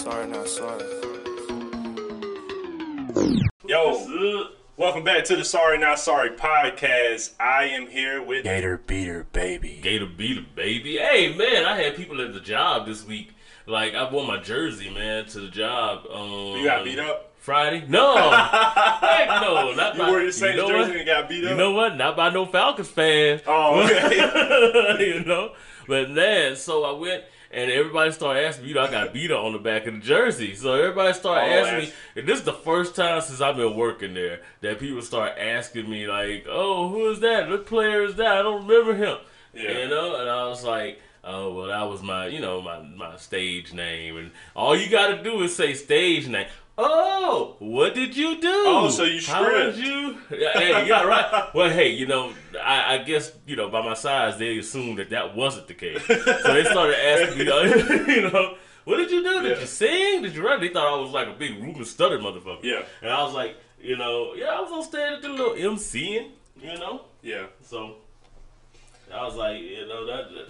Sorry, not sorry. Yo, welcome back to the Sorry Not Sorry podcast. I am here with Gator beater, baby. Gator beater, baby. Hey, man, I had people at the job this week. Like, I wore my jersey, man, to the job. Um, You got beat up? Friday? No. Heck no. Not You by, wore your Saints know jersey what? and got beat up? You know what? Not by no Falcons fan. Oh, okay. you know? But man, so I went and everybody started asking me, you know, I got beat on the back of the jersey. So everybody started Oh, asking me, and this is the first time since I've been working there that people start asking me, like, oh, who is that? What player is that? I don't remember him. Yeah. You know? And I was like, oh, well, that was my, you know, my, my stage name. And all you got to do is say stage name. Oh, what did you do? Oh, so you did you? Yeah, hey, yeah, right. Well, hey, you know, I, I guess you know by my size, they assumed that that wasn't the case. So they started asking me, you know, what did you do? Did Yeah. you sing? Did you rap? They thought I was like a big Ruben Studdard motherfucker. Yeah. And I was like, you know, yeah, I was on stage at the little MCing, you know. yeah. So I was like, you know, that. that-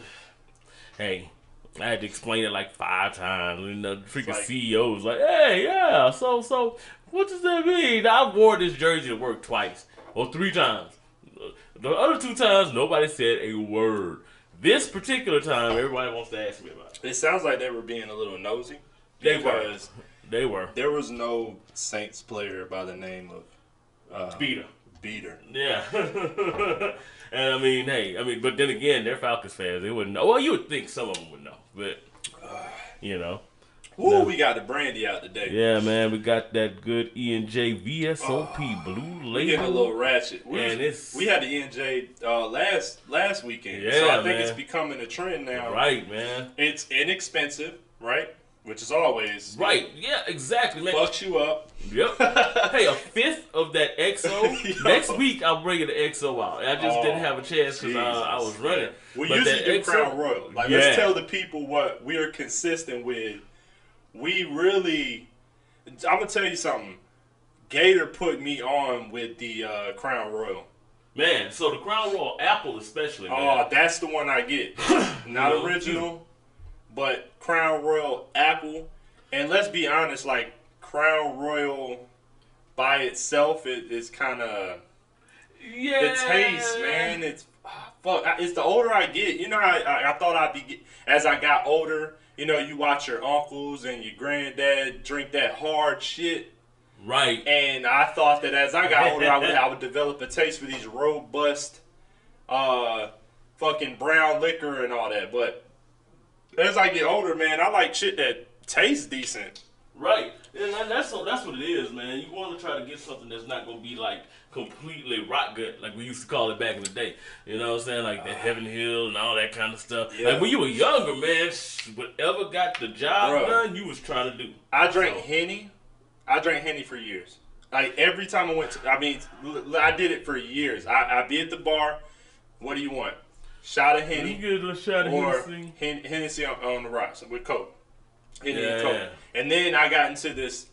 hey, I had to explain it like five times. And the freaking like- CEO was like, hey, yeah, so, so, what does that mean? I wore this jersey to work twice or three times. The other two times, nobody said a word. This particular time, everybody wants to ask me about it. It sounds like they were being a little nosy. They were. They were. There was no Saints player by the name of uh, Beater. Beater. Yeah. and I mean, hey, I mean, but then again, they're Falcons fans. They wouldn't know. Well, you would think some of them would know, but you know. Woo, we got the brandy out today. Yeah, man, we got that good E and J VSOP blue We getting a little ratchet. We, And it's- we had the NJ uh, last last weekend, yeah, so I think man. it's becoming a trend now. Right, man. It's inexpensive, right? Which is always Right. Yeah, exactly, man. Fucks you up. Yep. hey, a fifth of that XO. Next week, I'm bringing the XO out. I just Oh, didn't have a chance because uh, I was running. We But usually do XO Crown Royal. Like, Yeah. let's tell the people what we are consistent with. We really, I'm gonna tell you something. Gator put me on with the uh, Crown Royal. Man, so the Crown Royal Apple, especially, man. Oh, that's the one I get. Not original, but Crown Royal Apple. And let's be honest, like Crown Royal by itself, it is kind of yeah. the taste, man. It's ah, fuck. It's the older I get, you know. I, I I thought I'd be as I got older. You know, you watch your uncles and your granddad drink that hard shit, Right. and I thought that as I got older, I would I would develop a taste for these robust, uh, fucking brown liquor and all that. But as I get older, man, I like shit that tastes decent. Right, and that's what that's what it is, man. You want to try to get something that's not gonna be like completely rotgut, like we used to call it back in the day. You know what I'm saying, like the ah. Heaven Hill and all that kind of stuff. Yeah. Like when you were younger, man, whatever got the job Bruh. done, you was trying to do. I drank So- henny. I drank henny for years. Like every time I went to, I mean, I did it for years. I I be at the bar. What do you want? Shot of You get a little shot of or Hennessy. Hen- Hennessy on, on the rocks with Coke. Henny and Yeah. Coke. And then I got into this.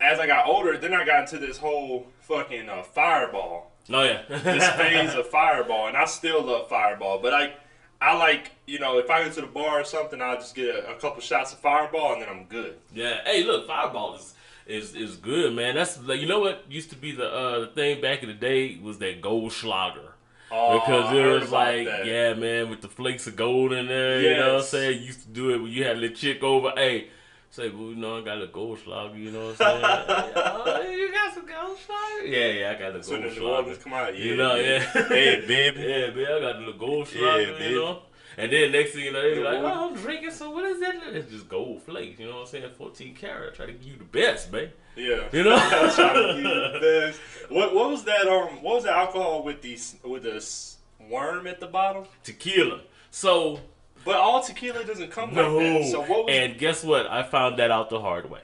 As I got older, then I got into this whole fucking uh, Fireball. Oh yeah, This phase of Fireball, and I still love Fireball. But I, I like you know if I go to the bar or something, I'll just get a, a couple shots of Fireball, and then I'm good. Yeah. Hey, look, Fireball is is is good, man. That's like you know what used to be the uh the thing back in the day was that Goldschlager. Oh, Because it was like, that. yeah, man, with the flakes of gold in there, you know what I'm saying? You used to do it when you had a little chick over, hey, say, well, you know, I got a Goldschlager, you know what I'm saying? oh, you got some Goldschlager? Yeah, yeah, I got the So gold the slugger. come out, yeah, You know, yeah. hey, baby. Yeah, baby, I got the Goldschlager, baby. you know? And then next thing you know, they're like, oh, I'm drinking, so what is that? It's just gold flakes, you know what I'm saying? 14 karat, try to give you the best, man. Yeah. You know? I trying to give you the best. What what was that um what was the alcohol with the s- with the worm at the bottom? Tequila. So, But all tequila doesn't come no. like that. So what was and guess what? I found that out the hard way.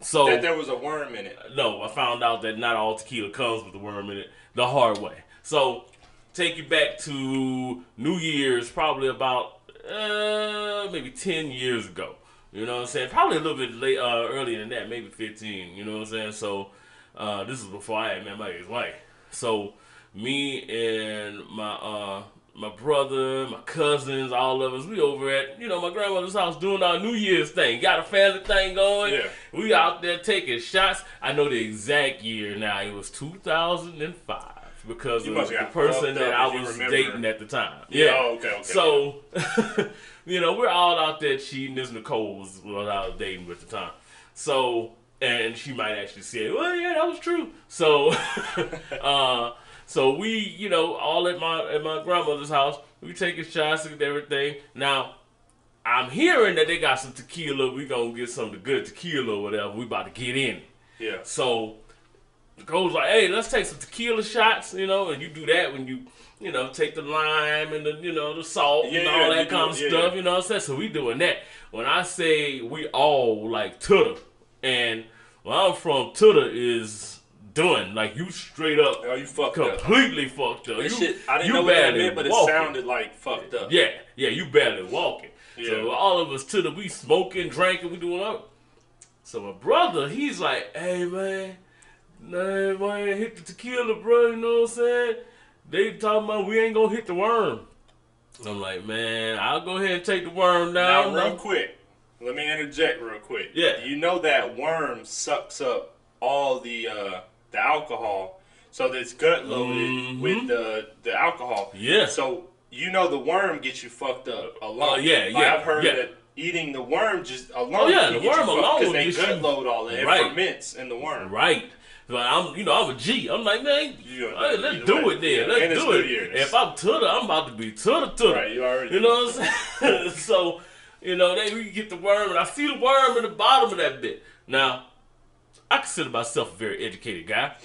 So, that there was a worm in it? No, I found out that not all tequila comes with a worm in it the hard way. So, take you back to New Year's, probably about uh, maybe 10 years ago. You know what I'm saying? Probably a little bit late, uh, earlier than that, maybe 15. You know what I'm saying? So, uh, this is before I had met my wife. So, me and my uh, my brother, my cousins, all of us, we over at, you know, my grandmother's house doing our New Year's thing. Got a family thing going. Yeah. We out there taking shots. I know the exact year now. It was 2005 because You of the person that I was dating at the time. Yeah, Yeah. oh, okay, okay. So, you know, we're all out there cheating. This Nicole was what I was dating at the time. So, and she might actually say, well, yeah, that was true. So, uh, so we, you know, all at my at my grandmother's house, we taking shots and everything. Now, I'm hearing that they got some tequila. We gonna get some of the good tequila or whatever. We about to get in. Yeah. So Nicole's like, hey, let's take some tequila shots, you know, and you do that when you, you know, take the lime and the, you know, the salt and all that kind it, of yeah, stuff, yeah. you know what I'm saying? So we doing that. When I say we all like Tutter, and where I'm from, Tutter is done. Like you straight up Oh, you fucked up. completely fucked up. That You, shit, I didn't you know what that meant, but it walking. sounded like fucked up. Yeah, yeah, you barely walking. So Yeah. all of us the we smoking, drinking, we doing up. So my brother, he's like, hey man, nah, man, hit the tequila, bro. You know what I'm saying? They talking about we ain't gonna hit the worm. I'm like, man, I'll go ahead and take the worm Now, down. real quick, let me interject real quick. Yeah. You know that worm sucks up all the uh, the alcohol, so that it's gut loaded Mhm. with the the alcohol. Yeah. So you know the worm gets you fucked up alone. Oh, yeah, yeah, I've heard yeah. that eating the worm just alone. Oh, yeah, the worm alone because they gut you- load all that. It Right. ferments in the worm. Right. So I'm, you know, I'm a G. I'm like, man, You hey, let's do way. it then. Yeah, Let's do it. Year's. If I'm Tutter, I'm about to be Tutter Tutter. Right, you already. You know what I'm saying? so, you know, they we get the worm, and I see the worm in the bottom of that bit. Now, I consider myself a very educated guy,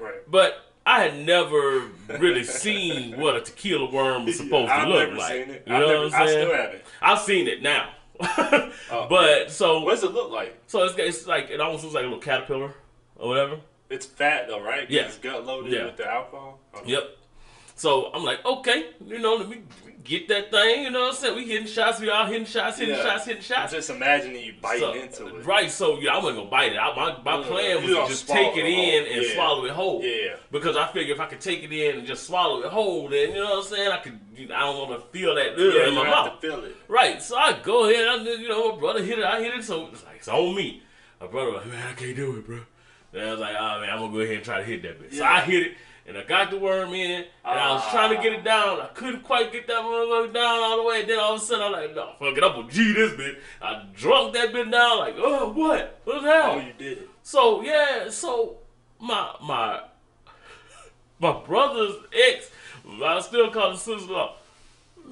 Right. but I had never really seen what a tequila worm was supposed I've to look like. You know never, what I'm I saying? still haven't. I've seen it now. Oh. but so What does it look like? so it's, it's like it almost looks like a little caterpillar or whatever. It's fat though, right? Yeah. It's gut loaded Yeah. with the alcohol. Okay. Yep. So I'm like, okay, you know, let me get that thing. You know what I'm saying? We hitting shots. We all hitting shots, hitting Yeah. shots, hitting I'm shots. just imagining you biting So- into it. Right. So yeah, I wasn't gonna bite it. I, my my Yeah, plan was to just take it in whole. and Yeah. swallow it whole. Yeah. Because I figure if I could take it in and just swallow it whole, then you know what I'm saying. I could. You know, I don't want to feel that Yeah, in you my have mouth. to feel it. Right. So I go ahead. I, you know, my brother hit it. I hit it. So it's like it's on me. My brother like, man, I can't do it, bro. And I was like, oh man, I'm gonna go ahead and try to hit that bitch. So I hit it, and I got the worm in, and I was Ah. trying to get it down. I couldn't quite get that motherfucker down all the way. And then all of a sudden, I'm like, no, fuck it, I'm gonna G this bitch. I drunk that bitch down. Like, oh, what? What's Oh, you did it. So yeah, so my my my brother's ex, I still call her sister-in-law.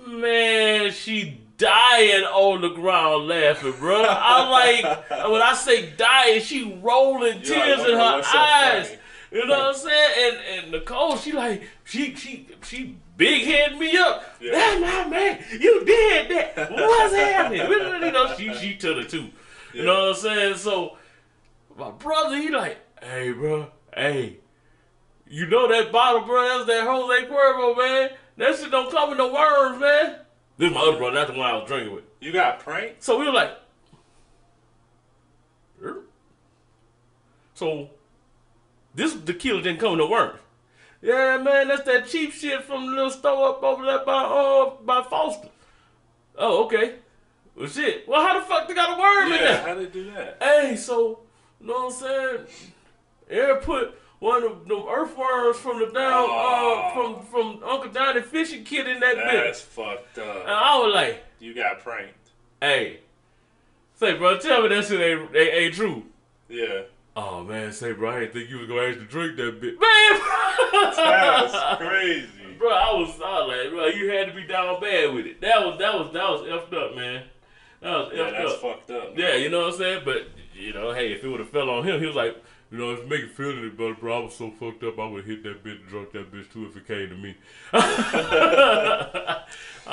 Man, she dying on the ground laughing, bro. I like when I say dying, she rolling You're like, tears in her eyes. funny. You know what I'm saying? And and Nicole, she like she she she big head me up. Yeah. That's my man. You did that. What's happening? you know, she she to the two. You know what I'm saying? So my brother, he like, hey, bro, hey, you know that bottle, bro? That's that Jose Cuervo, man. That shit don't come with no worms, man. This is my other brother, not the one I was drinking with. You got pranked? So we were like, so this tequila didn't come no worms. Yeah, man, that's that cheap shit from the little store up over there by uh by Foster. Oh, okay. Well, shit. Well, how the fuck they got a worm in Yeah, there? how they do that? Hey, so you know what I'm saying? Air put one of them earthworms from the down Oh. uh from from Uncle Donnie fishing kid in that That's bitch. fucked And. I was like, You got pranked. hey, say bro, tell me that shit ain't, ain't, ain't true. Yeah. Oh man, say bro, I didn't think you was gonna actually drink that bitch. Man That's crazy. Bro, I was, I was like, bro, you had to be down bad with it. That was that was that was effed up, man. That was Yeah, effed that's up. fucked up. Yeah, you know what I'm saying? But, you know, hey, if it would have fell on him, he was like, you know, if you make it feel any better, bro, I was so fucked up, I would hit that bitch and drunk that bitch too if it came to me. I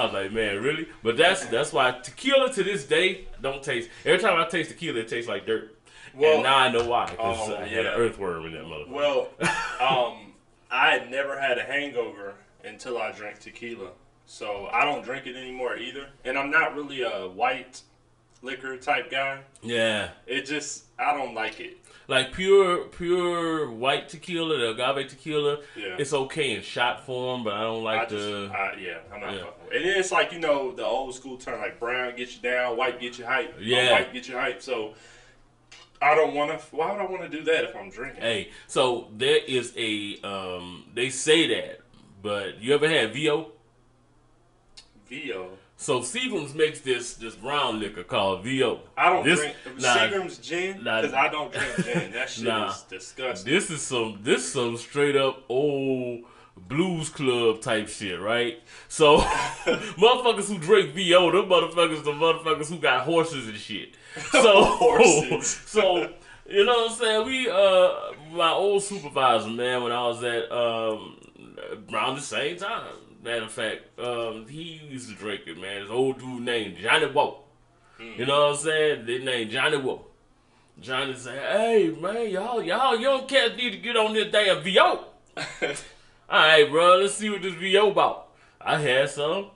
was like, man, really? But that's that's why tequila to this day don't taste. Every time I taste tequila, it tastes like dirt. Well- and now I know why, because Oh, I had yeah. an earthworm in that motherfucker. Well, um, I had never had a hangover until I drank tequila. So I don't drink it anymore either. And I'm not really a white liquor type guy. Yeah. It just I don't like it. Like pure pure white tequila, the agave tequila, Yeah. it's okay in shot form, but I don't like I just, the I, yeah, I'm not Yeah. fucking with. And then it's like, you know, the old school term, like brown get you down, white get you hype. Yeah. white get you hype. So I don't want to, why would I want to do that if I'm drinking? Hey, so there is a um they say that, but you ever had VO? VO. So Seagram's makes this this brown liquor called VO. I don't This- drink nah, Seagram's gin nah. because I don't drink gin. That shit Nah. is disgusting. This is some this some straight up old blues club type shit, right? So motherfuckers who drink VO, them motherfuckers the motherfuckers who got horses and shit. So Horses. so you know what I'm saying? We uh my old supervisor, man, when I was at um around the same time. Matter of fact, um, he used to drink it, man. This old dude named Johnny Woe. You know what I'm saying? They named Johnny Woe. Johnny said, "Hey man, y'all, y'all young cats need to get on this damn VO. All right, bro, let's see what this VO about. I had some.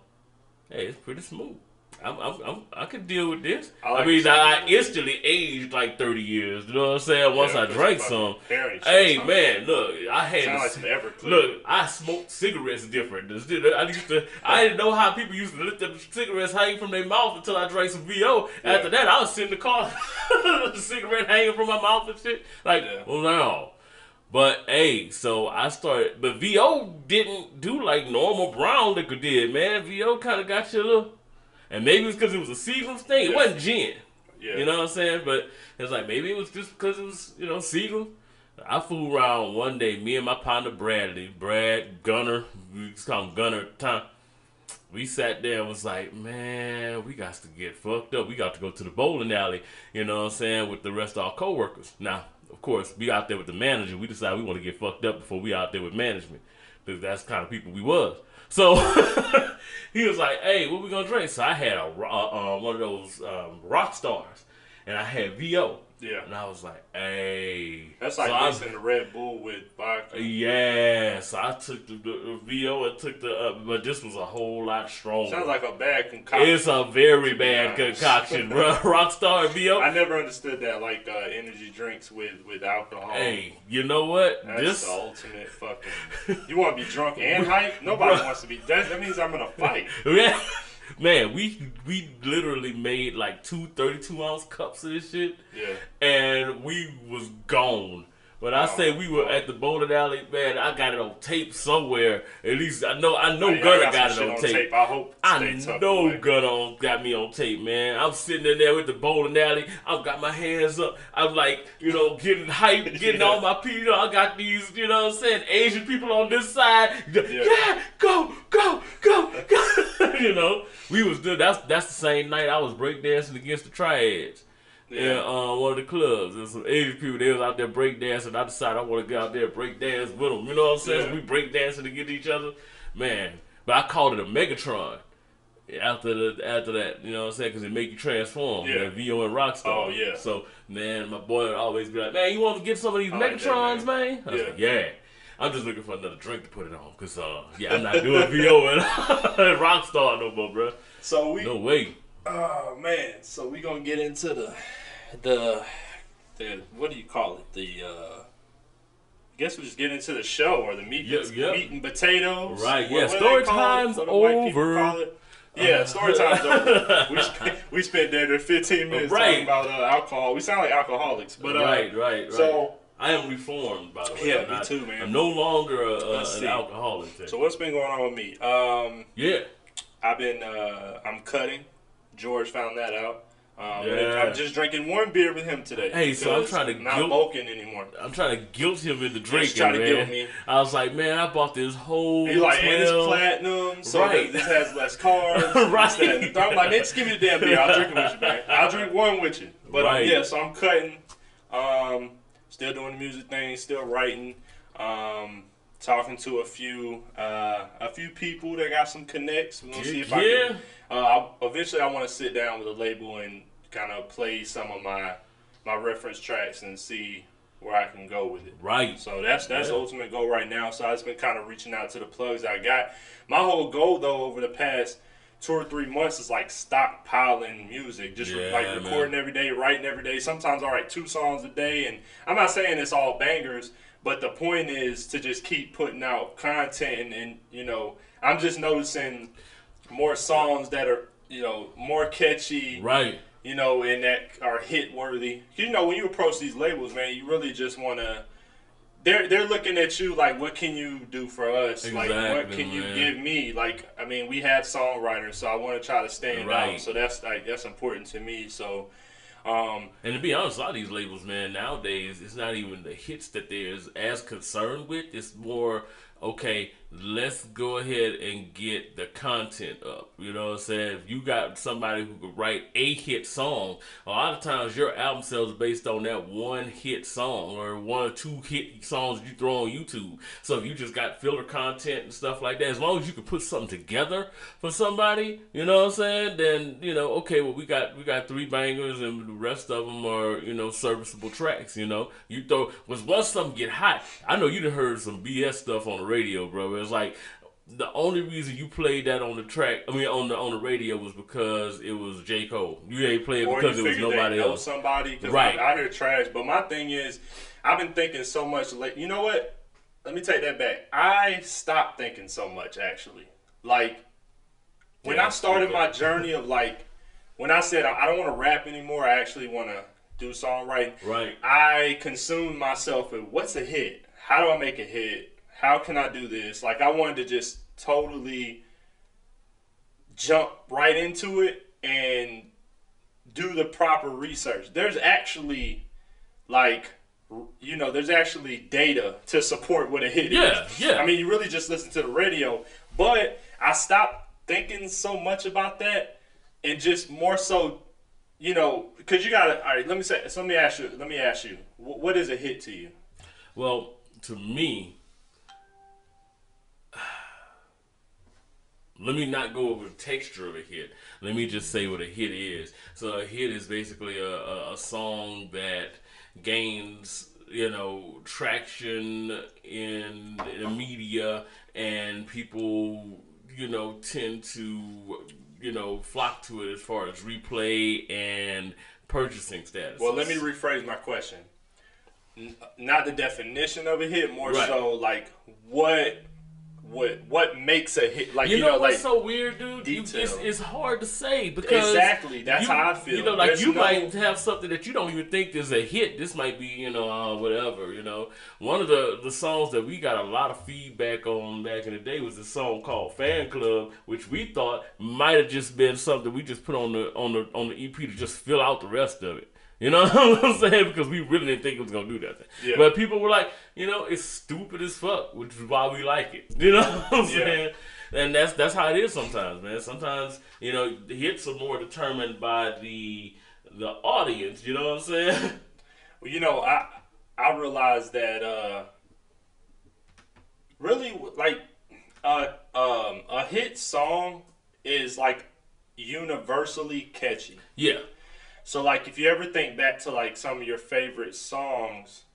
Hey, it's pretty smooth. I'm, I'm, I'm, I can deal with this. I I, mean, I, instantly aged like 30 years. You know what I'm saying? Once Yeah, I drank some some. fucking hair and shit Hey, man, look, I had to like Look, I smoked cigarettes different. I used to, I didn't know how people used to let them cigarettes hang from their mouth until I drank some VO. Yeah. After that, I was sitting in the car, the cigarette hanging from my mouth and shit. Like, Yeah. well, no. But hey, so I started, but VO didn't do like normal brown liquor did, man. VO kind of got you a little, and maybe it's because it was a Seagram's thing. It wasn't gin. yeah. You know what I'm saying? But it's like maybe it was just because it was, you know, Seagram. I flew around one day, me and my partner Bradley, Brad Gunner, we to call him Gunner time. We sat there and was like, man, we got to get fucked up. We got to go to the bowling alley, you know what I'm saying, with the rest of our coworkers. Now, of course, we out there with the manager. We decided we want to get fucked up before we out there with management. Because that's the kind of people we was. So he was like, "Hey, what we gonna drink?" So I had a uh, uh, one of those um, rock stars, and I had VO, Yeah. and I was like, "Hey." That's like so I- mixing the Red Bull with vodka. yeah, so I took the, the, the VO and took the, uh, but this was a whole lot stronger. Sounds like a bad concoction. it's a very bad concoction, bro. Rockstar VO. I never understood that, like uh, energy drinks with with alcohol. Hey, you know what? That's this the ultimate fucking. You want to be drunk and hype? Nobody wants to be. That, that means I'm in a fight. Yeah. Man, we we literally made like two 32 ounce cups of this shit. Yeah. And we was gone. When I say we were at the bowling alley, man, I got it on tape somewhere. At least I know I know oh, Hey, I Gunner got got, it on tape. I hope. I Stay tough know. Gunner on, got me on tape, man. I'm sitting in there with the bowling alley. I've got my hands up. I'm like, you know, getting hype, getting Yeah. all my people. You know, I got these, you know what I'm saying, Asian people on this side. Yeah, Yeah. go, go, go, go. you know, we was doing, that's that's the same night I was breakdancing against the triads. Yeah. uh, one of the clubs. There's some Asian people. They was out there breakdancing. I decided I want to get out there and break dance with them. You know what I'm saying? Yeah. We breakdancing to get each other. Man, but I called it a Megatron. After the after that, you know what I'm saying? Because it make you transform. Yeah. Yeah. VO and Rockstar. Oh, yeah. So man, my boy would always be like, "Man, you want to get some of these I like that, Megatrons, man?" I was Yeah. like, "Yeah." I'm just looking for another drink to put it on, cause uh, yeah, I'm not doing VO and, and Rockstar no more, bro. So we. No way. Oh man. So we're gonna get into the the the what do you call it? The uh. I guess we just get into the show or the meat, Yep, yep. meat and potatoes. Right, yeah, what story time's What do white people over. Yeah, story time's over. We spent, we spent there 15 minutes Right. talking about uh, alcohol. We sound like alcoholics, but uh, right, right, right. So I am reformed, by the way. Yeah, I'm me not- too, man. I'm no longer a, a, an see. alcoholic. so what's been going on with me? Um, yeah, I've been uh, I'm cutting. George found that out. Um, Yeah. I'm just drinking one beer with him today. Hey, so I'm trying to not guilt- bulking anymore. I'm trying to guilt him into drinking, try to guilt me. I was like, man, I bought this whole He's like, and it's platinum, so Right. this has less carbs. Right. this, that, and the third. I'm like, man, just give me the damn beer. I'll drink it with you, man. I'll drink one with you. But um, Right. yeah, so I'm cutting. Um, still doing the music thing. Still writing. Um, talking to a few uh, a few people that got some connects. We're gonna see if I can. Uh, eventually, I want to sit down with a label and kind of play some of my my reference tracks and see where I can go with it. Right. So that's that's Yeah. the ultimate goal right now. So I've just been kind of reaching out to the plugs I got. My whole goal though over the past two or three months is like stockpiling music, just Yeah, like man. recording every day, writing every day. Sometimes I write two songs a day, and I'm not saying it's all bangers, but the point is to just keep putting out content, and, and you know, I'm just noticing more songs that are you know more catchy, Right. you know, and that are hit worthy. You know, when you approach these labels, man, you really just want to. They're they're looking at you like, what can you do for us? like, what Exactly, can you give me? Like, I mean, we have songwriters, so I want to try to stand Right. out. So that's like that's important to me. So, um, And to be honest, a lot of these labels, man, nowadays it's not even the hits that they're as concerned with. It's more okay. Let's go ahead and get the content up. You know what I'm saying? If you got somebody who could write a hit song, a lot of times your album sells based on that one hit song or one or two hit songs you throw on YouTube. So if you just got filler content and stuff like that, as long as you can put something together for somebody, you know what I'm saying? Then you know, okay, well we got we got three bangers and the rest of them are you know serviceable tracks. You know, you throw was once something get hot. I know you done heard some BS stuff on the radio, bro. It's like the only reason you played that on the track, I mean on the on the radio, was because it was J Cole. You ain't play it because it was nobody else. somebody. Cause Right. I, I hear trash, but my thing is, I've been thinking so much. Like, you know what? Let me take that back. I stopped thinking so much actually. Like when Yeah, I started my journey of like when I said I I don't want to rap anymore. I actually want to do songwriting. Right. I consumed myself with what's a hit? How do I make a hit? How can I do this? Like I wanted to just totally jump right into it and do the proper research. There's actually like you know, there's actually data to support what a hit Yeah, is. yeah. Yeah. I mean, you really just listen to the radio, but I stopped thinking so much about that and just more so you know, because you gotta. All right, let me say. So let me ask you. Let me ask you. wh- What is a hit to you? Well, to me, let me not go over the texture of a hit. Let me just say what a hit is. So a hit is basically a, a, a song that gains, you know, traction in the media and people, you know, tend to, you know, flock to it as far as replay and purchasing status. Well, let me rephrase my question. N- not the definition of a hit, more Right. so like what, what, what makes a hit? Like You, you, know, know, what's like so weird, dude? You, it's, it's hard to say because Exactly, that's you- how I feel. You know, like There's you no- might have something that you don't even think is a hit. This might be, you know, uh, whatever. You know, one of the the songs that we got a lot of feedback on back in the day was a song called "Fan Club," which we thought might have just been something we just put on the on the on the EP to just fill out the rest of it. You know what I'm saying? Because we really didn't think it was gonna do that. Yeah. But people were like, you know, it's stupid as fuck, which is why we like it. You know what I'm Yeah. saying? And that's that's how it is sometimes, man. Sometimes you know the hits are more determined by the the audience. You know what I'm saying? Well, you know, I I realized that uh really like uh um a hit song is like universally catchy. yeah, So like if you ever think back to like some of your favorite songs,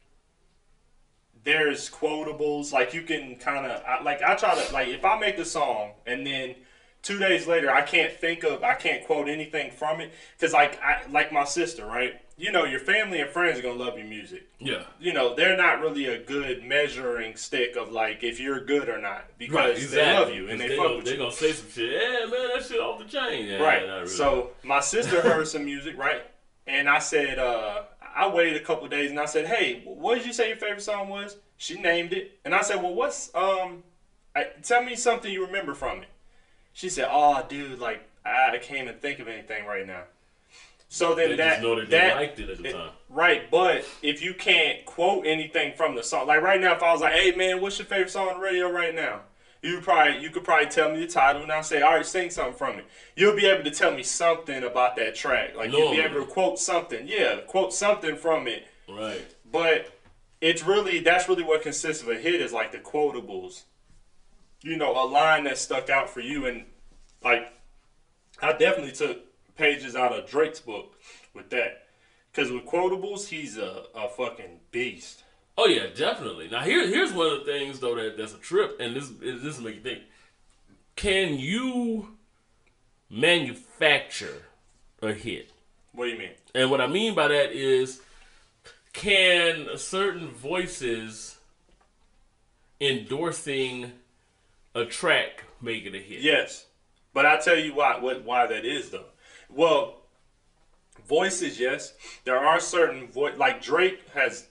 there's quotables like you can kind of like I try to like if I make a song and then two days later I can't think of I can't quote anything from it because like I like my sister right you know your family and friends are gonna love your music yeah, you know they're not really a good measuring stick of like if you're good or not because right. they love you and they, they fuck gonna, with they you gonna say some shit. Yeah, man, that shit off the chain. Yeah, right. really. So my sister heard some music, right? And I said, uh, I waited a couple days and I said, Hey, what did you say your favorite song was? She named it, and I said, Well, what's um? I, tell me something you remember from it. She said, Oh, dude, like I can't even think of anything right now. So then they that that they that liked it at the it- time. Right, but if you can't quote anything from the song, like right now, if I was like, "Hey man, what's your favorite song on the radio right now?" You probably you could probably tell me the title, and I'll say, "All right, sing something from it." You'll be able to tell me something about that track, like you'll be able to quote something. Yeah, quote something from it. Right. But it's really that's really what consists of a hit is like the quotables. You know, a line that stuck out for you, and like I definitely took pages out of Drake's book with that. Because with quotables, he's a, a fucking beast. Oh yeah, definitely. Now here, here's one of the things though that that's a trip, and this this make you think. Can you manufacture a hit. What do you mean? And what I mean by that is, can certain voices endorsing a track make it a hit? Yes, but I tell you why. What why that is though? Well, voices. Yes, there are certain voice like Drake has.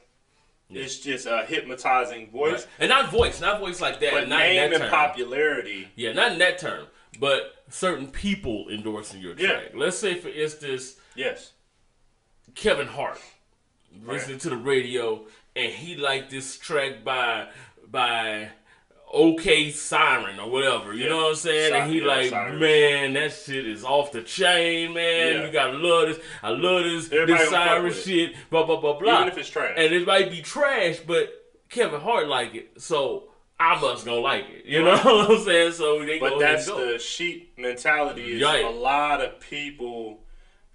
It's just a hypnotizing voice. Right. And not voice, not voice like that. But not name and term. popularity. Yeah, not in that term, but certain people endorsing your Yeah. track. Let's say, for instance, Yes. Kevin Hart listening to the radio and he liked this track by by OK Siren or whatever. You Yeah. know what I'm saying? and he yeah, like, Siren. man, that shit is off the chain, man. Yeah. You gotta love this. I love this Everybody this Siren shit. Blah blah blah blah. Even if it's trash. And it might be trash, but Kevin Hart like it, so I must gonna like it. You know what I'm saying? So they But that's the sheep mentality. Is Right. a lot of people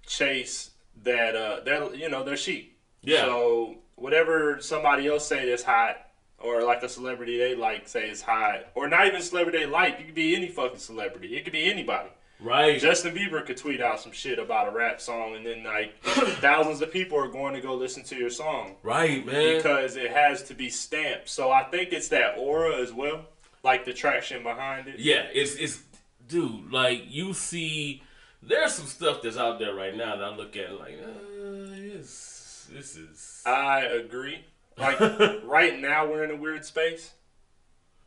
chase that. Uh, they're you know they're sheep. Yeah. So whatever somebody else say that's hot, or like a celebrity they like say is hot, or not even celebrity they like. You could be any fucking celebrity. It could be anybody. right. Justin Bieber could tweet out some shit about a rap song, and then like thousands of people are going to go listen to your song right, man. because it has to be stamped. So I think it's that aura as well, like the traction behind it. Yeah, it's it's dude, like you see there's some stuff that's out there right now that I look at like, uh, this this is I agree. Like right now, we're in a weird space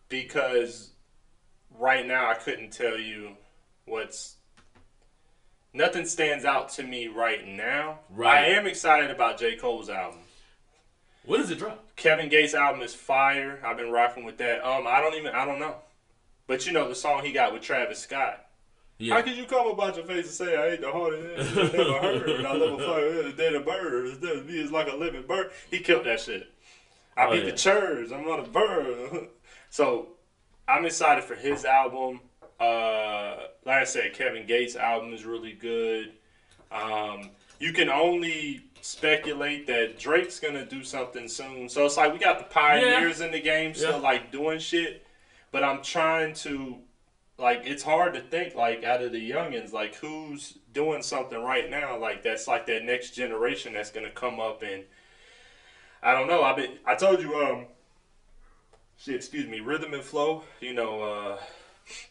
because right now I couldn't tell you what's. Nothing stands out to me right now. Right. I am excited about J. Cole's album. when does it drop? Kevin Gates' album is fire. I've been rocking with that. Um, I don't even I don't know, but you know the song he got with Travis Scott. Yeah. How could you come about your face and say I ain't the hardest I never heard I fuck a dead bird? Instead of me is like a living bird. He killed that shit. I Oh, beat yeah. the church. I'm on a bird. so I'm excited for his album. Uh, like I said, Kevin Gates' album is really good. Um, you can only speculate that Drake's gonna do something soon. So it's like we got the pioneers in the game still Yeah. like doing shit, but I'm trying to like it's hard to think like out of the youngins like who's doing something right now like that's like that next generation that's gonna come up and I don't know. I been I told you um shit excuse me rhythm and flow you know uh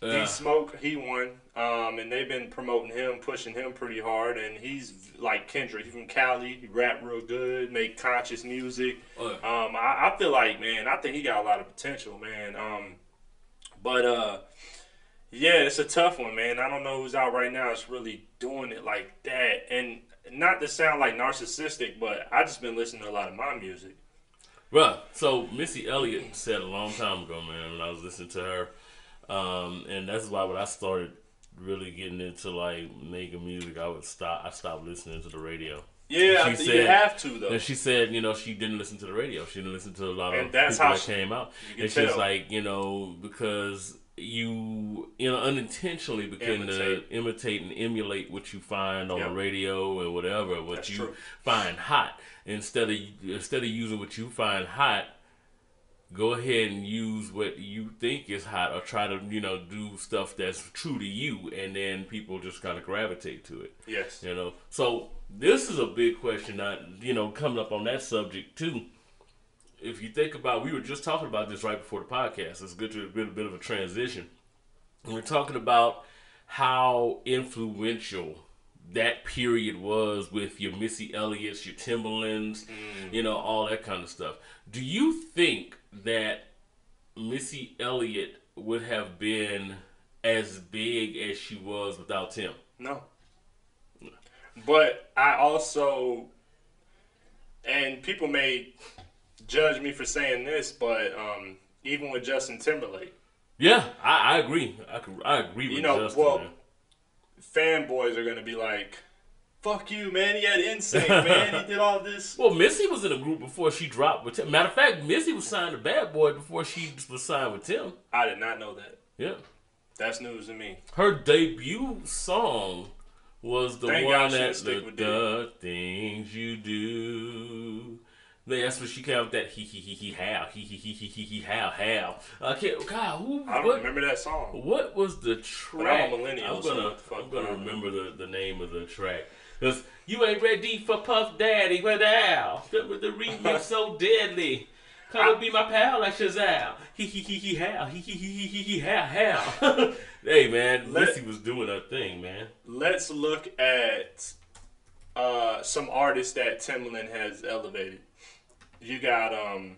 Yeah. D Smoke, he won, um, and they've been promoting him, pushing him pretty hard. And he's like Kendrick, he's from Cali, he rap real good, make conscious music. Oh, Um, I, I feel like, man, I think he got a lot of potential, man. Um, but uh, yeah, it's a tough one, man. I don't know who's out right now. It's really doing it like that, and not to sound like narcissistic, but I just been listening to a lot of my music. Bruh, so Missy Elliott said a long time ago, man, when I was listening to her, um, and that's why when I started really getting into like making music, I would stop. I stopped listening to the radio. Yeah, She I said- you have to though. And she said, you know, she didn't listen to the radio. She didn't listen to a lot of that's people how that she- came out. And she's like, you know, because you, you know, unintentionally begin Imitate. to imitate and emulate what you find on Yep. the radio or whatever, what That's you true. find hot. Instead of instead of using what you find hot, go ahead and use what you think is hot, or try to, you know, do stuff that's true to you, and then people just kind of gravitate to it. yes. You know, so this is a big question. Not you know, coming up on that subject too. If you think about, we were just talking about this right before the podcast. It's good to get a bit of a transition. And we're talking about how influential that period was with your Missy Elliott's, your Timbalands, mm. you know, all that kind of stuff. Do you think that Missy Elliott would have been as big as she was without Tim? No. But I also, and people may judge me for saying this, but um, even with Justin Timberlake, Yeah, I, I agree. I, could- I agree with Justin. You know, Justin. well, man. fanboys are gonna be like, "Fuck you, man! He had insane, man. He did all this." Well, Missy was in a group before she dropped with Tim. Matter of fact, Missy was signed to Bad Boy before she was signed with Tim. I did not know that. Yeah. That's news to me. Her debut song was the Thank one that the, the things you do That's when she came up with that he he he he how he he he he he he how how. I can't. God, who? I don't what, remember that song. what was the track? I'm a millennial, I'm gonna what fuck I'm gonna do I know? remember the, the name of the track. Cause you ain't ready for Puff Daddy without the, the remix so deadly. Come and be my pal like Shazam. He he he he how he he he he he he how how. hey man, Let- Missy was doing her thing, man. Let's look at uh, some artists that Timbaland has elevated. You got um,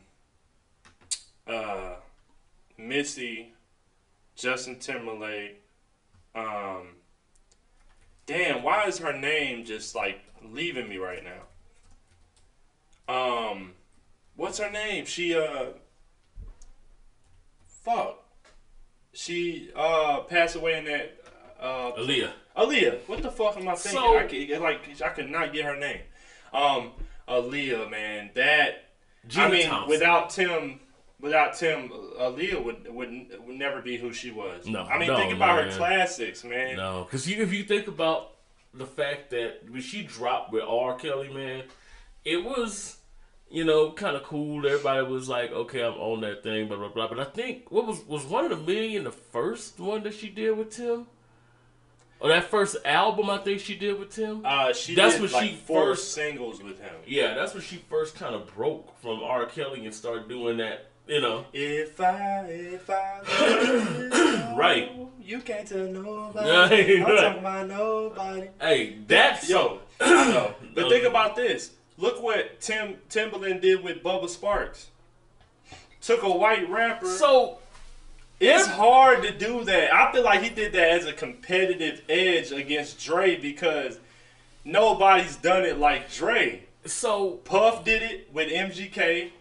uh, Missy, Justin Timberlake. Um, damn, why is her name just like leaving me right now? Um, what's her name? She uh, fuck. She uh passed away in that uh Aaliyah. Aaliyah. What the fuck am I thinking? So- I can, like I could not get her name. Um, Aaliyah, man, that Gina I mean, Thompson. without Tim, without Tim, uh, Aaliyah would would would never be who she was. No, I mean, no, think about man. her classics, man. No, because you, if you think about the fact that when she dropped with R. Kelly, man, it was, you know, kind of cool. Everybody was like, okay, I'm on that thing, blah, blah, blah. But I think, what was, was One in a Million the first one that she did with Tim? Or that first album I think she did with Tim? Uh, she That's did when like she four first- singles with him. yeah, that's when she first kind of broke from R. Kelly and started doing that, you know. If I, if I, Right. you can't tell nobody. I'm right. talking about nobody. Hey, that's Yo, I. But think about this. Look what Tim Timbaland did with Bubba Sparxxx. Took a white rapper. So, it's hard to do that. I feel like he did that as a competitive edge against Dre because nobody's done it like Dre. so, Puff did it with MGK.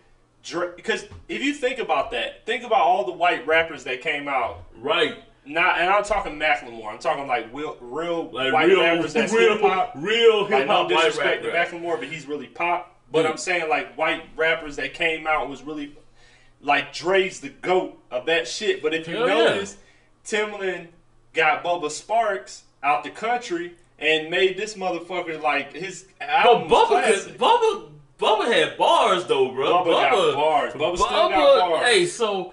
Dre, because if you think about that, think about all the white rappers that came out. right. Not, and I'm talking Macklemore. I'm talking like real, real Like white real, rappers that's real, hip hop. real Like hip no white disrespect to rap. Macklemore, but he's really pop. But Mm. I'm saying like white rappers that came out was really like Dre's the goat of that shit. But if you Hell yeah. notice, Timbaland got Bubba Sparxxx out the country and made this motherfucker like his But album. was Bubba, classic. could, Bubba, Bubba had bars though, bro. Bubba got bars. Bubba still got bars. Hey, so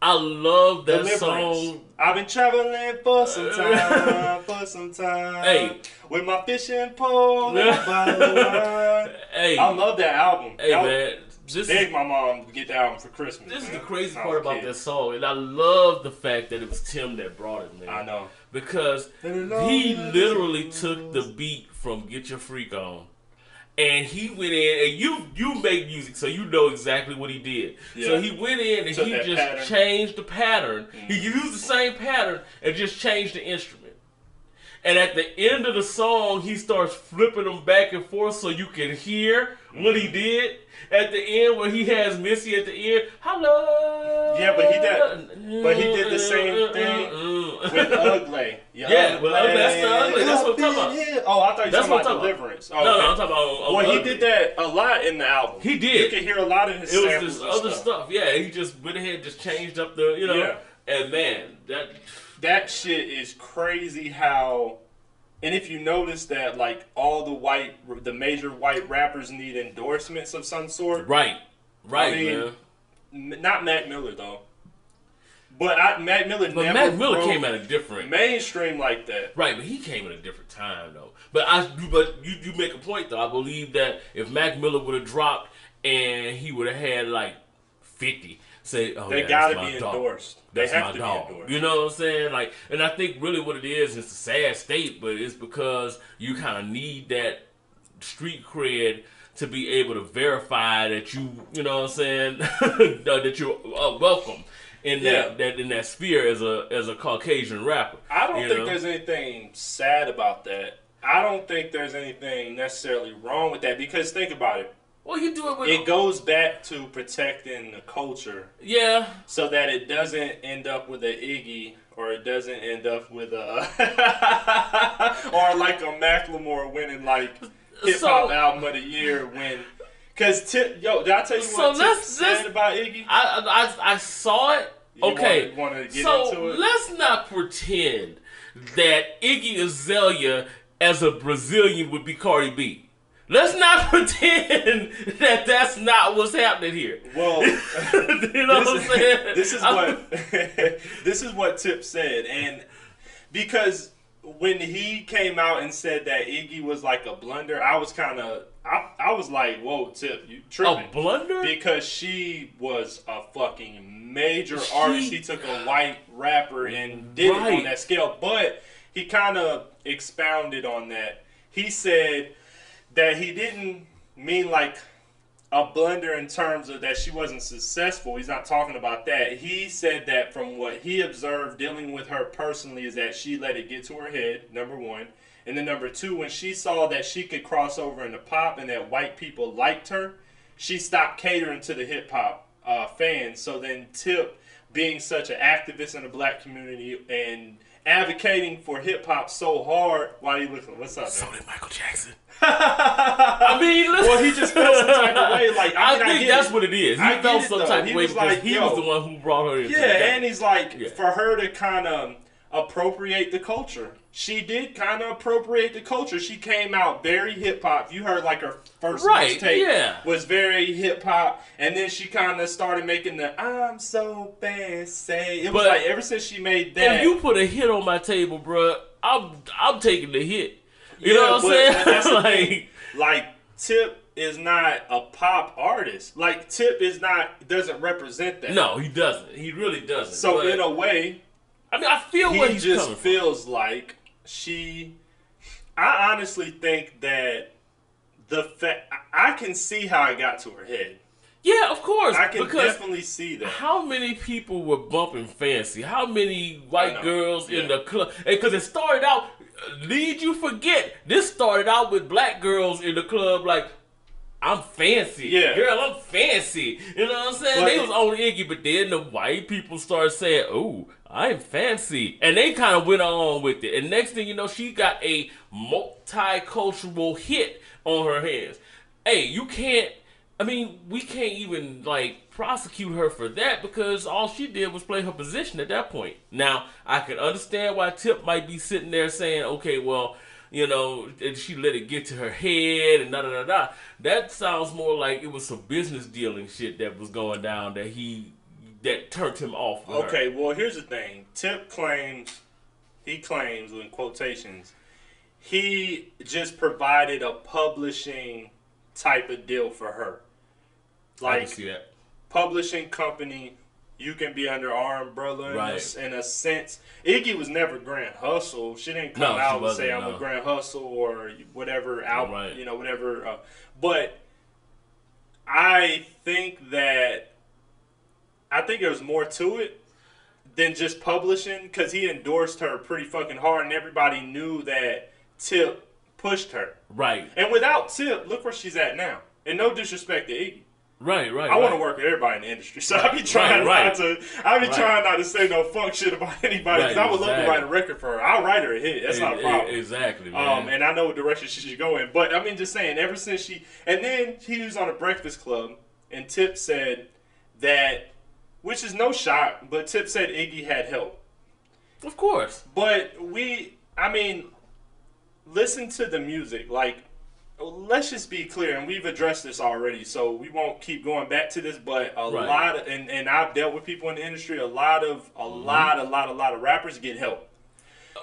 I love that song. I've been traveling for uh, some time, for some time. Hey. with my fishing pole and a bottle wine. Hey, I love that album. hey That man, this Begged is my mom to get the album for Christmas. this is the crazy part about kid. that song, and I love the fact that it was Tim that brought it, man. I know. because he literally took the beat from "Get Your Freak On." And he went in, and you you make music, so you know exactly what he did. So he went in and Took he just pattern. changed the pattern. He Mm-hmm. used the same pattern and just changed the instrument. And at the end of the song, he starts flipping them back and forth so you can hear what he did. At the end, where he has Missy at the end, hello. Yeah, but he did- but he did the same mm, mm, thing mm, with Ugly. Yeah, with Ugly, that's the Ugly, that's what I'm talking about. Oh, I thought you were talking about I'm talking about. Deliverance. Oh, No, no, okay. I'm talking about. Well, he Ugly. did that a lot in the album. He did. You can hear a lot of his It was this other stuff. stuff. Yeah, he just went ahead, just changed up the, you know. Yeah. And man, that that shit is crazy how and if you notice that like all the white the major white rappers need endorsements of some sort right, right, I mean, man. Not mac miller though but I, mac miller But never Mac Miller came at a different. mainstream like that Right, but he came at a different time though. But I, but you, you make a point though. I believe that if Mac Miller would have dropped and he would have had like fifty, say, oh they yeah, gotta be dog. endorsed That's they have to dog. be endorsed You know what I'm saying? Like, and I think really what it is, it's a sad state, but it's because you kind of need that street cred to be able to verify that you, you know what I'm saying, that you're uh, welcome in that, Yeah. that in that sphere as a as a Caucasian rapper. I don't think know? there's anything sad about that. I don't think there's anything necessarily wrong with that because think about it. Well, you do it with It goes back to protecting the culture yeah. so that it doesn't end up with an Iggy or it doesn't end up with a or like a Macklemore winning like hip hop So- album of the year when because Tip yo did I tell you So what Tip let's- said let's- about Iggy? I, I I saw it. You Okay, wanna get so let's not pretend that Iggy Azalea as a Brazilian would be Cardi B. Let's not pretend that that's not what's happening here. Well, you know what I'm saying? this is what this is what Tip said, and because when he came out and said that Iggy was like a blunder, I was kind of I, I was like, "Whoa, Tip, you a blunder. because she was a fucking major She- artist. He took a white rapper and did it on that scale, but he kind of expounded on that. He said that he didn't mean like a blunder in terms of that she wasn't successful. He's not talking about that. He said that from what he observed dealing with her personally is that she let it get to her head, number one. And then number two, when she saw that she could cross over into pop and that white people liked her, she stopped catering to the hip hop uh, fans. So then Tip, being such an activist in the black community and advocating for hip hop so hard, why are you looking? What's up? so Man? did Michael Jackson. I mean, listen. Well, he just felt some type of way. Like I, I, mean, think get that's it. what it is. He I felt some though. type He of way was because like, he yo. was the one who brought her into Yeah, and he's like, Yeah. for her to kind of appropriate the culture. She did kind of appropriate the culture. She came out very hip hop. You heard like her first Right, mixtape yeah. was very hip hop, and then she kind of started making the "I'm so fancy." It was like ever since she made that. If you put a hit on my table, bruh, I'm I'm taking the hit. You Yeah, know what I'm saying? that's like, like Tip is not a pop artist. Like Tip is not doesn't represent that. no, he doesn't. He really doesn't. So But, in a way, I mean, I feel he he's just coming from. feels like she. I honestly think that the fact I can see how it got to her head. Yeah, of course. I can definitely see that. how many people were bumping fancy? How many white girls in the club? Because it started out. Lead you forget. This started out with black girls in the club like. I'm fancy. Yeah. Girl, I'm fancy. You know what I'm saying? But they it- was only Iggy, but then the white people started saying, Oh, I'm fancy. And they kind of went on with it. And next thing you know, she got a multicultural hit on her hands. Hey, you can't I mean, we can't even like prosecute her for that because all she did was play her position at that point. Now, I can understand why Tip might be sitting there saying, "Okay, well, you know, and she let it get to her head and da da da da." That sounds more like it was some business dealing shit that was going down that he that turned him off. with her. Okay, well here's the thing. Tip claims he claims in quotations he just provided a publishing type of deal for her. Like can see that. publishing company, you can be under our umbrella in, Right. a, in a sense. Iggy was never Grand Hustle. She didn't come No, out and say I'm no. a Grand Hustle or whatever album, Right. you know, whatever. Uh, but I think that I think there's more to it than just publishing because he endorsed her pretty fucking hard, and everybody knew that Tip pushed her. Right, And without Tip, look where she's at now. And no disrespect to Iggy. right, right. I want to work with everybody in the industry, so I be trying right. not to. I be Right. trying not to say no fuck shit about anybody because Right, I would love to write a record for her. I'll write her a hit. That's not a problem. Exactly, man. Um, and I know what direction she should go in. But I mean, just saying, ever since she, and then he was on a Breakfast Club, and Tip said that, which is no shot, but Tip said Iggy had help. of course. But we, I mean, listen to the music. Like, let's just be clear, and we've addressed this already, so we won't keep going back to this. But a Right. lot of, and, and I've dealt with people in the industry. A lot of, a Mm-hmm. lot, a lot, a lot of rappers get help.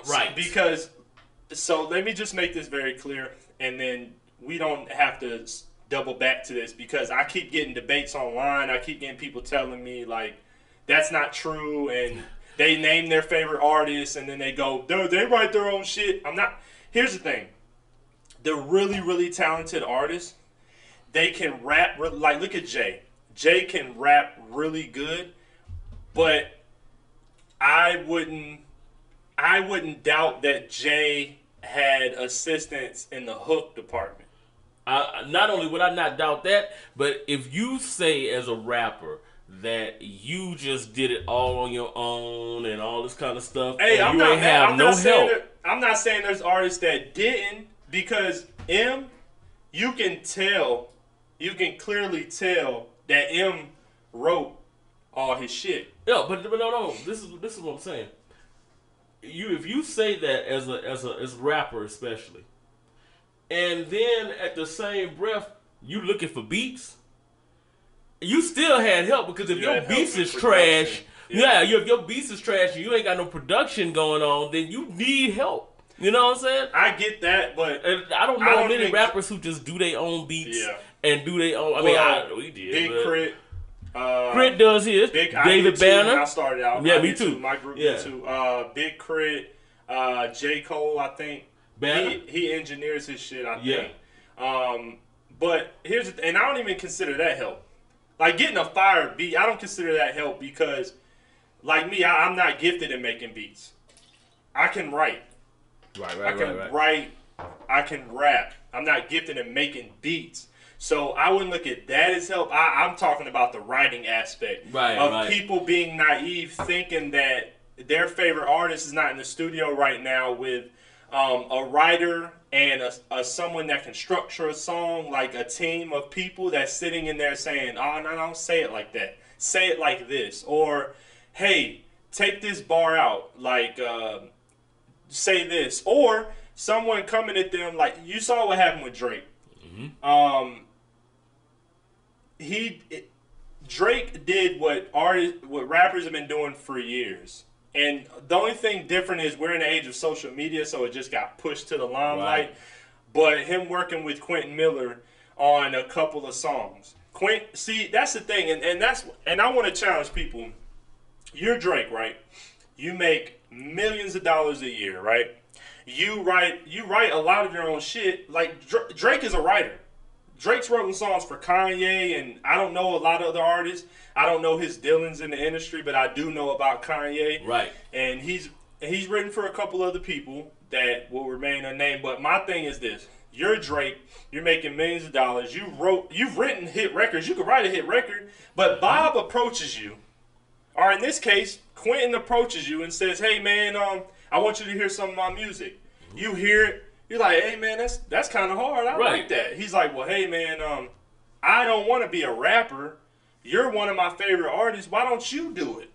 Right. Because, so let me just make this very clear, and then we don't have to double back to this because I keep getting debates online. I keep getting people telling me like that's not true, and they name their favorite artists, and then they go, "Dude, they write their own shit." I'm not. Here's the thing: the really, really talented artists, they can rap. Like, look at Jay. Jay can rap really good, but I wouldn't. I wouldn't doubt that Jay had assistance in the hook department. I, not only would I not doubt that, but if you say as a rapper that you just did it all on your own and all this kind of stuff, Hey, I'm you not. have I'm no not saying help. that- I'm not saying there's artists that didn't because M, you can tell, you can clearly tell that M wrote all his shit. Yeah, but, but no, no. This is this is what I'm saying. You if you say that as a as a as a rapper especially, and then at the same breath, you looking for beats. You still had help because if You your beats is trash, Yeah. yeah, if your beats is trash and you ain't got no production going on, then you need help. You know what I'm saying? I get that, but And I don't know I don't many rappers who just do their own beats Yeah. and do their own. I mean, Well, I, we did. Big but K.R.I.T., uh, K.R.I.T. does his. Big I David too Banner. I started out. Yeah, I me did too. My group Yeah. did too. Uh, Big K.R.I.T., uh, J Cole, I think. Banner? He, he engineers his shit. I Yeah. think. Um, but here's the th- and I don't even consider that help. Like getting a fire beat, I don't consider that help because, like me, I, I'm not gifted in making beats. I can write. Right, I right, can right, right. write. I can rap. I'm not gifted in making beats. So I wouldn't look at that as help. I, I'm talking about the writing aspect Right, of right. people being naive, thinking that their favorite artist is not in the studio right now with um, a writer and a, a someone that can structure a song, like a team of people that's sitting in there saying, "Oh no, don't say it like that. Say it like this," or "Hey, take this bar out." Like. Uh, say this or someone coming at them like you saw what happened with Drake. Um, he it, Drake did what artists, what rappers have been doing for years, and the only thing different is we're in the age of social media, so it just got pushed to the limelight. Right. But him working with Quentin Miller on a couple of songs, Quint, see that's the thing, and, and that's and I want to challenge people. You're Drake, right? You make millions of dollars a year, right? You write you write a lot of your own shit. Like Drake is a writer. Drake's writing songs for Kanye, and I don't know a lot of other artists. I don't know his dealings in the industry, but I do know about Kanye. Right. And he's he's written for a couple other people that will remain unnamed. But my thing is this: you're Drake. You're making millions of dollars. You wrote, you've written hit records. You could write a hit record, but Bob approaches you, or in this case, Quentin approaches you and says, "Hey man, um, I want you to hear some of my music." You hear it. You're like, "Hey man, that's that's kind of hard. I Right. like that." He's like, "Well, hey man, um, I don't want to be a rapper. You're one of my favorite artists. Why don't you do it?"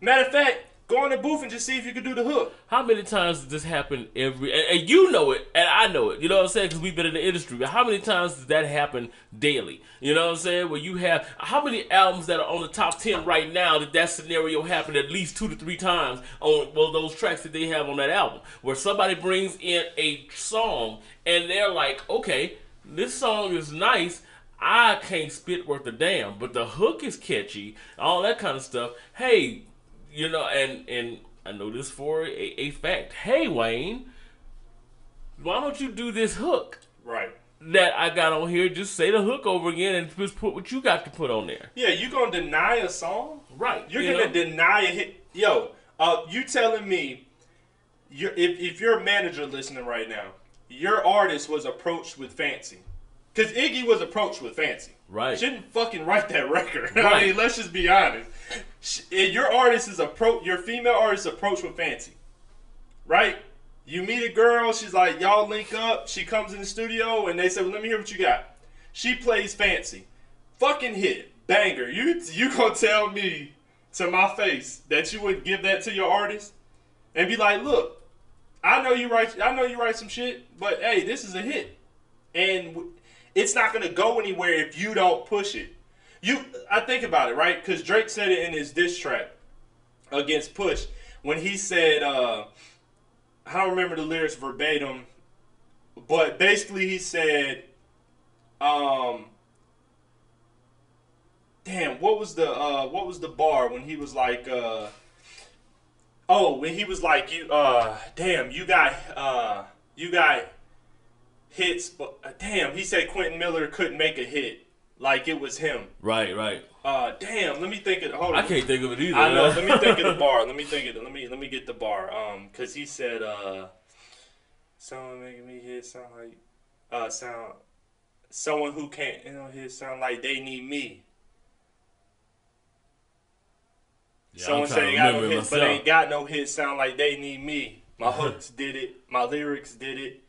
Matter of fact, go in the booth and just see if you can do the hook. How many times does this happen every? And, and you know it, and I know it. You know what I'm saying? Because we've been in the industry. But how many times does that happen daily? You know what I'm saying? Where you have how many albums that are on the top ten right now that that scenario happened at least two to three times on well those tracks that they have on that album, where somebody brings in a song and they're like, okay, this song is nice. I can't spit worth a damn, but the hook is catchy, all that kind of stuff. Hey, you know, and and I know this for a, a fact. Hey, Wayne, why don't you do this hook Right. that I got on here? Just say the hook over again and just put what you got to put on there. Yeah, you gonna deny a song? Right. You're you gonna know? deny a hit. Yo, uh, you telling me, you're, if if you're a manager listening right now, your artist was approached with fancy, because Iggy was approached with fancy. Right. Shouldn't fucking write that record. I mean, let's just be honest. Your artist is approach. Your female artist is approached with fancy, right? You meet a girl. She's like, y'all link up. She comes in the studio and they say, well, "Let me hear what you got." She plays fancy, fucking hit, banger. You you gonna tell me to my face that you would give that to your artist and be like, "Look, I know you write. I know you write some shit, but hey, this is a hit, and it's not gonna go anywhere if you don't push it." You, I think about it, right? Because Drake said it in his diss track against Push when he said, uh, I don't remember the lyrics verbatim, but basically he said, um, damn, what was the uh, what was the bar when he was like, uh, oh, when he was like, you, uh, damn, you got, uh, you got hits, but uh, damn, he said Quentin Miller couldn't make a hit, like it was him. Right. Right. Uh, damn, let me think of, hold on. I can't think of it either. I know. Let me think of the bar. Let me think of it. Let me let me get the bar. Um, cause he said, uh, someone making me hit sound like, uh, sound, someone who can't, you know, hit sound like they need me. Yeah, someone to they got no hits, but ain't got no hits. Sound like they need me. My hooks did it. My lyrics did it.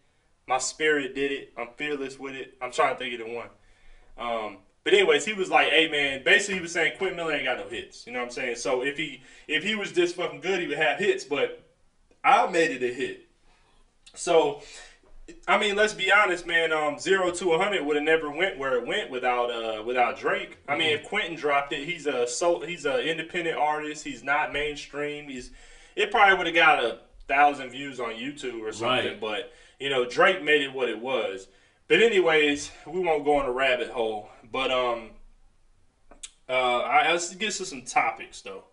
My spirit did it. I'm fearless with it. I'm trying to think of the one. Um, but anyways, he was like, "Hey man," basically he was saying Quentin Miller ain't got no hits. You know what I'm saying? So if he if he was this fucking good, he would have hits. But I made it a hit. So I mean, let's be honest, man. Um, zero to one hundred would have never went where it went without uh without Drake. I mean, if Quentin dropped it, he's a so he's an independent artist. He's not mainstream. He's it probably would have got a thousand views on YouTube or something. Right. But you know, Drake made it what it was. But anyways, we won't go in a rabbit hole. But um, uh, I, let's get to some topics though.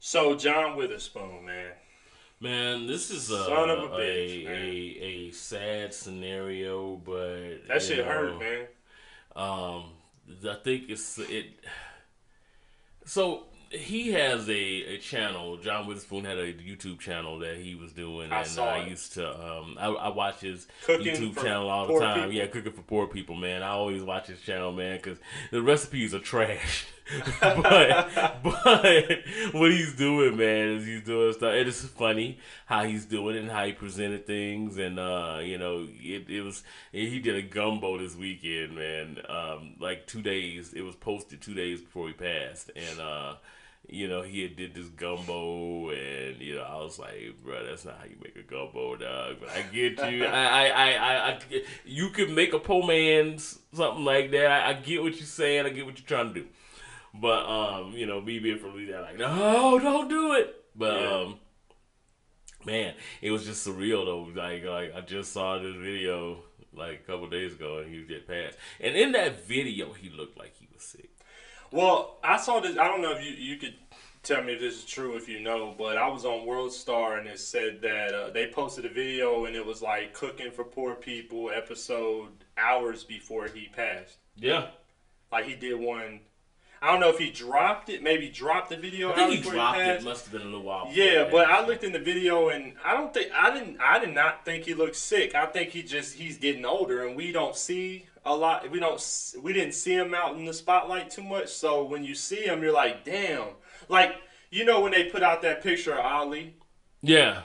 So John Witherspoon, man. Man, this is a Son of a a, bitch, man. a, a sad scenario, but That shit know, hurt, man. Um, I think it's it. So he has a, a channel. John Witherspoon had a YouTube channel that he was doing, I and I it. used to. Um, I, I watch his Cooking YouTube channel all the time. people? Yeah, cooking for poor people, man. I always watch his channel, man, because the recipes are trash. but but what he's doing, man, is he's doing stuff. It is funny how he's doing it and how he presented things, and uh, you know, it, it was he did a gumbo this weekend, man. Um, like two days, it was posted two days before he passed, and uh, you know, he had did this gumbo, and you know, I was like, bro, that's not how you make a gumbo, dog. But I get you. I, I, I, I, you could make a po man something like that. I, I get what you're saying. I get what you're trying to do. But um, you know, me being from Louisiana, like, no, don't do it. But Yeah. um, man, it was just surreal though. Like, like I just saw this video like a couple days ago, and he was get passed. And in that video, he looked like he was sick. Well, I saw this. I don't know if you you could tell me if this is true if you know, but I was on World Star and it said that uh, they posted a video and it was like cooking for poor people episode hours before he passed. Yeah, Like he did one. I don't know if he dropped it. Maybe dropped the video. I think he dropped it. Must have been a little while. Yeah, but I looked in the video and I don't think I didn't I did not think he looked sick. I think he just he's getting older and we don't see a lot. We don't we didn't see him out in the spotlight too much. So when you see him, you're like, damn. Like you know when they put out that picture of Ali, yeah,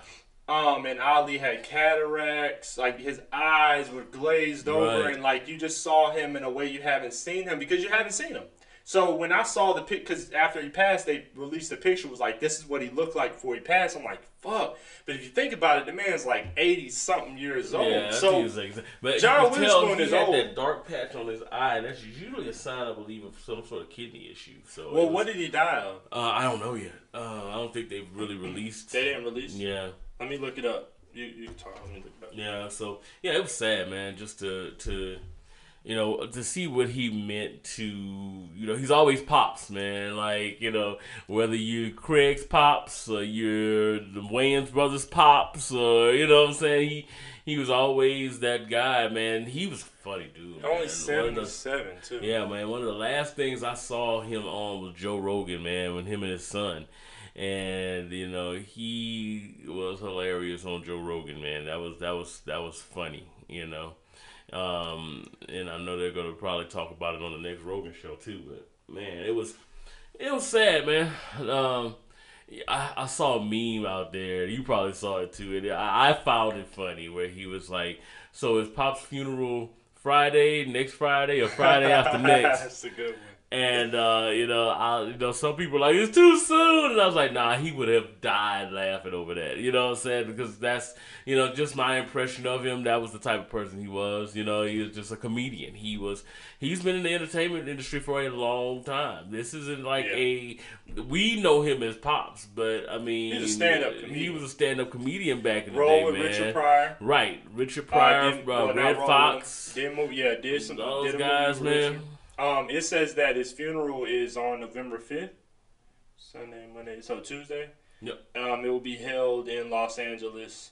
um, and Ali had cataracts, like his eyes were glazed over, Right. and like you just saw him in a way you haven't seen him because you haven't seen him. So when I saw the pic, because after he passed, they released the picture. Was like, this is what he looked like before he passed. I'm like, fuck. But if you think about it, the man's like eighty something years old. yeah. So but John Witherspoon is had old. that dark patch on his eye. and That's usually a sign, I believe, of some sort of kidney issue. So, well, was- what did he die of? Uh, I don't know yet. Uh, I don't think they've really released. They didn't release. Yeah, Let me look it up. You you can talk. Let me look it up. yeah. So yeah, it was sad, man. Just to to you know to see what he meant to you know he's always pops, man. Like you know whether you're Craig's pops or you're the Wayans brothers pops or you know what I'm saying he. He was always that guy, man. He was funny dude. man. Only of the- seventy seven too. Yeah, man. One of the last things I saw him on was Joe Rogan, man, with him and his son. And you know he was hilarious on Joe Rogan, man. That was that was that was funny, you know. Um, and I know they're gonna probably talk about it on the next Rogan show too. But man, it was it was sad, man. Um, I, I saw a meme out there. You probably saw it too. And I, I found it funny where he was like, "So is Pop's funeral Friday, next Friday, or Friday after next?" That's a good one. And uh, you know, I you know, some people are like it's too soon, and I was like, nah, he would have died laughing over that. You know what I'm saying? Because that's you know just my impression of him. That was the type of person he was. You know, he was just a comedian. He was he's been in the entertainment industry for a long time. This isn't like Yeah. a we know him as pops, but I mean, He's a stand-up He was a stand-up comedian back in the day, with man. Richard Pryor. Right, Richard Uh, Pryor, did- uh, Redd Foxx. Did move, yeah, did some those did guys, man. Richard. Um, it says that his funeral is on November fifth, Sunday, Monday, so Tuesday. Yep. Um, it will be held in Los Angeles.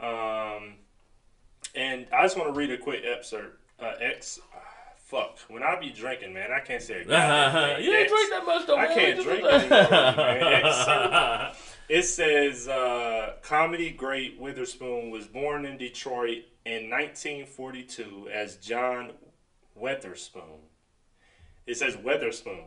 Um, and I just want to read a quick excerpt. Uh, X, fuck. When I be drinking, man, I can't say a goddamn thing. you ain't drink that much though. I man. can't drink anymore. It says uh, comedy great Witherspoon was born in Detroit in 1942 as John Weatherspoon. It says Weatherspoon.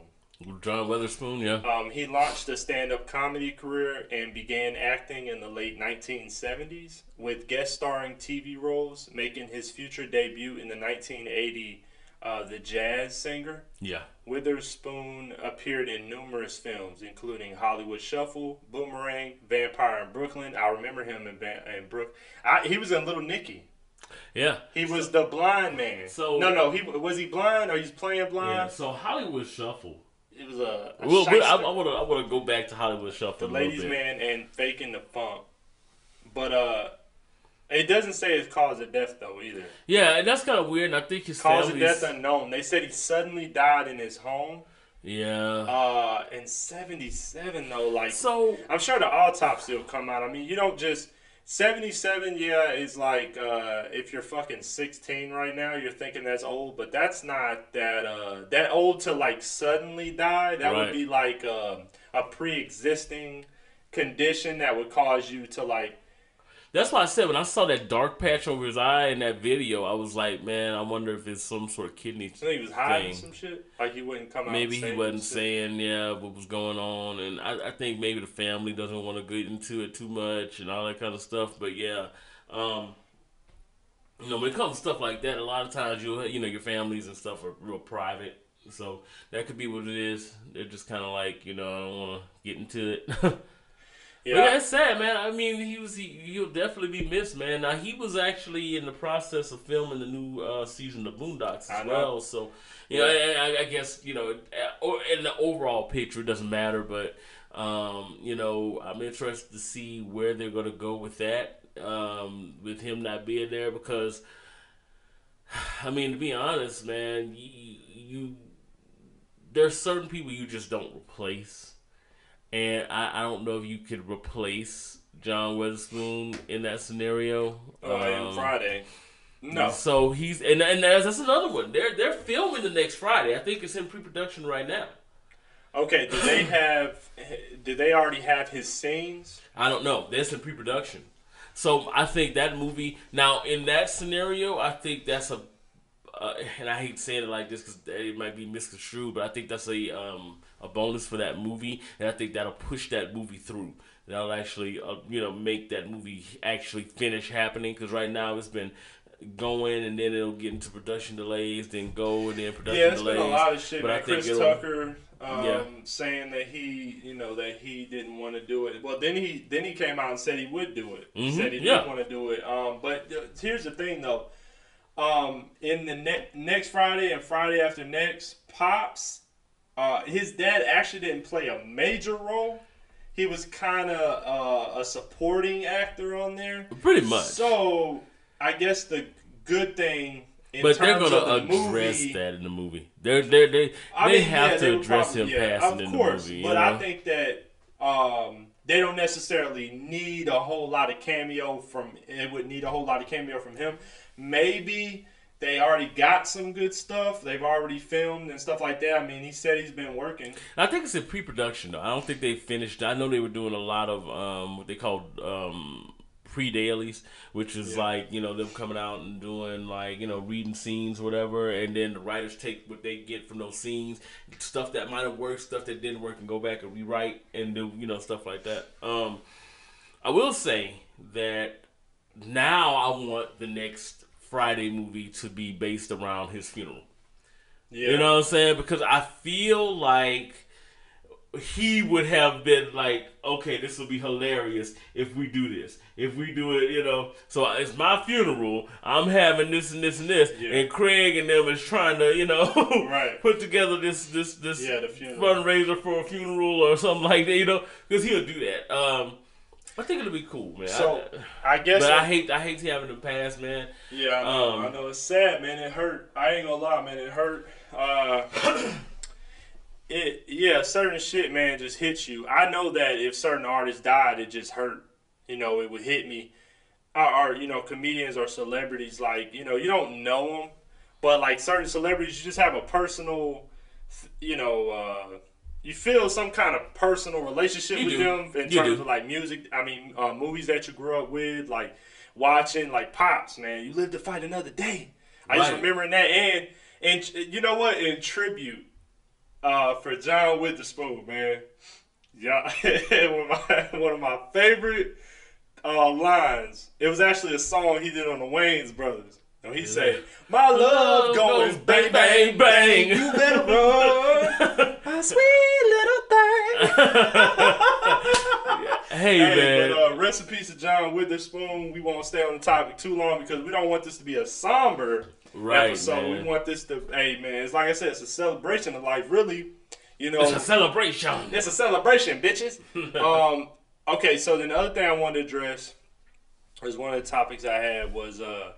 John Weatherspoon, yeah. Um, he launched a stand-up comedy career and began acting in the late 1970s with guest starring TV roles, making his future debut in the 1980 uh, The Jazz Singer. Yeah. Witherspoon appeared in numerous films, including Hollywood Shuffle, Boomerang, Vampire in Brooklyn. I remember him in, Van- in Brook. I, he was in Little Nicky. Yeah. He was the blind man. So- no, no, he was he blind or he's playing Yeah. blind? So Hollywood Shuffle. It was a, a Well, I. I want to I want to go back to Hollywood Shuffle. the a little ladies' man and faking the funk. But uh, it doesn't say his cause of death though either. Yeah, and that's kind of weird. And I think his Cause of death unknown. They said he suddenly died in his home. Yeah. Uh, in '77 though, like so I'm sure the autopsy will come out. I mean, you don't just 77. Yeah, is like uh, if you're fucking 16 right now, you're thinking that's old, but that's not that uh, that old to like suddenly die. That Right. would be like um a pre-existing condition that would cause you to like. That's why I said when I saw that dark patch over his eye in that video, I was like, man, I wonder if it's some sort of kidney I think he was hiding thing. some shit. Like he wouldn't come out. Maybe he wasn't saying yeah what was going on, and I, I think maybe the family doesn't want to get into it too much and all that kind of stuff. But yeah, um, you know when it comes to stuff like that, a lot of times you you know your families and stuff are real private, so that could be what it is. They're just kind of like you know I don't want to get into it. Yeah. But that's sad, man. I mean, he was he, he'll definitely be missed, man. Now he was actually in the process of filming the new uh, season of Boondocks as well. So, you know, I, I, guess you know, uh, or in the overall picture, it doesn't matter. But um, you know, I'm interested to see where they're going to go with that, um, with him not being there because. I mean, to be honest, man, you, you there's certain people you just don't replace, and I, I don't know if you could replace John Weatherspoon in that scenario. Uh, Um, Friday. No. So he's and and that's, that's another one. They're they're filming the next Friday. I think it's in pre-production right now. Okay. do they have? Did they already have his scenes? I don't know. That's in pre-production. So I think that movie now in that scenario, I think that's a, uh, and I hate saying it like this because it might be misconstrued, but I think that's a um, a bonus for that movie, and I think that'll push that movie through. That'll actually uh, you know make that movie actually finish happening because right now it's been going and then it'll get into production delays, then go and then production Yeah, it's delays. been a lot of shit, but I think Chris Tucker um, Yeah. saying that he, you know, that he didn't want to do it. Well, then he then he came out and said he would do it. He Mhm, said he yeah. didn't want to do it. Um, but uh, here's the thing, though. Um, in the ne- next Friday and Friday after next, Pops, uh, his dad actually didn't play a major role. He was kind of uh, a supporting actor on there. Pretty much. So I guess the good thing. In but they're gonna the address movie, that in the movie. They're they they I they mean, have yeah, to they address probably- him yeah, passing of in course, the movie. But you I think that um, they don't necessarily need a whole lot of cameo from. It would need a whole lot of cameo from him. Maybe they already got some good stuff. They've already filmed and stuff like that. I mean, he said he's been working. I think it's in pre-production though. I don't think they finished. I know they were doing a lot of um, what they called um, pre-dailies, which is Yeah. like you know them coming out and doing like you know reading scenes or whatever, and then the writers take what they get from those scenes, stuff that might have worked, stuff that didn't work, and go back and rewrite and do you know stuff like that. Um, I will say that now I want the next Friday movie to be based around his funeral. Yeah. You know what I'm saying? Because I feel like he would have been like, okay, this will be hilarious if we do this. If we do it, you know. So it's my funeral. I'm having this and this and this, Yeah. and Craig and them is trying to, you know, Right. put together this this this Yeah, fundraiser for a funeral or something like that. You know, because he'll do that. Um, I think it'll be cool, man. So I, I guess. but I hate I hate having the past, man. Yeah, I know. Um, I know. It's sad, man. It hurt. I ain't gonna lie, man. It hurt. Uh, it yeah, certain shit, man, just hits you. I know that if certain artists died, it just hurt. You know, it would hit me. Or, or you know, comedians or celebrities, like you know, you don't know them, but like certain celebrities, you just have a personal, you know. uh you feel some kind of personal relationship You with do. them in You terms do. of like music. I mean, uh, movies that you grew up with, like watching, like Pops. Man, you live to fight another day. I just Right. remembering that, and and you know what? In tribute uh, for John Witherspoon, man. Yeah, one of my one of my favorite uh, lines. It was actually a song he did on the Wayans Brothers. And he said, "My love goes bang bang bang. You better run, my sweet little thing." Hey, Hey, man. but uh, recipes of John Witherspoon. We won't stay on the topic too long because we don't want this to be a somber Right, episode. man. We want this to, hey man, it's like I said, it's a celebration of life. Really, you know, it's a celebration. it's a celebration, bitches. um, okay, so then the other thing I wanted to address was one of the topics I had was uh,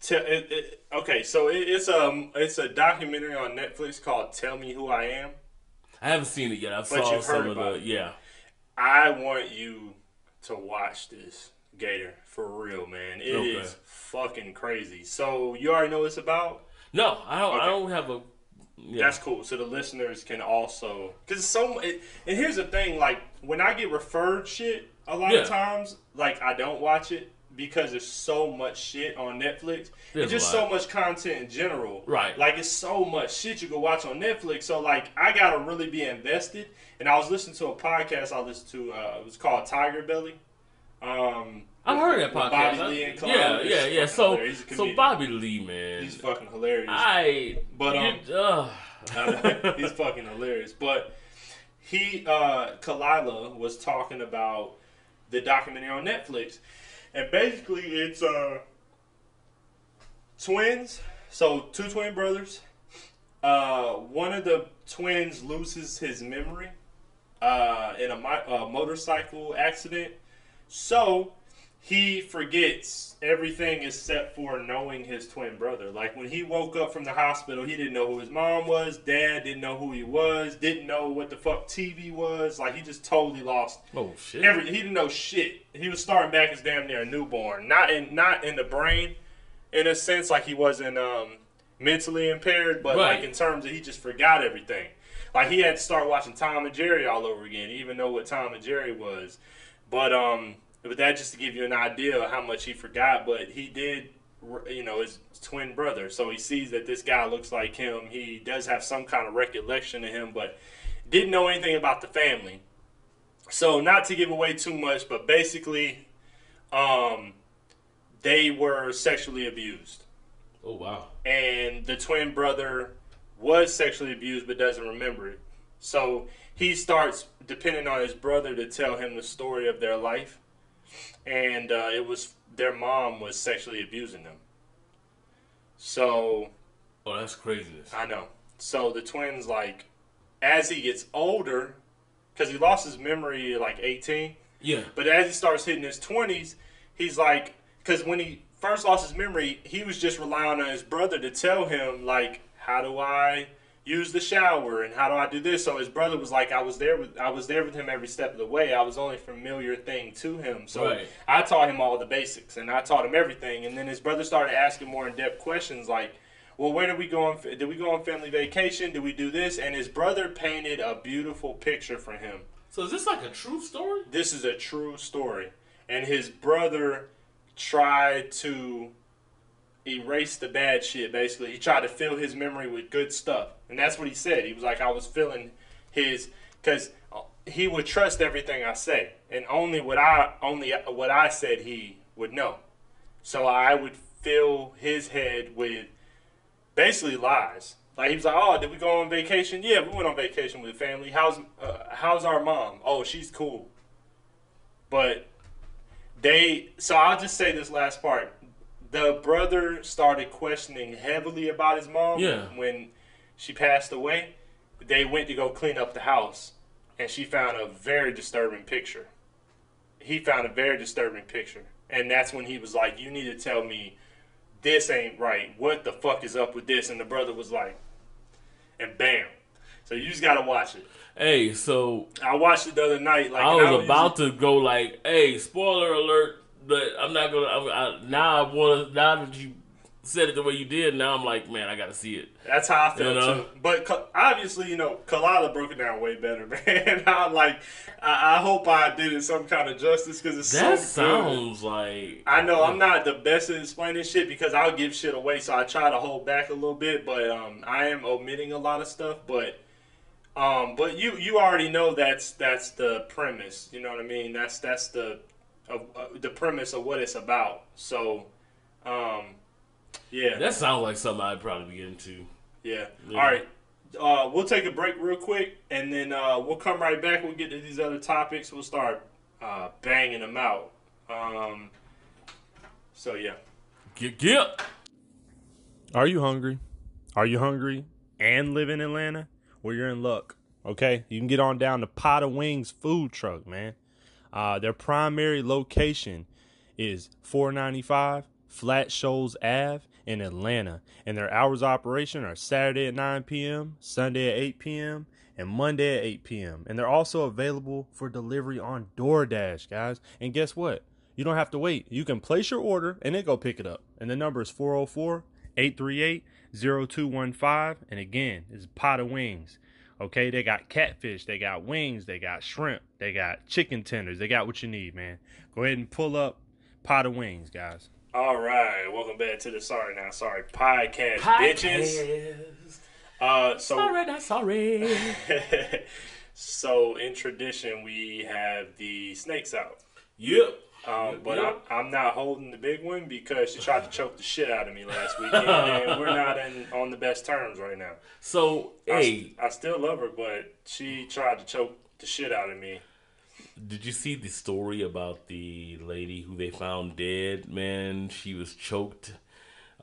te- it, it, okay, so it, it's um it's a documentary on Netflix called "Tell Me Who I Am." I haven't seen it yet. I saw some of the it. yeah. I want you to watch this, Gator, for real, man. It is Okay. fucking crazy. So you already know what it's about. No, I don't. I don't have a. Yeah. That's cool. So the listeners can also because so. It, and here's the thing: like when I get referred shit, a lot Yeah. of times, like I don't watch it because there's so much shit on Netflix. There's It's just so much content in general. Right. Like it's so much shit you can watch on Netflix. So like I gotta really be invested. And I was listening to a podcast I listened to. Uh, it was called Tiger Belly. Um, I heard that podcast. Bobby Lee and yeah, yeah, yeah. So, hilarious. So. Bobby Lee, man, He's fucking hilarious. I. But, um, uh, He's fucking hilarious. But he, uh, Khalyla was talking about the documentary on Netflix, and basically it's uh twins. So two twin brothers. Uh, one of the twins loses his memory uh, in a mi- uh, motorcycle accident. So he forgets everything except for knowing his twin brother. Like when he woke up from the hospital, he didn't know who his mom was, dad didn't know who he was, didn't know what the fuck TV was. Like he just totally lost oh shit. every. He didn't know shit. He was starting back as damn near a newborn, not in not in the brain, in a sense like he wasn't um, mentally impaired, but Right. like in terms of he just forgot everything. Like he had to start watching Tom and Jerry all over again, even know what Tom and Jerry was. But um, but that just to give you an idea of how much he forgot. But he did, you know, his twin brother. So he sees that this guy looks like him. He does have some kind of recollection of him, but didn't know anything about the family. So not to give away too much, but basically, um, they were sexually abused, Oh wow. and the twin brother was sexually abused but doesn't remember it. So he starts depending on his brother to tell him the story of their life, and uh, it was their mom was sexually abusing them. So Oh, that's craziness. I know. So the twins like, as he gets older, because he lost his memory at like eighteen. Yeah. But as he starts hitting his twenties, he's like, because when he first lost his memory, he was just relying on his brother to tell him like, how do I use the shower and how do I do this? So his brother was like, I was there with, I was there with him every step of the way. I was only familiar thing to him, so Right. I taught him all the basics and I taught him everything. And then his brother started asking more in depth questions like. Well, where did we go on? Did we go on family vacation? Did we do this? And his brother painted a beautiful picture for him So is this like a true story? this is a true story. And his brother tried to erase the bad shit, basically. He tried to fill his memory with good stuff. And that's what he said. He was like, I was filling his. Because he would trust everything I say. And only what I only what I said he would know. So I would fill his head with basically lies. Like he was like, "Oh, did we go on vacation? Yeah, we went on vacation with family. How's uh, how's our mom? Oh, she's cool." But they, so I'll just say this last part. The brother started questioning heavily about his mom Yeah. when she passed away. They went to go clean up the house, and she found a very disturbing picture. He found a very disturbing picture, and that's when he was like, "You need to tell me this ain't right. What the fuck is up with this?" And the brother was like, and bam. So you just gotta watch it. Hey, so I watched it the other night. Like I was about to go like, "Hey, spoiler alert!" But I'm not gonna. I, I, now I want to. Now that you said it the way you did, now I'm like, man, I gotta see it. That's how I feel You know? too. But obviously, you know, Khalyla broke it down way better, man. I like. I, I hope I did it some kind of justice because it's That so good. sounds like I know I'm not the best at explaining shit because I'll give shit away, so I try to hold back a little bit. But um, I am omitting a lot of stuff. But um, but you you already know that's that's the premise. You know what I mean? That's that's the of uh, the premise of what it's about. So um, yeah. that sounds like something I'd probably be into. Yeah. Yeah. All right. uh, we'll take a break real quick, and then uh, we'll come right back. We'll get to these other topics. We'll start uh, banging them out. Um, so yeah. Get get. Are you hungry? Are you hungry and live in Atlanta? Well, you're in luck. Okay, you can get on down to Pot of Wings food truck, man. Uh, their primary location is 495 Flat Shoals Ave in Atlanta, and their hours of operation are Saturday at 9 p.m., Sunday at 8 p.m., and Monday at 8 p.m. And they're also available for delivery on DoorDash, guys. And guess what? You don't have to wait. You can place your order and then go pick it up. And the number is 404 838 0215. And again, it's Pot of Wings. Okay, they got catfish, they got wings, they got shrimp, they got chicken tenders, they got what you need, man. Go ahead and pull up Pot of Wings, guys. All right, welcome back to the Sorry Not Sorry podcast, bitches. Uh, so Sorry, not sorry. so in tradition, we have the snakes out. yep. Um, but. I, I'm not holding the big one because she tried to choke the shit out of me last weekend, and we're not in, on the best terms right now. So, I, hey, I still love her, but she tried to choke the shit out of me. did you see the story about the lady who they found dead? Man, she was choked.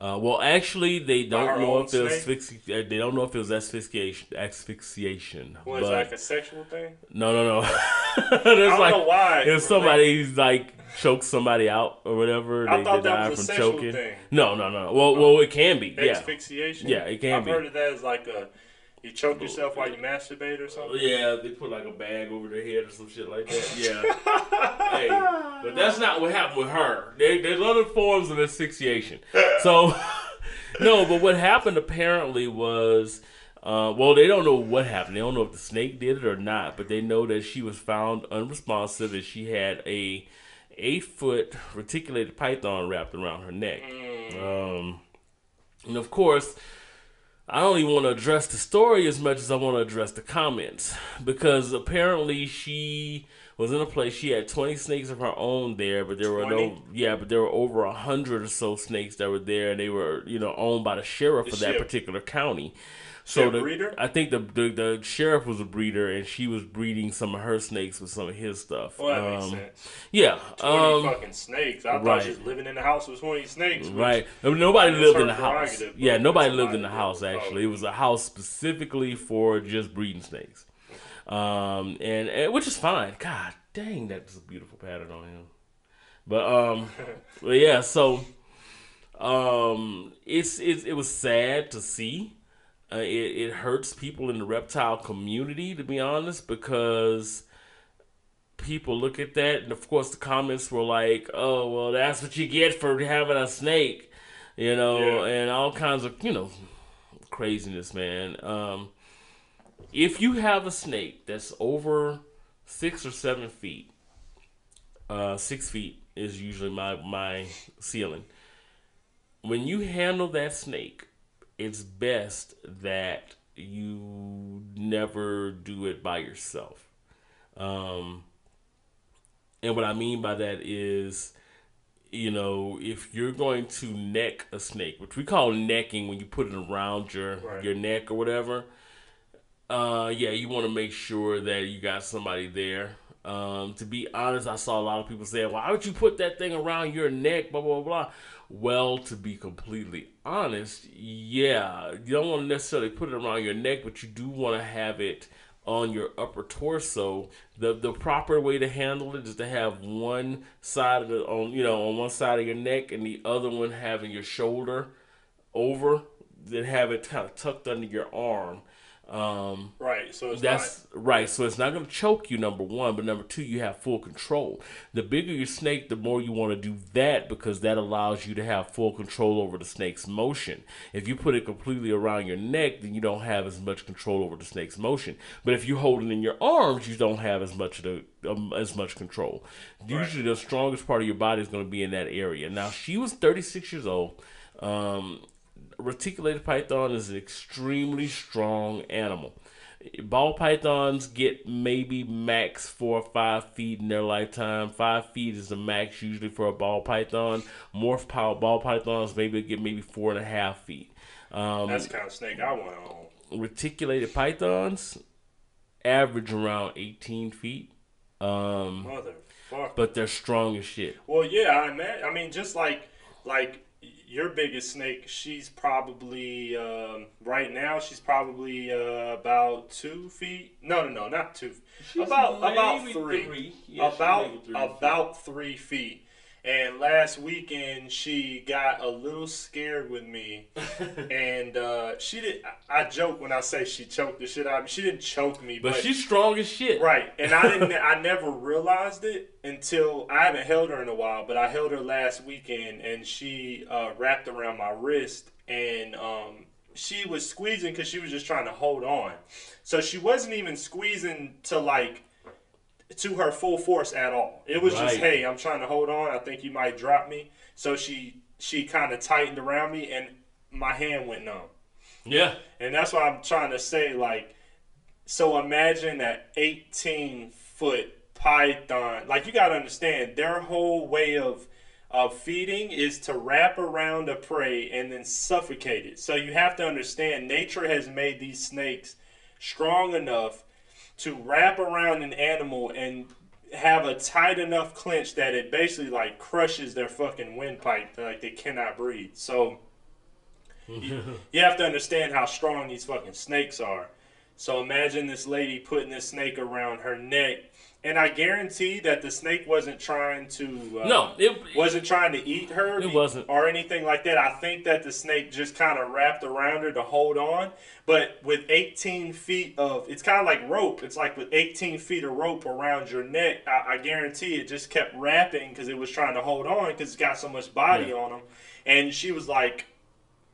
Uh, well, actually, they don't know if it was asphyxi- uh, they don't know if it was asphyxiation. Asphyxiation. Was like a sexual thing? no, no, no. There's I don't like know why. if somebody like choked somebody out or whatever, I they, thought that die was a from sexual choking. thing. No, no, no. Well, well, it can be. Yeah, Asphyxiation? Yeah, it can I've be. heard of that as like a you choke yourself while you masturbate or something. Yeah, they put like a bag over their head or some shit like that. Yeah. hey, but that's not what happened with her. There, there's other forms of asphyxiation. So, no, but what happened apparently was, uh, well, they don't know what happened. They don't know if the snake did it or not, but they know that she was found unresponsive and she had a eight foot reticulated python wrapped around her neck. Um, and of course, I don't even want to address the story as much as I want to address the comments because apparently she was in a place she had 20 snakes of her own there, but there were no yeah, but there were over a hundred or so snakes that were there, and they were you know owned by the sheriff Is of that particular county. So the, breeder? I think the, the the sheriff was a breeder, and she was breeding some of her snakes with some of his stuff. Well, that makes Um, sense. Yeah, 20 um, fucking snakes. I right. thought she was living in the house with 20 snakes. Right. I mean, nobody lived in the house. Yeah, nobody lived in the house actually. It was a house specifically for just breeding snakes. Um and, and which is fine. God dang, that's a beautiful pattern on him. But um but yeah, so um it's, it's it was sad to see. Uh, it, it hurts people in the reptile community to be honest because people look at that and of course the comments were like oh well that's what you get for having a snake you know Yeah. and all kinds of you know craziness man um if you have a snake that's over six or seven feet uh six feet is usually my my ceiling when you handle that snake it's best that you never do it by yourself um and what I mean by that is, you know, if you're going to neck a snake, which we call necking when you put it around your Right. your neck or whatever, uh, yeah, you want to make sure that you got somebody there. Um, to be honest, I saw a lot of people saying, "Why would you put that thing around your neck?" Blah blah blah. Well, to be completely honest, yeah, you don't want to necessarily put it around your neck, but you do want to have it on your upper torso. The the proper way to handle it is to have one side of the on you know on one side of your neck and the other one having your shoulder over, then have it kind of tucked under your arm. Um, Right. So it's that's right. So it's not going to choke you, number one, but number two, you have full control. The bigger your snake, the more you want to do that because that allows you to have full control over the snake's motion. If you put it completely around your neck, then you don't have as much control over the snake's motion. But if you hold it in your arms, you don't have as much of the um, as much control. Usually, the strongest part of your body is going to be in that area. Now, she was 36 years old. Um, reticulated python is an extremely strong animal. Ball pythons get maybe max four or five feet in their lifetime. Five feet is the max usually for a ball python. Morph power ball pythons maybe get maybe four and a half feet. Um, That's the kind of snake I want to own. reticulated pythons average around 18 feet. Um, Motherfucker. but they're strong as shit. Well, yeah, I I mean, just like like your biggest snake, she's probably um, right now. She's probably uh, about two feet. No, no, no, not two. about about maybe three. three. Yeah, about three about three feet. And last weekend, she got a little scared with me, and uh, she did. I, I joke when I say she choked the shit out of me. She didn't choke me, But she's strong as shit. Right, and I didn't. I never realized it until I haven't held her in a while. But I held her last weekend, and she uh, wrapped around my wrist, and um, she was squeezing because she was just trying to hold on. So she wasn't even squeezing to like to her full force at all. It was just, hey, I'm trying to hold on. I think you might drop me. So she she kind of tightened around me, and my hand went numb. Yeah. And that's what I'm trying to say. Like, so imagine that 18 foot python. Like, you got to understand, their whole way of of feeding is to wrap around a prey and then suffocate it. So you have to understand, nature has made these snakes strong enough to wrap around an animal and have a tight enough clinch that it basically like crushes their fucking windpipe like they cannot breathe. So you, you have to understand how strong these fucking snakes are. So imagine this lady putting this snake around her neck, and I guarantee that the snake wasn't trying to. Uh, No, it wasn't trying to eat her. It wasn't. or anything like that. I think that the snake just kind of wrapped around her to hold on. But with 18 feet of, it's kind of like rope. It's like with 18 feet of rope around your neck. I, I guarantee it just kept wrapping because it was trying to hold on because it's got so much body Yeah. on him. And she was like,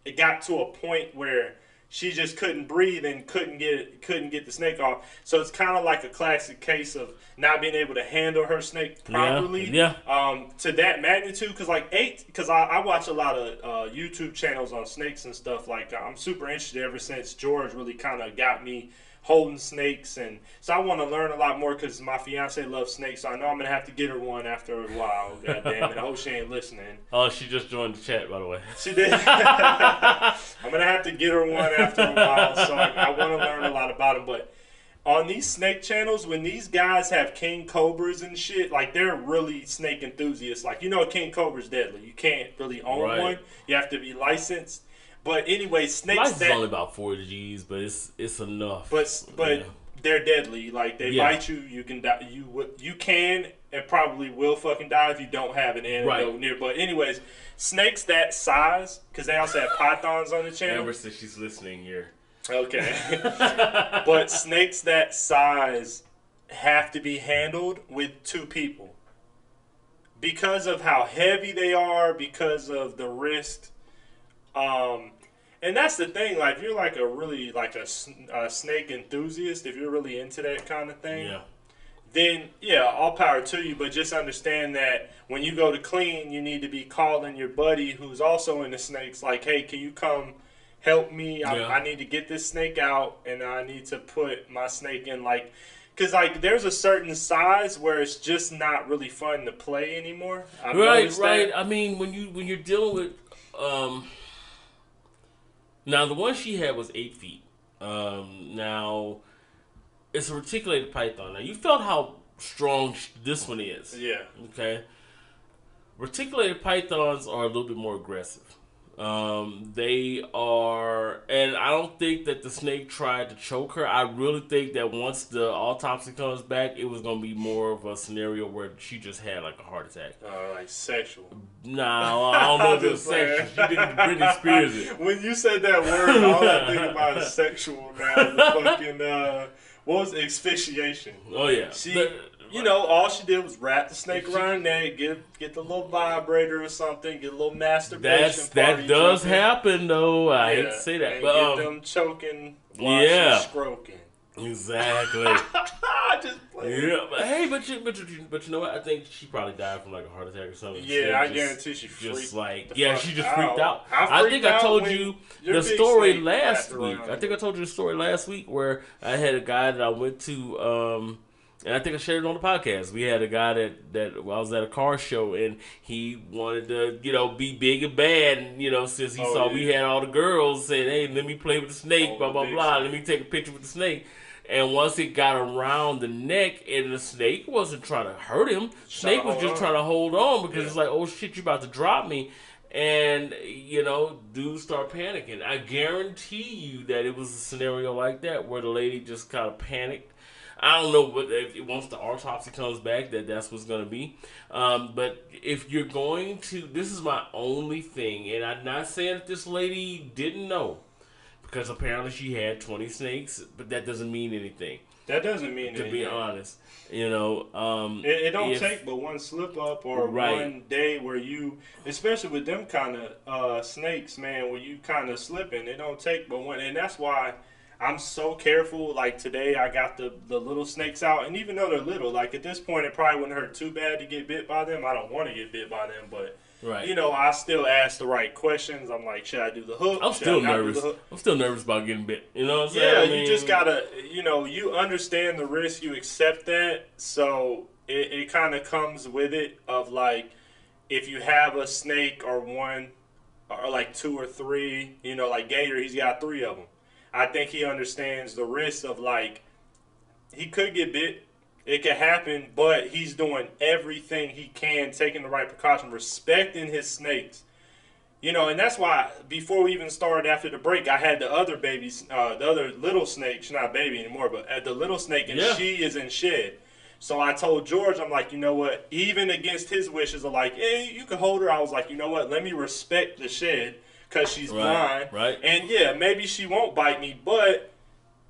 it got to a point where she just couldn't breathe and couldn't get it, couldn't get the snake off. So it's kind of like a classic case of not being able to handle her snake properly. yeah. Um, to that magnitude, because like eight, because I, I watch a lot of uh, YouTube channels on snakes and stuff. Like I'm super interested ever since George really kind of got me holding snakes, and so I want to learn a lot more because my fiance loves snakes. So I know I'm gonna have to get her one after a while. God damn it! I hope she ain't listening. Oh, she just joined the chat, by the way. She did. I'm gonna have to get her one after a while, so I, I want to learn a lot about them. But on these snake channels, when these guys have king cobras and shit, like they're really snake enthusiasts. Like you know, a king cobra's deadly. You can't really own Right. one. You have to be licensed. But anyway, snakes is that, only about 40 G's, but it's it's enough. but but Yeah. they're deadly. Like they Yeah. bite you, you can die. You you can and probably will fucking die if you don't have an antidote Right. near. But anyways, snakes that size, because they also have pythons on the channel. Amber says she's listening here. Okay. but snakes that size have to be handled with two people. Because of how heavy they are, because of the risk. Um, and that's the thing. Like, if you're like a really like a, a snake enthusiast, if you're really into that kind of thing, Yeah. then yeah, all power to you. But just understand that when you go to clean, you need to be calling your buddy who's also into snakes, like, hey, can you come help me? I, Yeah. I need to get this snake out, and I need to put my snake in like. Cause like there's a certain size where it's just not really fun to play anymore. I've Right, right. that. I mean, when you when you're dealing with, um, now the one she had was eight feet. Um, now it's a reticulated python. Now you felt how strong this one is. Yeah. Okay. Reticulated pythons are a little bit more aggressive. Um, they are, and I don't think that the snake tried to choke her. I really think that once the autopsy comes back, it was gonna be more of a scenario where she just had like a heart attack. Uh, like sexual. No, I don't know if it was sexual. She didn't Britney Spears it. When you said that word, all I think about is sexual now. The fucking uh, what was it? asphyxiation? Oh yeah, She, you know, all she did was wrap the snake around her neck, get get the little vibrator or something, get a little masturbation. that's that does jumping. happen though. I hate to say that, but get um, them choking while yeah. she's stroking. Exactly. I just played. yeah, but hey, but you, but you, but you know what? I think she probably died from like a heart attack or something. Yeah, I Just- guarantee she Just like yeah, she just freaked out. I I, freaked think I told you the story last week. I think I told you the story last week where I had a guy that I went to, um, and I think I shared it on the podcast. We had a guy that that I was at a car show and he wanted to, you know, be big and bad. And, you know, since he Oh, saw yeah. we had all the girls saying, "Hey, let me play with the snake," Oh, blah blah blah. snake. Let me take a picture with the snake. And once it got around the neck, and the snake wasn't trying to hurt him, snake was just on. trying to hold on because Yeah. it's like, oh shit, you about to drop me. And you know, dudes start panicking. I guarantee you that it was a scenario like that where the lady just kind of panicked. I don't know what if once the autopsy comes back that that's what's going to be. Um, but if you're going to, this is my only thing, and I'm not saying that this lady didn't know because apparently she had 20 snakes, but that doesn't mean anything. That doesn't mean To be honest, you know, um, It, it don't if- take but one slip up or Right. one day where you, especially with them kind of uh, snakes, man, where you kind of slipping. It don't take but one, and that's why I'm so careful. Like today, I got the the little snakes out, and even though they're little, like at this point, it probably wouldn't hurt too bad to get bit by them. I don't want to get bit by them, but right. you know, I still ask the right questions. I'm like, should I do the hook? I'm Should still I not do nervous. I'm still nervous about getting bit. You know what I'm saying? Yeah, I you just gotta, you know, you understand the risk, you accept that. So it, it kind of comes with it of like, if you have a snake or one, or like two or three, you know, like Gator, he's got three of them. I think he understands the risk of like, he could get bit. It could happen, but he's doing everything he can, taking the right precaution, respecting his snakes. You know, and that's why before we even started after the break, I had the other babies, uh, the other little snake. She's not a baby anymore, but uh, the little snake, and Yeah. she is in shed. So I told George, I'm like, you know what? Even against his wishes, of like, hey, you can hold her. I was like, you know what? Let me respect the shed because she's Right, blind. right. And yeah, maybe she won't bite me, but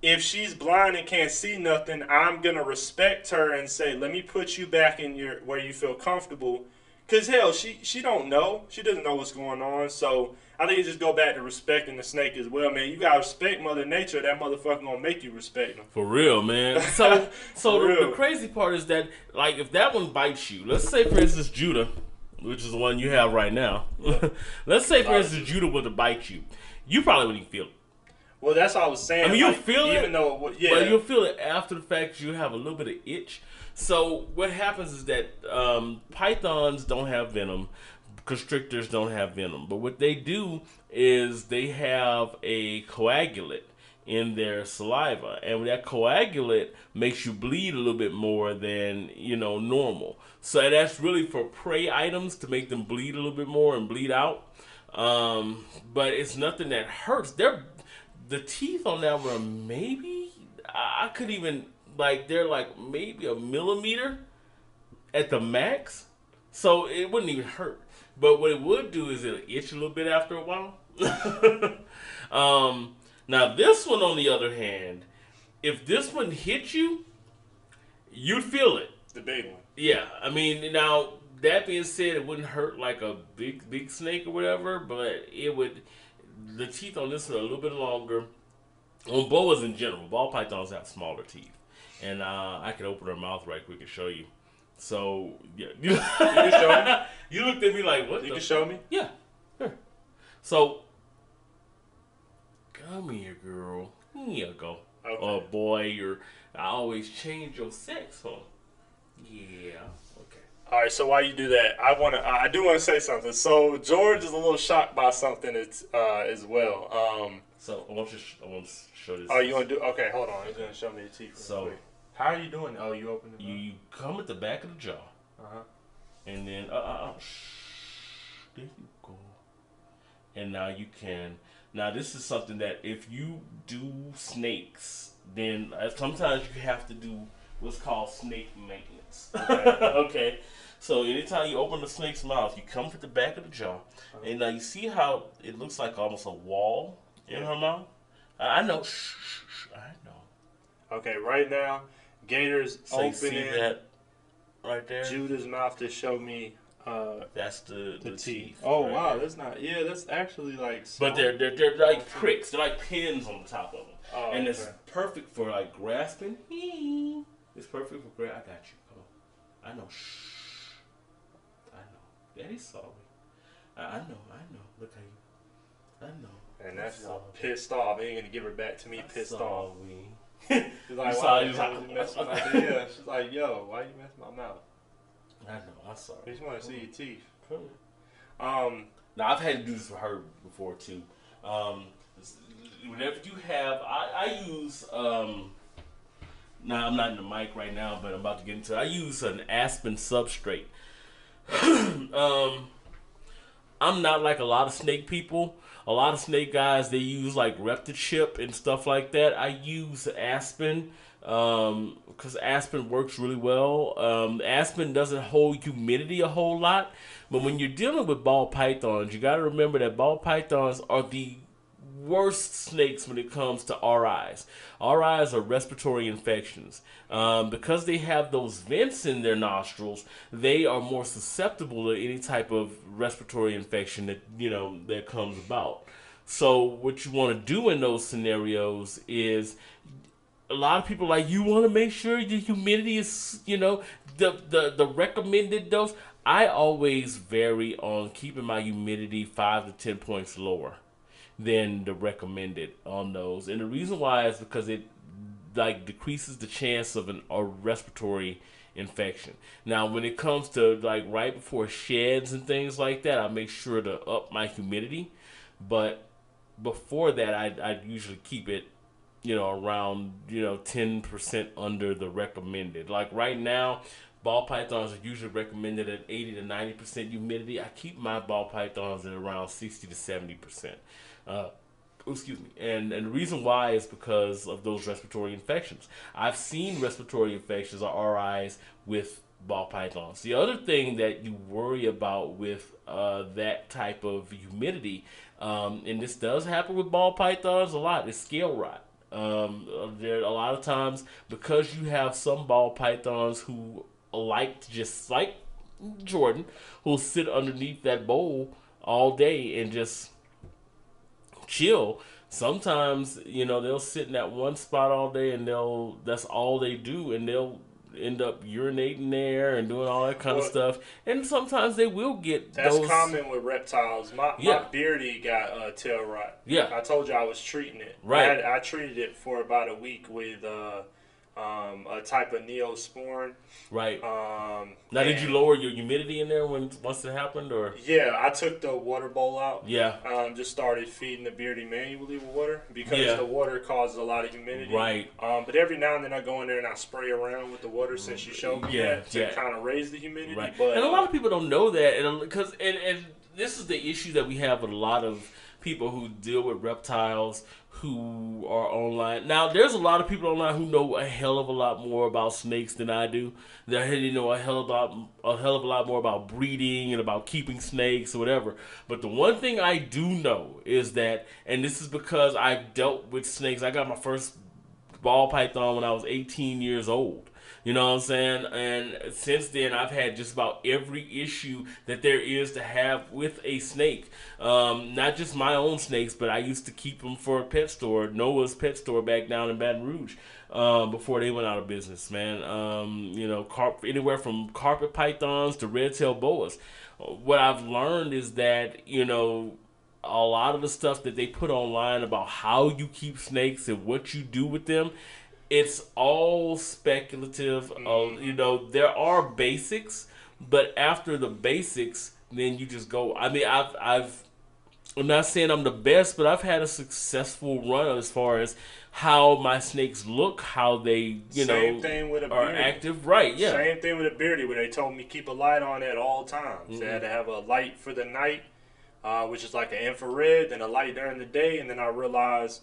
if she's blind and can't see nothing, I'm gonna respect her and say, let me put you back in your where you feel comfortable. Cause hell, she she don't know. She doesn't know what's going on. So I think you just go back to respecting the snake as well, man. You gotta respect Mother Nature. That motherfucker gonna make you respect him. For real, man. So, so the, the crazy part is that, like, if that one bites you, let's say, for instance, Judah, which is the one you have right now. let's say, for instance, Judah were to bite you, you probably wouldn't feel it. Well, that's all I was saying. I mean, you'll like, feel it, even though it yeah. But you'll feel it after the fact. You have a little bit of itch. So what happens is that um, pythons don't have venom, constrictors don't have venom. But what they do is they have a coagulate in their saliva, and that coagulate makes you bleed a little bit more than you know normal. So that's really for prey items to make them bleed a little bit more and bleed out. Um, but it's nothing that hurts. They're the teeth on that were maybe I could even like they're like maybe a millimeter at the max, so it wouldn't even hurt. But what it would do is it'll itch a little bit after a while. um, now this one, on the other hand, if this one hit you, you'd feel it. the big one. Yeah, I mean, now that being said, it wouldn't hurt like a big big snake or whatever, but it would. The teeth on this one are a little bit longer. On boas in general, ball pythons have smaller teeth, and uh, I can open her mouth right quick and show you. So yeah, you, can show me? you looked at me like what? You can show me. yeah. Here. So, come here, girl. Here you go. Okay. Oh boy, you're. I always change your sex, huh? Yeah. Okay. All right, so while you do that, I want to. I do want to say something. So George is a little shocked by something it's, uh, as well. Um, So I want you. sh- I want to show this. oh, you want to do? Okay, hold on. He's gonna show me the teeth. So- quick. how are you doing? Oh, you opened it. You, you come at the back of the jaw, Uh huh. and then uh, uh, uh, shh, there you go. And now you can. Now this is something that if you do snakes, then uh, sometimes you have to do what's called snake maintenance. okay. So anytime you open the snake's mouth, you come to the back of the jaw, and now you see how it looks like almost a wall in her mouth. I know. Shh, shh, shh, I know. Okay, right now, Gator's So opening that right there? Judah's mouth to show me Uh, That's the the, the, teeth. Oh right wow, there. that's not. Yeah, that's actually like. But they're, they're they're like pricks. They're like pins on the top of them, Oh, and it's perfect for like grasping. It's perfect for grab. I got you. Come on. I know. Shh. I know. Daddy's sorry. I, I know. I know. Look at you. I know. And that's pissed off. He ain't gonna give her back to me pissed off. Sorry. She's like, why saw- the you hell saw- was you messing with my yeah. She's like, yo, why you messing my mouth? I know. I saw. Sorry. just want to see your teeth. Cool. Um, Now I've had to do this for her before too. Um, whenever you have, I, I use. Um, now I'm not in the mic right now, but I'm about to get into. it. I use an aspen substrate. um, I'm not like a lot of snake people. A lot of snake guys they use like Reptichip and stuff like that. I use aspen because aspen works really well. Um, aspen doesn't hold humidity a whole lot, but when you're dealing with ball pythons, you got to remember that ball pythons are the worst snakes when it comes to RIs. RIs are respiratory infections. Um, because they have those vents in their nostrils, they are more susceptible to any type of respiratory infection that you know that comes about. So what you want to do in those scenarios is a lot of people like you want to make sure the humidity is you know the the the recommended dose. I always vary on keeping my humidity 5 to 10 points lower than the recommended on those. And the reason why is because it like decreases the chance of an a respiratory infection. Now when it comes to like right before sheds and things like that i make sure to up my humidity. But before that i i usually keep it you know, around, you know, 10% under the recommended. Like right now, ball pythons are usually recommended at 80 to 90% humidity. I keep my ball pythons at around 60 to 70%. Uh, excuse me. And, and the reason why is because of those respiratory infections. I've seen respiratory infections or RIs with ball pythons. The other thing that you worry about with uh, that type of humidity, um, and this does happen with ball pythons a lot, is scale rot. Um, there a lot of times because you have some ball pythons who like just like Jordan, who'll sit underneath that bowl all day and just chill. Sometimes you know they'll sit in that one spot all day and they'll that's all they do and they'll end up urinating there and doing all that kind of stuff. And sometimes they will get that's those. common with reptiles. My Yeah. my beardy got uh, tail rot. Yeah. I told you I was treating it. Right. I, had, I treated it for about a week with uh, um, a type of neosporin. Right Um, now, did you lower your humidity in there when once it happened or? Yeah, I took the water bowl out. Yeah. Um, just started feeding the beardy manually with water because Yeah. the water causes a lot of humidity. Right. Um, but every now and then I go in there and I spray around with the water since you showed me Yeah, that to yeah. kind of raise the humidity. Right. But and a lot of people don't know that, and because and, and this is the issue that we have with a lot of people who deal with reptiles who are online. Now, there's a lot of people online who know a hell of a lot more about snakes than I do. They know a hell of a a hell of a lot more about breeding and about keeping snakes or whatever. But the one thing I do know is that, and this is because I've dealt with snakes. I got my first ball python when I was 18 years old. You know what I'm saying? And since then, I've had just about every issue that there is to have with a snake. Um, not just my own snakes, but I used to keep them for a pet store, Noah's Pet Store back down in Baton Rouge, um, before they went out of business, man. Um, you know, carp- anywhere from carpet pythons to red tail boas. What I've learned is that, you know, a lot of the stuff that they put online about how you keep snakes and what you do with them it's all speculative uh, you know there are basics but after the basics then you just go i mean i've i've i'm not saying i'm the best but i've had a successful run as far as how my snakes look how they you Same know thing with a are beardy. active right yeah Same thing with a beardy, where they told me keep a light on at all times. They had to have a light for the night, uh, which is like an infrared, then a light during the day, and then I realized,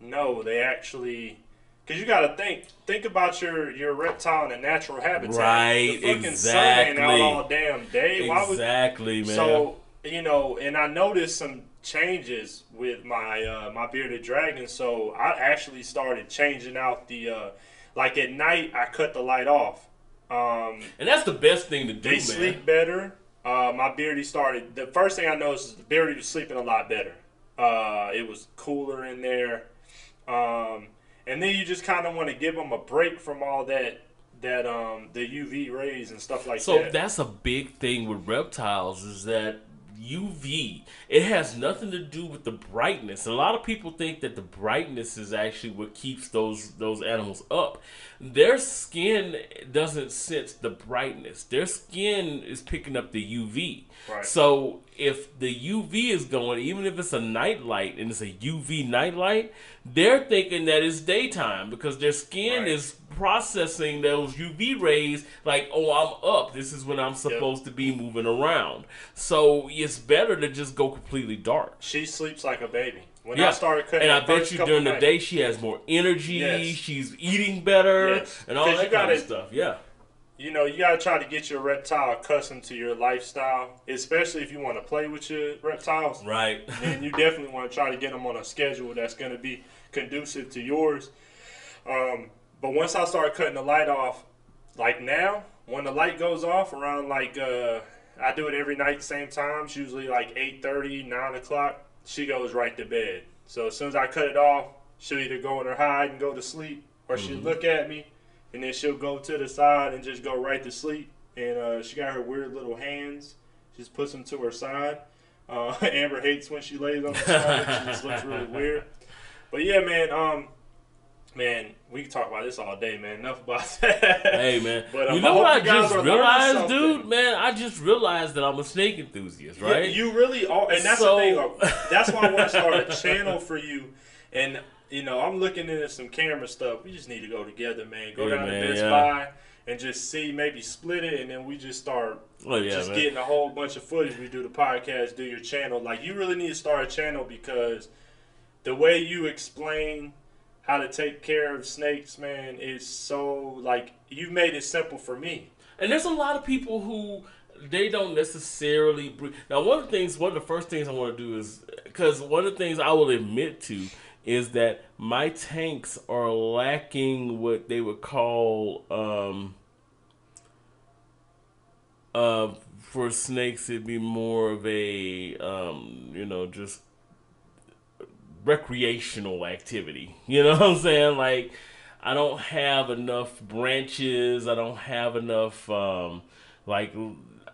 no, they actually, because you got to think, think about your your reptile and a natural habitat. Right, the fucking sun ain't out exactly. all damn day. Why would exactly man so you know, and I noticed some changes with my uh, my bearded dragon. So I actually started changing out the uh, like at night. I cut the light off. Um, and that's the best thing to do they man sleep better. uh, my beardy started. The first thing I noticed is the beardy was sleeping a lot better. Uh, it was cooler in there, um, and then you just kind of want to give them a break from all that that um, the UV rays and stuff like So that. So that's a big thing with reptiles is that UV. It has nothing to do with the brightness. A lot of people think that the brightness is actually what keeps those those animals up. Their skin doesn't sense the brightness. Their skin is picking up the UV. Right. So if the UV is going, even if it's a night light and it's a UV night light, they're thinking that it's daytime because their skin Right. is processing those UV rays like, oh, I'm up. This is when I'm supposed to be moving around. So it's better to just go completely dark. she sleeps like a baby. When Yeah, I started cutting, and I bet you during the nights- day she has more energy. Yes. She's eating better Yes. and all that kind of gotta- stuff. Yeah. You know, you gotta try to get your reptile accustomed to your lifestyle, especially if you want to play with your reptiles. Right. and you definitely want to try to get them on a schedule that's going to be conducive to yours. Um, but once I start cutting the light off, like now, when the light goes off around like uh, I do it every night, same time, it's usually like 8:30, 9 o'clock. She goes right to bed. So as soon as I cut it off, she'll either go in her hide and go to sleep, or she'll look at me, and then she'll go to the side and just go right to sleep. And uh, she got her weird little hands. She just puts them to her side. Uh, Amber hates when she lays on the side. she just looks really weird. But yeah, man. Um, man, we can talk about this all day, man. Enough about that. Hey man, But, um, you know hope what I just realized, dude? Man, I just realized that I'm a snake enthusiast, Yeah, right? you really are, and that's So- the thing. uh, That's why I want to start a channel for you. And you know, I'm looking into some camera stuff. We just need to go together, man. Go Yeah, down man, to Best yeah. Buy and just see, maybe split it, and then we just start oh yeah, just man. getting a whole bunch of footage. We do the podcast, do your channel. Like you really need to start a channel because the way you explain how to take care of snakes, man, is so like you've made it simple for me. And there's a lot of people who they don't necessarily breathe. Now, one of the things, one of the first things I want to do is because one of the things I will admit to is that my tanks are lacking what they would call um uh for snakes it'd be more of a um you know just recreational activity. You know what I'm saying? Like I don't have enough branches. I don't have enough um, like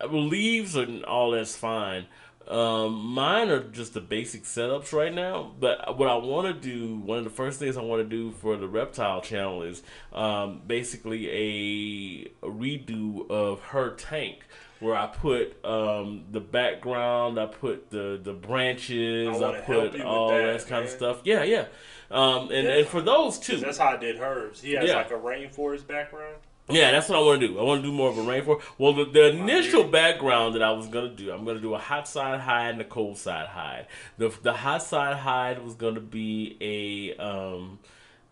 leaves and all that's fine. Um, mine are just the basic setups right now. But what I want to do, one of the first things I want to do for the reptile channel is um, basically a, a redo of her tank. Where I put um, the background, I put the the branches, I I, put all that, that, kind of stuff. Yeah, yeah. Um, and, and for those too, that's how I did hers. He has Yeah. like a rainforest background. Yeah, that's what I want to do. I want to do more of a rainforest. Well, the, the initial background that I was gonna do, I'm gonna do a hot side hide and a cold side hide. The the hot side hide was gonna be a um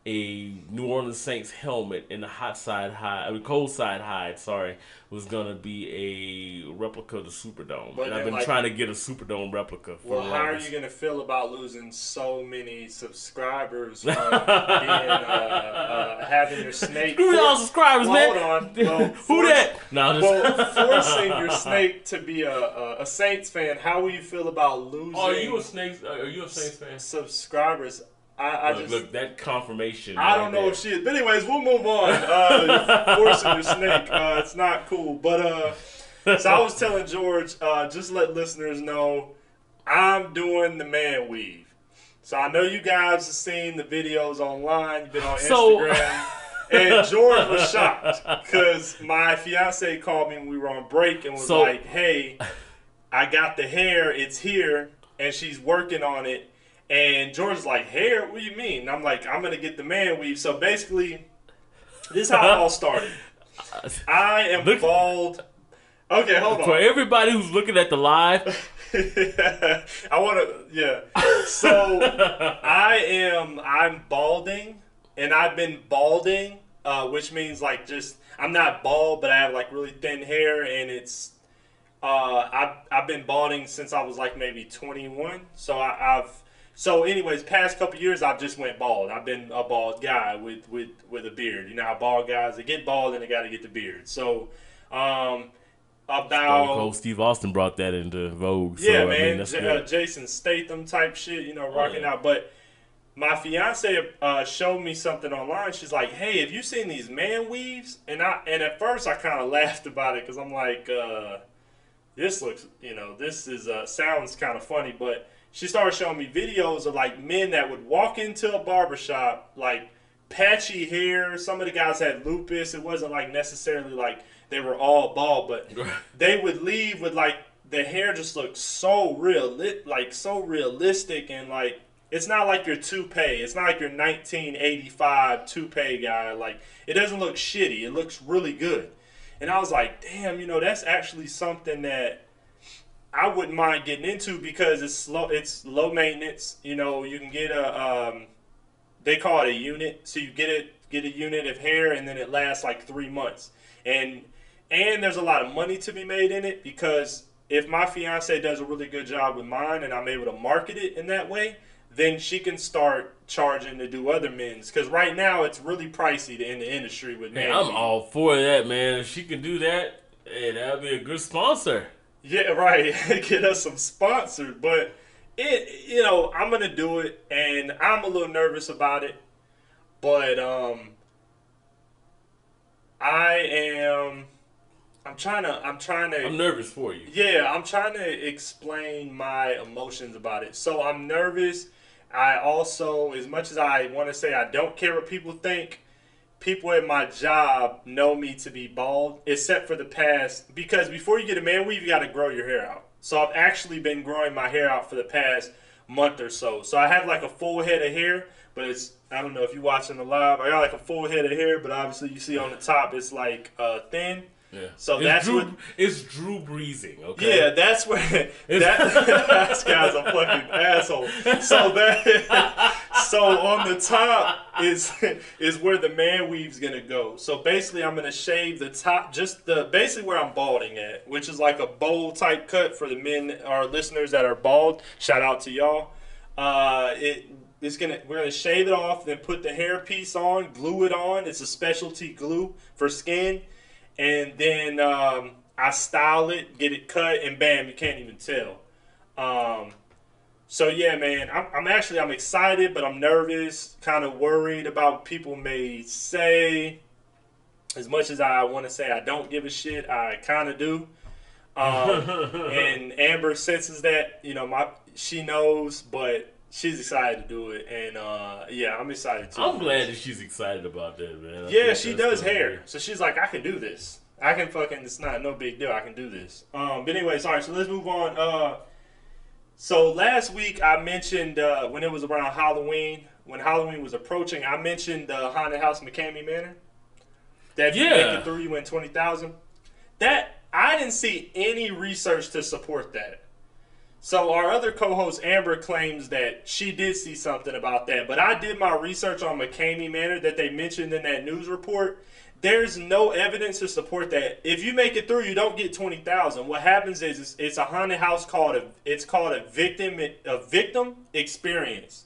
a New Orleans Saints helmet, and the hot side hide, I mean cold side hide, sorry, was gonna be a replica of the Superdome. But and I've been like- trying to get a Superdome replica for Well, the how are you gonna feel about losing so many subscribers from being uh, uh, having your snake? Screw y'all subscribers, Well, man. hold on. Well, Who force- that? No, just Well, forcing your snake to be a, a, a Saints fan, how will you feel about losing Are you a Snakes? Are you a Saints fan? subscribers? I, I Look, just look, that confirmation. I don't know if she is. But anyways, we'll move on. Uh, you're forcing your snake. Uh, it's not cool. But uh, so I was telling George, uh, just let listeners know, I'm doing the man weave. So I know you guys have seen the videos online. You've been on So- Instagram. and George was shocked because my fiance called me when we were on break and was So- like, "Hey, I got the hair. It's here, and she's working on it." And George's like, "Hair? What do you mean?" And I'm like, "I'm gonna get the man weave." So basically, this is how it all started. I am Look- bald. Okay, hold on. For everybody who's looking at the live, I want to, yeah. So I am, I'm balding, and I've been balding, uh, which means like just I'm not bald, but I have like really thin hair, and it's uh, I've I've been balding since I was like maybe 21. So I, I've so anyways, past couple years I've just went bald. I've been a bald guy with with with a beard. You know how bald guys they get bald and they got to get the beard. So um, about Cold Steve Austin brought that into vogue. So, yeah, I man, mean, that's J- uh, Jason Statham type shit, you know, rocking yeah. out. But my fiance uh, showed me something online. She's like, "Hey, have you seen these man weaves?" And I and at first I kind of laughed about it because I'm like, uh, "This looks, you know, this is uh, sounds kind of funny." But she started showing me videos of like men that would walk into a barbershop like patchy hair. Some of the guys had lupus. It wasn't like necessarily like they were all bald, but they would leave with like the hair just looked so real, like so realistic and like it's not like your toupee. It's not like your 1985 toupee guy. Like it doesn't look shitty. It looks really good. And I was like, damn, you know, that's actually something that I wouldn't mind getting into because it's slow. It's low maintenance. You know, you can get a um, they call it a unit. So you get it get a unit of hair and then it lasts like three months. And and there's a lot of money to be made in it because if my fiance does a really good job with mine and I'm able to market it in that way, then she can start charging to do other men's. Because right now it's really pricey to in the industry with men. I'm all for that, man. If she can do that, hey, that'd be a good sponsor. Yeah, right. Get us some sponsors, but it, you know, I'm gonna do it, and I'm a little nervous about it, but um, I am. I'm trying to. I'm trying to. I'm nervous for you. Yeah, I'm trying to explain my emotions about it. So I'm nervous. I also, as much as I want to say I don't care what people think, people at my job know me to be bald, except for the past. Because before you get a man weave, you got to grow your hair out. So I've actually been growing my hair out for the past month or so. So I have like a full head of hair, but it's I don't know if you're watching the live. I got like a full head of hair, but obviously you see on the top it's like uh, thin. Yeah. So it's that's Drew, what- it's Drew breezing. Okay. Yeah, that's where that this guy's a fucking asshole. So that so on the top is is where the man weave's gonna go. So basically, I'm gonna shave the top, just the basically where I'm balding at, which is like a bowl type cut for the men, our listeners that are bald. Shout out to y'all. Uh, it it's gonna we're gonna shave it off, then put the hair piece on, glue it on. It's a specialty glue for skin and then um, I style it, get it cut, and bam, you can't even tell. Um, so yeah, man, I'm, I'm actually I'm excited, but I'm nervous, kind of worried about what people may say. As much as I want to say I don't give a shit, I kind of do. Um, and Amber senses that, you know, my she knows, but she's excited to do it, and uh, yeah, I'm excited too. I'm glad that she's excited about that, man. I Yeah, she does hair. be- So she's like, I can do this. I can fucking. It's not no big deal. I can do this. Um, but anyway, sorry. So let's move on. Uh, so last week I mentioned uh, when it was around Halloween, when Halloween was approaching, I mentioned the haunted house McKamey Manor. That if you Yeah. make it through, you win twenty thousand. That I didn't see any research to support that. So our other co-host Amber claims that she did see something about that, but I did my research on McKamey Manor that they mentioned in that news report. There's no evidence to support that. If you make it through, you don't get twenty thousand. What happens is it's, it's a haunted house called a it's called a victim a victim experience.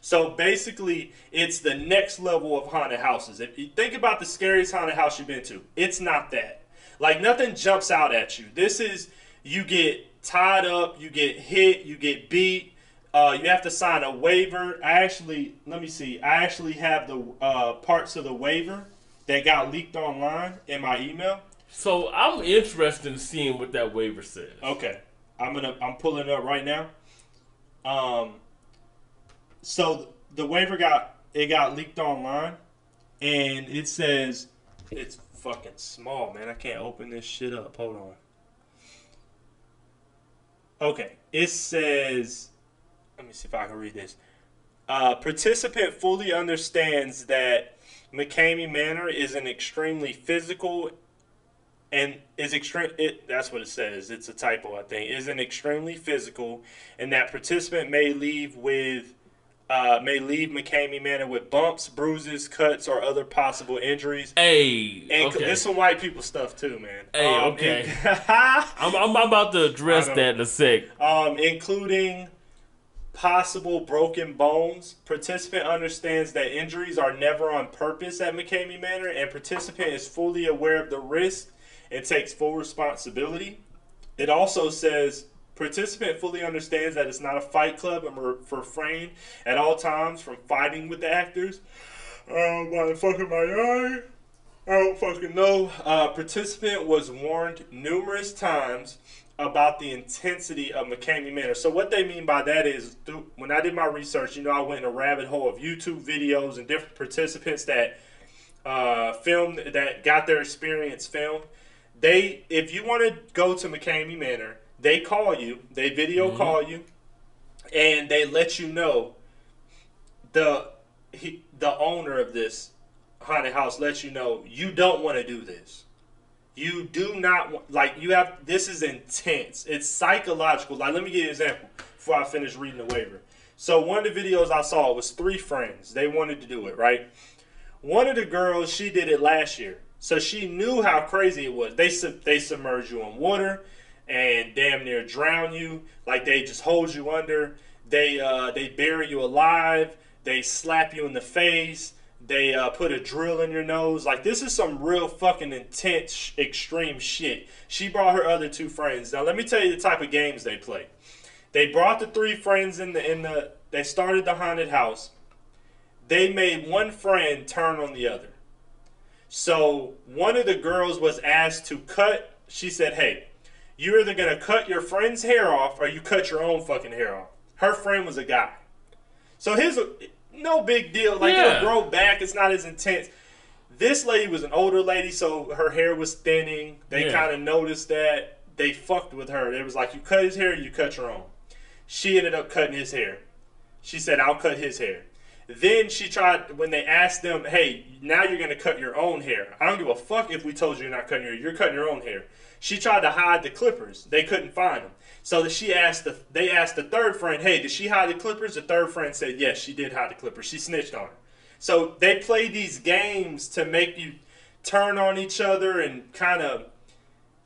So basically, it's the next level of haunted houses. If you think about the scariest haunted house you've been to, it's not that. Like nothing jumps out at you. This is you get tied up, you get hit, you get beat. Uh, you have to sign a waiver. I actually, let me see. I actually have the uh, parts of the waiver that got leaked online in my email. So I'm interested in seeing what that waiver says. Okay, I'm gonna I'm pulling it up right now. Um, so the waiver got it got leaked online, and it says it's fucking small, man. I can't open this shit up. Hold on. Okay, it says. Let me see if I can read this. Uh, participant fully understands that McKamey Manor is an extremely physical and is extreme. It that's what it says. It's a typo, I think. Is an extremely physical, and that participant may leave with. Uh, may leave McKamey Manor with bumps, bruises, cuts, or other possible injuries. Hey, And okay. there's some white people stuff too, man. Hey, Um, okay. in- I'm, I'm about to address that in a sec. um, including possible broken bones. Participant understands that injuries are never on purpose at McKamey Manor, and participant is fully aware of the risk and takes full responsibility. It also says participant fully understands that it's not a fight club and re- refrain at all times from fighting with the actors. Oh, motherfucker, my eye. I don't fucking know. Uh, participant was warned numerous times about the intensity of McKamey Manor. So what they mean by that is, through, when I did my research, you know, I went in a rabbit hole of YouTube videos and different participants that uh, filmed that got their experience filmed. They, if you want to go to McKamey Manor, they call you, they video mm-hmm. call you, and they let you know the he, the owner of this haunted house lets you know you don't want to do this. You do not want, like you have. This is intense. It's psychological. Like let me give you an example before I finish reading the waiver. So one of the videos I saw was three friends. They wanted to do it right. One of the girls she did it last year, so she knew how crazy it was. They sub- they submerge you in water and damn near drown you. Like they just hold you under. They uh, they bury you alive. They slap you in the face. They uh, put a drill in your nose. Like this is some real fucking intense, extreme shit. She brought her other two friends. Now let me tell you the type of games they play. They brought the three friends in the in the. They started the haunted house. They made one friend turn on the other. So one of the girls was asked to cut. She said, "Hey, you're either gonna cut your friend's hair off or you cut your own fucking hair off." Her friend was a guy. So his no big deal. Like Yeah. it'll grow back. It's not as intense. This lady was an older lady, so her hair was thinning. They Yeah. kind of noticed that. They fucked with her. It was like you cut his hair, you cut your own. She ended up cutting his hair. She said, "I'll cut his hair." Then she tried when they asked them, "Hey, now you're gonna cut your own hair." I don't give a fuck if we told you you're not cutting your. You're cutting your own hair. She tried to hide the clippers. They couldn't find them. So she asked the. They asked the third friend, "Hey, did she hide the clippers?" The third friend said, "Yes, she did hide the clippers. She snitched on her." So they play these games to make you turn on each other and kind of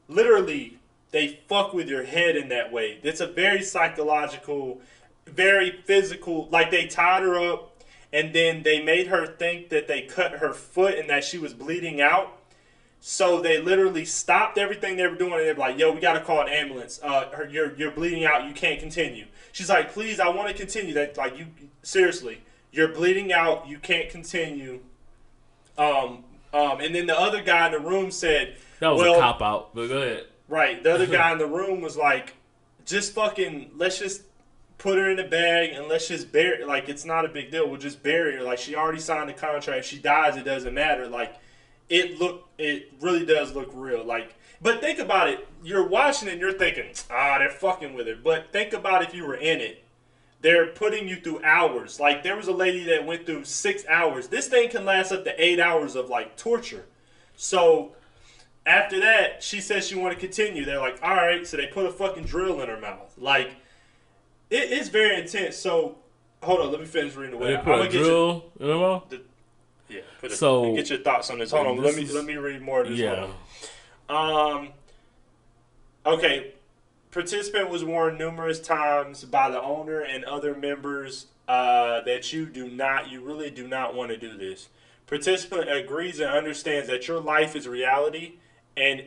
literally they fuck with your head in that way. It's a very psychological, very physical. Like they tied her up and then they made her think that they cut her foot and that she was bleeding out. So they literally stopped everything they were doing and they were like, "Yo, we gotta call an ambulance. Uh, her, you're you're bleeding out. You can't continue." She's like, "Please, I want to continue." That like you seriously, you're bleeding out. You can't continue. Um, um, and then the other guy in the room said, That was well, a cop out, but go ahead. Right. The other guy in the room was like, just fucking, let's just put her in a bag and let's just bury Like, it's not a big deal. We'll just bury her. Like, she already signed the contract. If she dies, it doesn't matter. Like, it look, it really does look real. Like, but think about it. You're watching and you're thinking, ah, they're fucking with it. But think about if you were in it. They're putting you through hours. Like, there was a lady that went through six hours. This thing can last up to eight hours of, like, torture. So, after that, she says she want to continue. They're like, all right. So they put a fucking drill in her mouth. Like, it's very intense. So, hold on. Let me finish reading the way. They put a drill in the mouth? Yeah. Put a, So- get your thoughts on this. Hold on. Let me is- let me read more of this. Yeah. Um. Okay. Participant was warned numerous times by the owner and other members uh, that you do not, you really do not want to do this. Participant agrees and understands that your life is reality and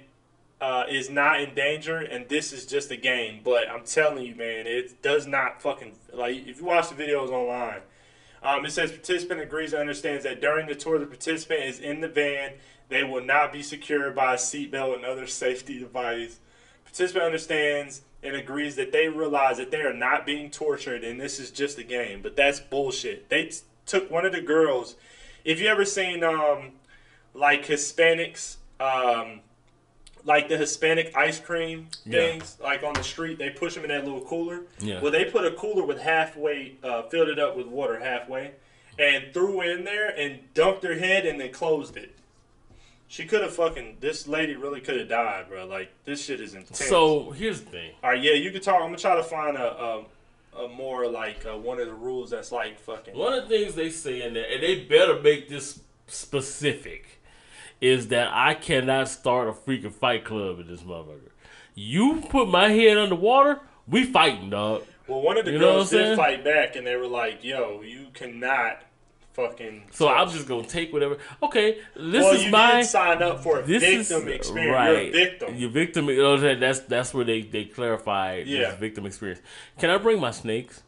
uh, is not in danger, and this is just a game. But I'm telling you, man, it does not fucking like if you watch the videos online. Um, it says participant agrees and understands that during the tour, the participant is in the van. They will not be secured by a seatbelt and other safety device. Participant understands and agrees that they realize that they are not being tortured and this is just a game. But that's bullshit. They t- took one of the girls. If you ever seen um, like Hispanics, um, like the Hispanic ice cream Yeah. things, like on the street, they push them in that little cooler. Yeah. Well, they put a cooler with halfway, uh, filled it up with water halfway, and threw it in there and dunked her head and then closed it. She could have fucking. This lady really could have died, bro. Like this shit is intense. So here's the thing. all right, yeah, you can talk. I'm gonna try to find a a, a more like uh, one of the rules that's like fucking. One of the things they say in there, and they better make this specific, is that I cannot start a freaking fight club in this motherfucker. You put my head underwater, we fighting, dog. Well, one of the You girls did saying? fight back, and they were like, "Yo, you cannot fucking. So I'm just gonna take whatever. Okay, this well, is my. sign up for a This victim is experience. right. You're a victim. Your victim. you know, that- That's that's where they they clarify Yeah. this victim experience. Can I bring my snakes?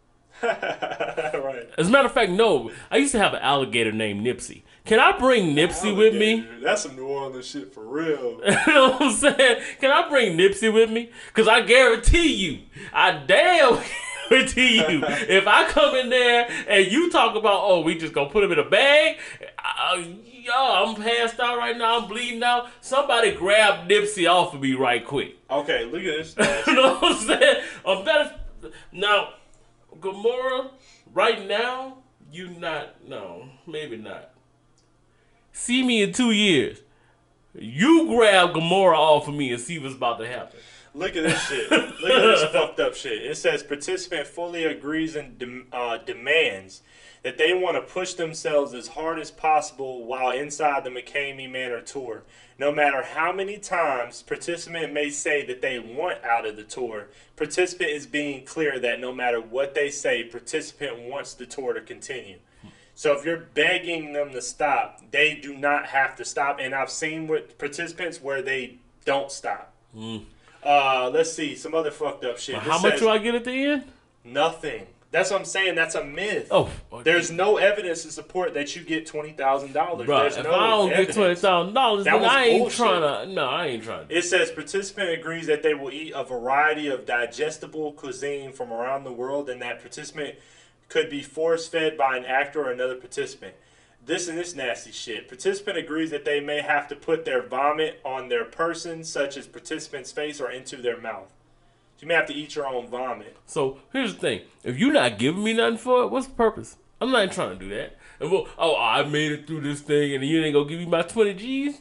right. As a matter of fact, no. I used to have an alligator named Nipsey. Can I bring Nipsey with me? That's some New Orleans shit for real. you know what I'm saying? Can I bring Nipsey with me? Because I guarantee you, I damn guarantee you, if I come in there and you talk about, oh, we just gonna put him in a bag, uh, yo, I'm passed out right now, I'm bleeding out. Somebody grab Nipsey off of me right quick. Okay, look at this. you know what I'm saying? A better now, Gamora. Right now, you not no, maybe not. See me in two years. You grab Gamora off of me and see what's about to happen. Look at this shit. Look at this fucked up shit. It says participant fully agrees and dem- uh, demands that they want to push themselves as hard as possible while inside the McKamey Manor tour. No matter how many times participant may say that they want out of the tour, participant is being clear that no matter what they say, participant wants the tour to continue. So if you're begging them to stop, they do not have to stop. And I've seen with participants where they don't stop. Uh, let's see some other fucked up shit. How much do I get at the end? Nothing. That's what I'm saying. That's a myth. Oh, There's no evidence to support that you get twenty thousand dollars. If no I don't get twenty thousand dollars, then I ain't bullshit. trying to. No, I ain't trying to. It says participant agrees that they will eat a variety of digestible cuisine from around the world, and that participant could be force fed by an actor or another participant. This and this nasty shit. Participant agrees that they may have to put their vomit on their person, such as participant's face, or into their mouth. You may have to eat your own vomit. So here's the thing: if you're not giving me nothing for it, what's the purpose? I'm not trying to do that. And well, oh, I made it through this thing, and you ain't gonna give me my 20 G's.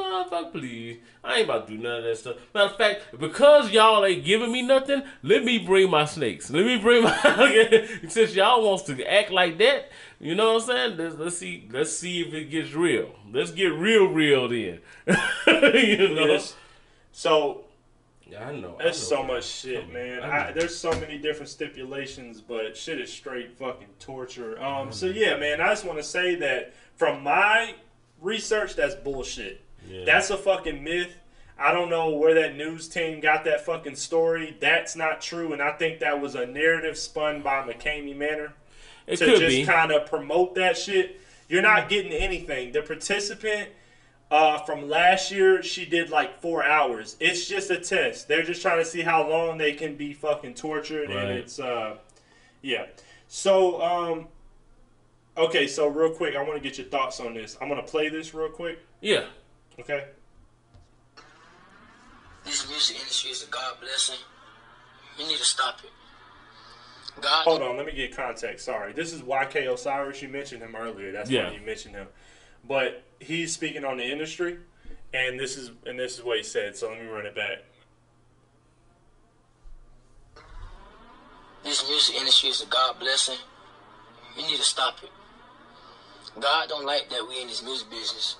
Motherfucker, please. I ain't about to do none of that stuff. Matter of fact, because y'all ain't giving me nothing, let me bring my snakes. Let me bring my. Since y'all wants to act like that, you know what I'm saying? Let's, let's see. Let's see if it gets real. Let's get real, real then. you know. Yes. So Yeah, I know. There's so much shit, man. I, there's so many different stipulations, but shit is straight fucking torture. Um, so yeah, man, I just want to say that from my research, that's bullshit. Yeah. That's a fucking myth. I don't know where that news team got that fucking story. That's not true, and I think that was a narrative spun by McKamey Manor it to just kind of promote that shit. You're not getting anything. The participant uh, from last year, she did like four hours. It's just a test. They're just trying to see how long they can be fucking tortured, Right. and it's uh, yeah. So um, okay. So real quick, I want to get your thoughts on this. I'm gonna play this real quick. yeah. Okay. This music industry is a God blessing. You need to stop it. God, Hold on, let me get context. Sorry, this is YK Osiris. You mentioned him earlier. That's Yeah. why you mentioned him. But he's speaking on the industry, and this is and this is what he said. So let me run it back. this music industry is a God blessing. You need to stop it. God don't like that we in this music business.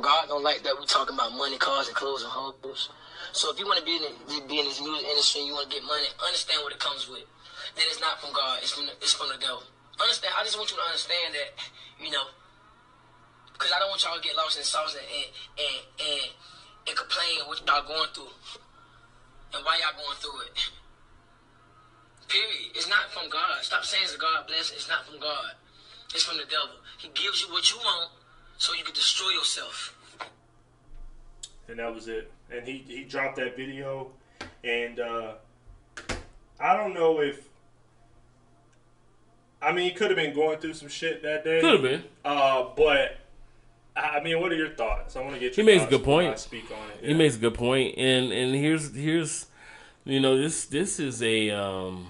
God don't like that we talking about money, cars, and clothes and hoes. So if you want to be in, the, be in this music industry you want to get money, understand what it comes with. That it's not from God. It's from the, it's from the devil. Understand? I just want you to understand that, you know, because I don't want y'all to get lost in sauce and and and, and, complain what y'all going through and why y'all going through it. Period. It's not from God. Stop saying it's God blessing. It's not from God. It's from the devil. He gives you what you want so you could destroy yourself. and that was it. And he he dropped that video, and uh, I don't know if. I mean, he could have been going through some shit that day. Could have been. Uh, but I mean, what are your thoughts? I want to get. You. He makes a good point. I speak on it. He makes a good point, and and here's here's, you know this this is a um,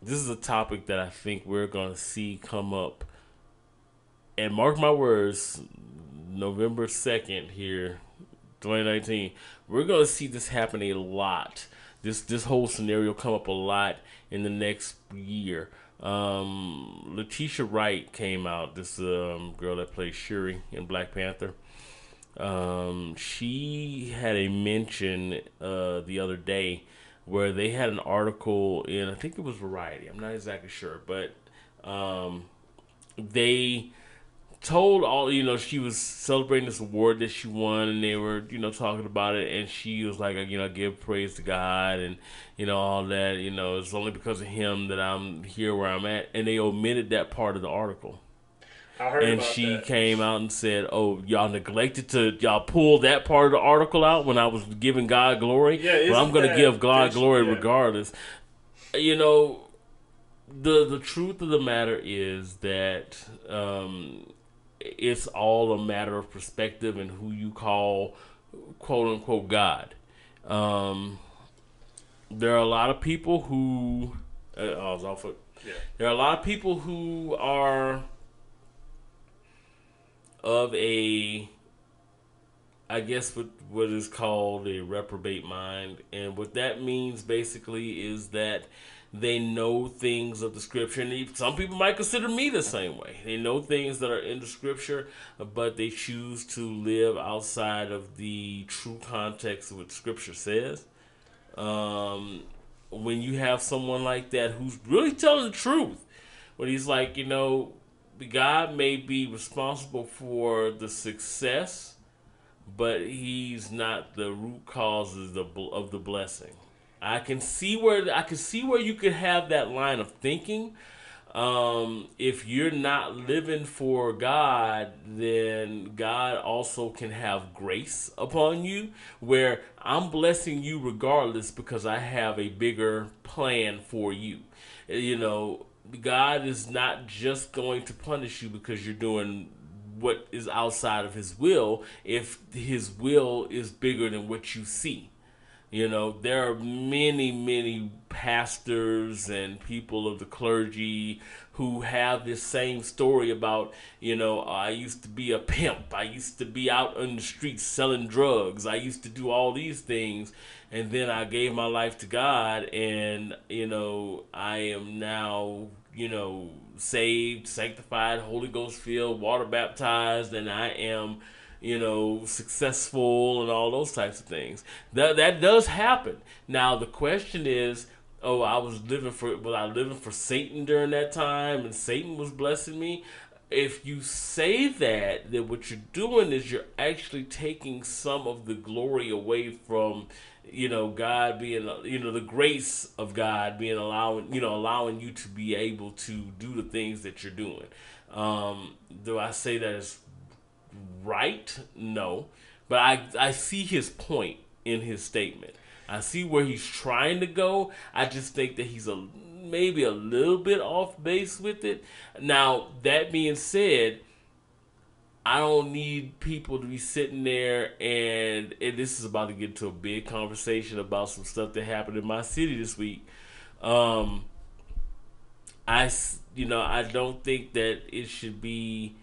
this is a topic that I think we're gonna see come up, and mark my words, November second here, 2019, we're gonna see this happen a lot. This this whole scenario come up a lot in the next year. Um, Letitia Wright came out. This um, girl that plays Shuri in Black Panther um, she had a mention uh, the other day where they had an article in I think it was Variety. I'm not exactly sure, but Um, they told all you know she was celebrating this award that she won and they were you know talking about it and she was like you know give praise to god and you know all that you know it's only because of him that i'm here where i'm at and they omitted that part of the article I heard and she that. came out and said oh y'all neglected to y'all pull that part of the article out when i was giving god glory Yeah, well i'm gonna give god glory yeah. regardless you know the the truth of the matter is that um, it's all a matter of perspective and who you call quote unquote God. Um, there are a lot of people who uh, I was off it. Yeah. There are a lot of people who are of a I guess what what is called a reprobate mind, and what that means basically is that they know things of the scripture, and some people might consider me the same way. They know things that are in the scripture, but they choose to live outside of the true context of what scripture says. Um, when you have someone like that who's really telling the truth, when he's like, you know, God may be responsible for the success, but he's not the root causes of the blessing. I can see where I can see where you could have that line of thinking. Um, if you're not living for God, then God also can have grace upon you, where I'm blessing you regardless because I have a bigger plan for you. You know, God is not just going to punish you because you're doing what is outside of His will, if His will is bigger than what you see. You know, there are many, many pastors and people of the clergy who have this same story about, you know, I used to be a pimp. I used to be out on the streets selling drugs. I used to do all these things. And then I gave my life to God, and, you know, I am now, you know, saved, sanctified, Holy Ghost filled, water baptized, and I am you know, successful and all those types of things. That that does happen. Now the question is, oh, I was living for was I living for Satan during that time and Satan was blessing me? If you say that, then what you're doing is you're actually taking some of the glory away from you know God being you know the grace of God being allowing you know allowing you to be able to do the things that you're doing. Um, do I say that as right? No. But I, I see his point in his statement. I see where he's trying to go. I just think that he's a maybe a little bit off base with it. Now, that being said, I don't need people to be sitting there and, and this is about to get to a big conversation about some stuff that happened in my city this week. Um, I, you know, I don't think that it should be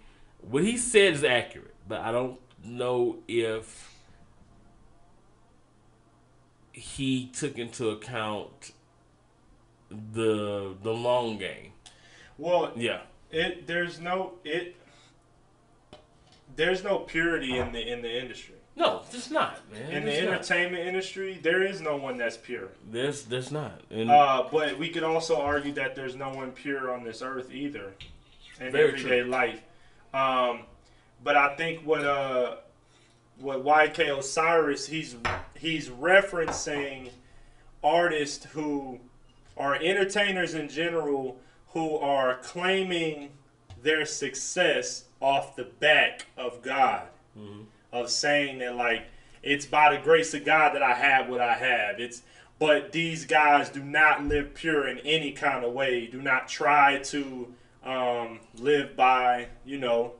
what he said is accurate, but I don't know if he took into account the the long game. Well, Yeah. it there's no it there's no purity in the in the industry. No, there's not, man. In the There's not. entertainment industry, there is no one that's pure. There's there's not. And Uh, but we could also argue that there's no one pure on this earth either, in Very everyday life. Um, but I think what uh, what YK Osiris he's he's referencing artists who are entertainers in general who are claiming their success off the back of God, of saying that like it's by the grace of God that I have what I have. It's but these guys do not live pure in any kind of way. Do not try to um, live by you know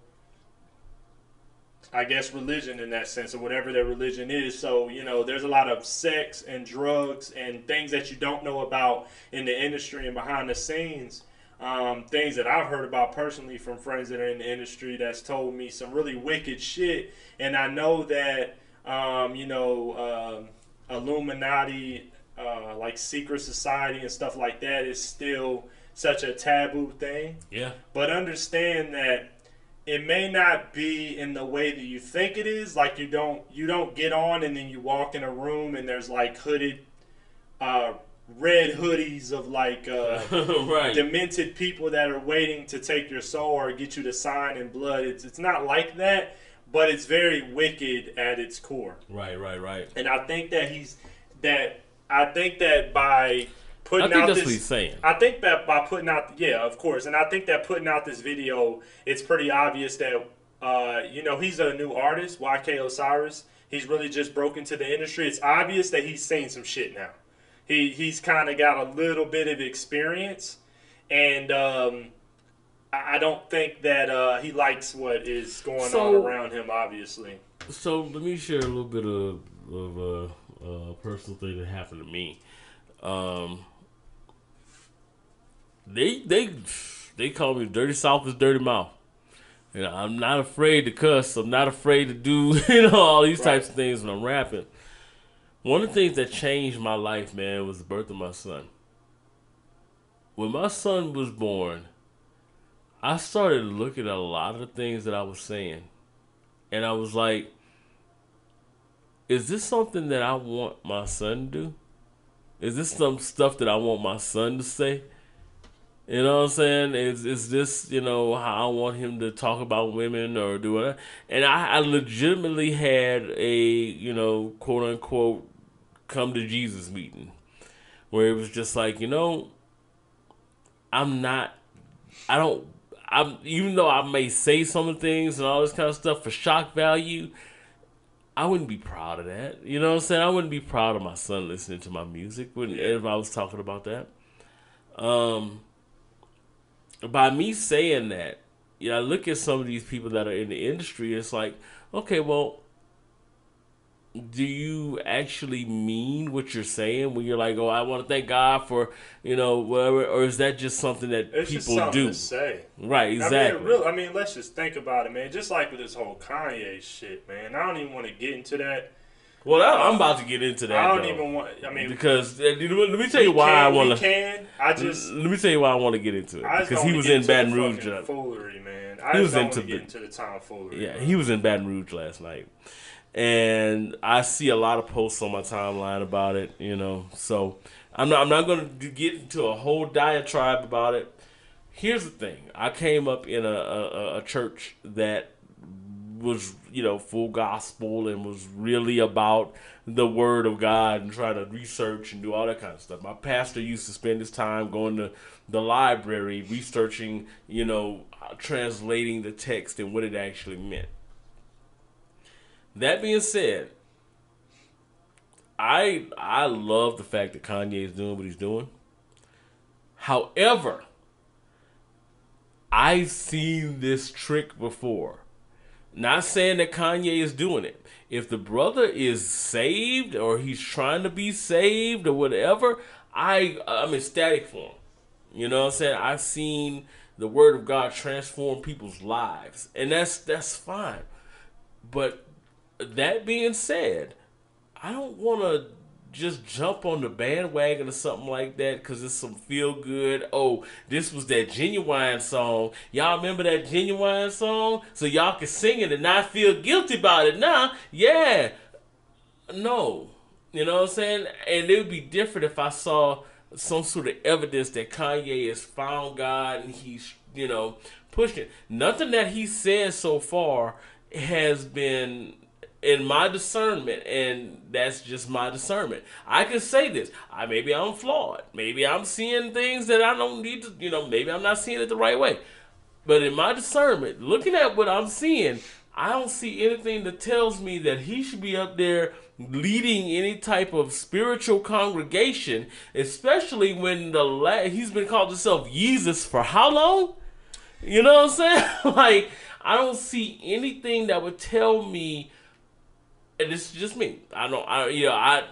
I guess religion in that sense, or whatever their religion is. So you know, there's a lot of sex and drugs and things that you don't know about in the industry and behind the scenes. Um, things that I've heard about personally from friends that are in the industry that's told me some really wicked shit, and I know that um, you know um Illuminati, uh, like secret society and stuff like that, is still such a taboo thing. yeah. But understand that it may not be in the way that you think it is. Like you don't you don't get on and then you walk in a room and there's like hooded uh, red hoodies of like uh, right. demented people that are waiting to take your soul or get you to sign in blood. It's it's not like that, but it's very wicked at its core. Right, right, right. And I think that he's that I think that by I putting think out that's this what he's saying. I think that by putting out yeah, of course. And I think that putting out this video, it's pretty obvious that uh, you know, he's a new artist, YK Osiris. He's really just broke into the industry. It's obvious that he's seen some shit now. He he's kind of got a little bit of experience, and um, I I don't think that uh, he likes what is going So- on around him. Obviously, So let me share a little bit of of a, a personal thing that happened to me. Um, they they they call me dirty south is dirty mouth. You know, I'm not afraid to cuss. I'm not afraid to do you know all these types of things when I'm rapping. One of the things that changed my life, man, was the birth of my son. When my son was born, I started looking at a lot of the things that I was saying, and I was like, is this something that I want my son to do? Is this some stuff that I want my son to say? You know what I'm saying? Is is this you know how I want him to talk about women or do it? And I, I legitimately had a you know quote unquote come to Jesus meeting where it was just like you know I'm not I don't I'm even though I may say some things and all this kind of stuff for shock value. I wouldn't be proud of that. You know what I'm saying? I wouldn't be proud of my son listening to my music when if I was talking about that. Um by me saying that, you know, I look at some of these people that are in the industry, it's like, okay, well, do you actually mean what you're saying when you're like, oh, I want to thank God for, you know, whatever, or is that just something that it's just people something do? to say. Right, exactly. I mean, real. I mean, let's just think about it, man. Just like with this whole Kanye shit, man. I don't even want to get into that. Well, I'm about to get into that. I don't though. even want. I mean, because you know, let me tell you why I want to. can. I just. Let me tell you why I want to get into it because he was in Baton Rouge. uh, Foolery, man. I He just was into get the- into the tomfoolery. Yeah, bro. he was in Baton Rouge last night, and I see a lot of posts on my timeline about it. You know, so I'm not. I'm not going to get into a whole diatribe about it. Here's the thing: I came up in a, a, a church that was, you know, full gospel and was really about the word of God and trying to research and do all that kind of stuff. My pastor used to spend his time going to the library researching, you know, translating the text and what it actually meant. That being said, I I love the fact that Kanye is doing what he's doing. However, I've seen this trick before. Not saying that Kanye is doing it. If the brother is saved or he's trying to be saved or whatever, I I'm ecstatic for him. You know what I'm saying? I've seen the word of God transform people's lives, and that's that's fine. But that being said, I don't want to just jump on the bandwagon or something like that because it's some feel good. Oh, this was that genuine song. Y'all remember that genuine song? So y'all can sing it and not feel guilty about it now. Yeah. No. You know what I'm saying? And it would be different if I saw some sort of evidence that Kanye has found God and he's, you know, pushing. Nothing that he says so far has been in my discernment, and that's just my discernment. I can say this. I maybe I'm flawed. Maybe I'm seeing things that I don't need to, you know, maybe I'm not seeing it the right way. But in my discernment, looking at what I'm seeing, I don't see anything that tells me that he should be up there leading any type of spiritual congregation, especially when the la- he's been called himself Jesus for how long? You know what I'm saying? like I don't see anything that would tell me and this is just me. I don't I you know, I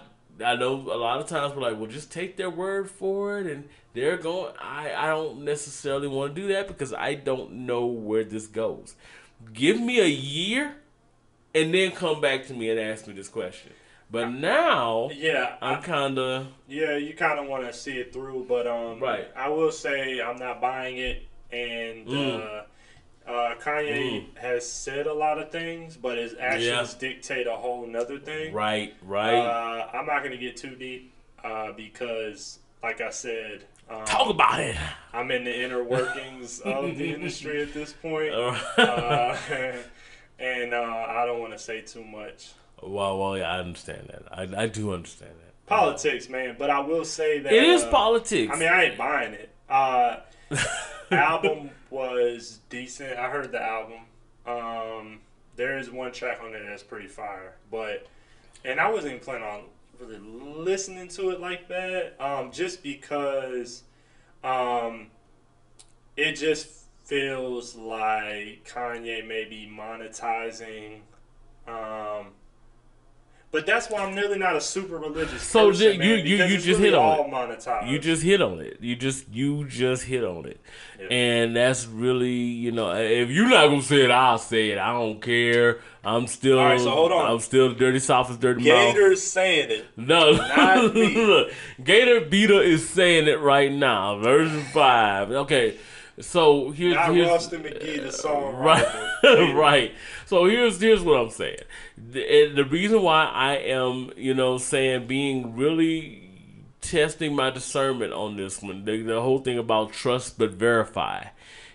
I know a lot of times we're like, well just take their word for it and they're going I, I don't necessarily want to do that because I don't know where this goes. Give me a year and then come back to me and ask me this question. But now Yeah, I'm kinda yeah, you kind of want to see it through, but um, Right. I will say I'm not buying it, and Mm. uh, uh, Kanye has said a lot of things, but his actions dictate a whole nother thing. right, right. Uh, I'm not gonna get too deep uh, because like I said, um, Talk about it. I'm in the inner workings of the industry at this point, uh, and uh, I don't want to say too much. Well, well, yeah, I understand that. I, I do understand that. Politics, man. But I will say that It is uh, politics. I mean, I ain't buying it. Uh, album was decent. I heard the album. Um, there is one track on there that's pretty fire, but and I wasn't planning on really listening to it like that. Um, just because, um, it just feels like Kanye may be monetizing. Um, but that's why I'm really not a super religious. So person, you- man, you- you- you just really hit on all it. You just hit on it. You just you just hit on it, Yeah. and that's really you know if you're not gonna say it, I'll say it. I don't care. I'm still. All right, so hold on. I'm still dirty is dirty mouth. Gators saying it. No, Not me. look, Gator Beta is saying it right now. Version five. Okay, so here's Not here's Rustin McGee, the song. right, right. So here's here's what I'm saying. The, the reason why I am, you know, saying being really testing my discernment on this one, the, the whole thing about trust but verify.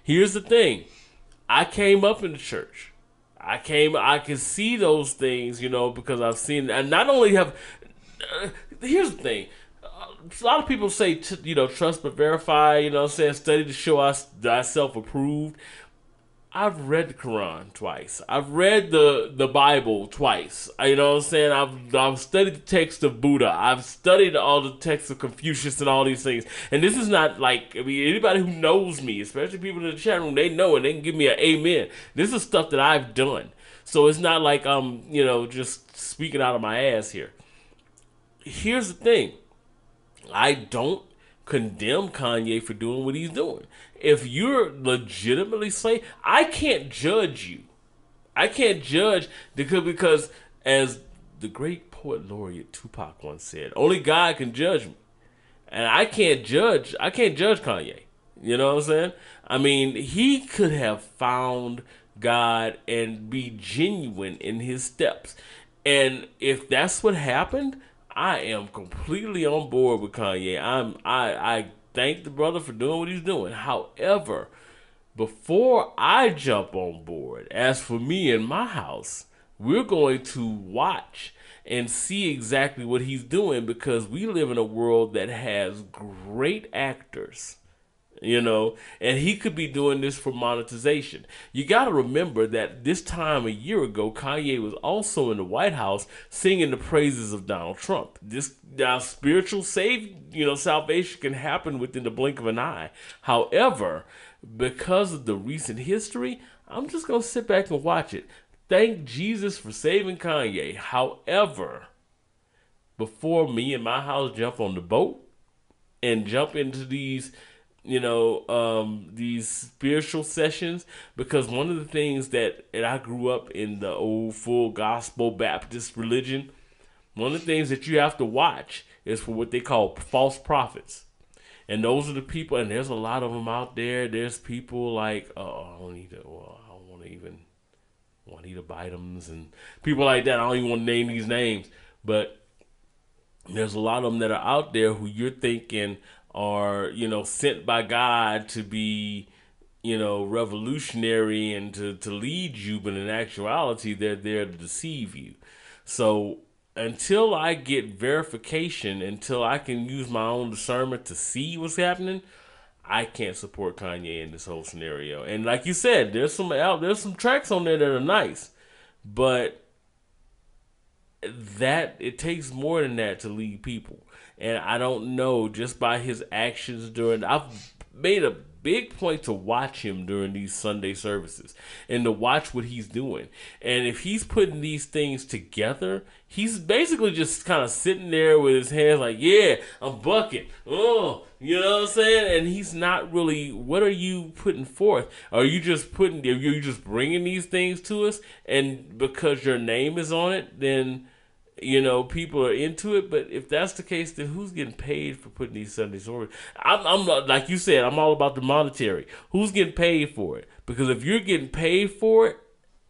Here's the thing. I came up in the church. I came. I can see those things, you know, because I've seen. And not only have. Uh, here's the thing. A lot of people say, t- you know, trust but verify. You know, I'm saying study to show us thyself approved. I've read the Quran twice. I've read the the Bible twice. You know what I'm saying? I've I've studied the text of Buddha. I've studied all the texts of Confucius and all these things. And this is not like I mean anybody who knows me, especially people in the chat room, they know and they can give me an amen. This is stuff that I've done. So it's not like I'm, you know, just speaking out of my ass here. Here's the thing. I don't condemn Kanye for doing what he's doing. If you're legitimately saying, I can't judge you. I can't judge because because as the great poet laureate Tupac once said, only God can judge me. And I can't judge I can't judge Kanye. You know what I'm saying? I mean, he could have found God and be genuine in his steps. And if that's what happened, I am completely on board with Kanye. I'm I I thank the brother for doing what he's doing. However, before I jump on board, as for me and my house, we're going to watch and see exactly what he's doing because we live in a world that has great actors you know, and he could be doing this for monetization. You got to remember that this time a year ago, Kanye was also in the White House singing the praises of Donald Trump. This now spiritual save, you know, salvation can happen within the blink of an eye. However, because of the recent history, I'm just gonna sit back and watch it. Thank Jesus for saving Kanye. However, before me and my house jump on the boat and jump into these you know um, these spiritual sessions because one of the things that and I grew up in the old full gospel Baptist religion. One of the things that you have to watch is for what they call false prophets, and those are the people. And there's a lot of them out there. There's people like oh I don't need to well I don't want to even Juanita Bynums and people like that. I don't even want to name these names, but there's a lot of them that are out there who you're thinking are you know sent by God to be you know revolutionary and to, to lead you but in actuality they're there to deceive you. So until I get verification until I can use my own discernment to see what's happening I can't support Kanye in this whole scenario. And like you said there's some out there's some tracks on there that are nice but that it takes more than that to lead people and i don't know just by his actions during i've made a big point to watch him during these sunday services and to watch what he's doing. And if he's putting these things together he's basically just kind of sitting there with his hands like yeah i'm bucking oh you know what i'm saying? And he's not really what are you putting forth? Are you just putting are you just bringing these things to us? And because your name is on it then you know, people are into it. But if that's the case, then who's getting paid for putting these Sunday stories? I'm, I'm not, like you said, I'm all about the monetary. Who's getting paid for it? Because if you're getting paid for it,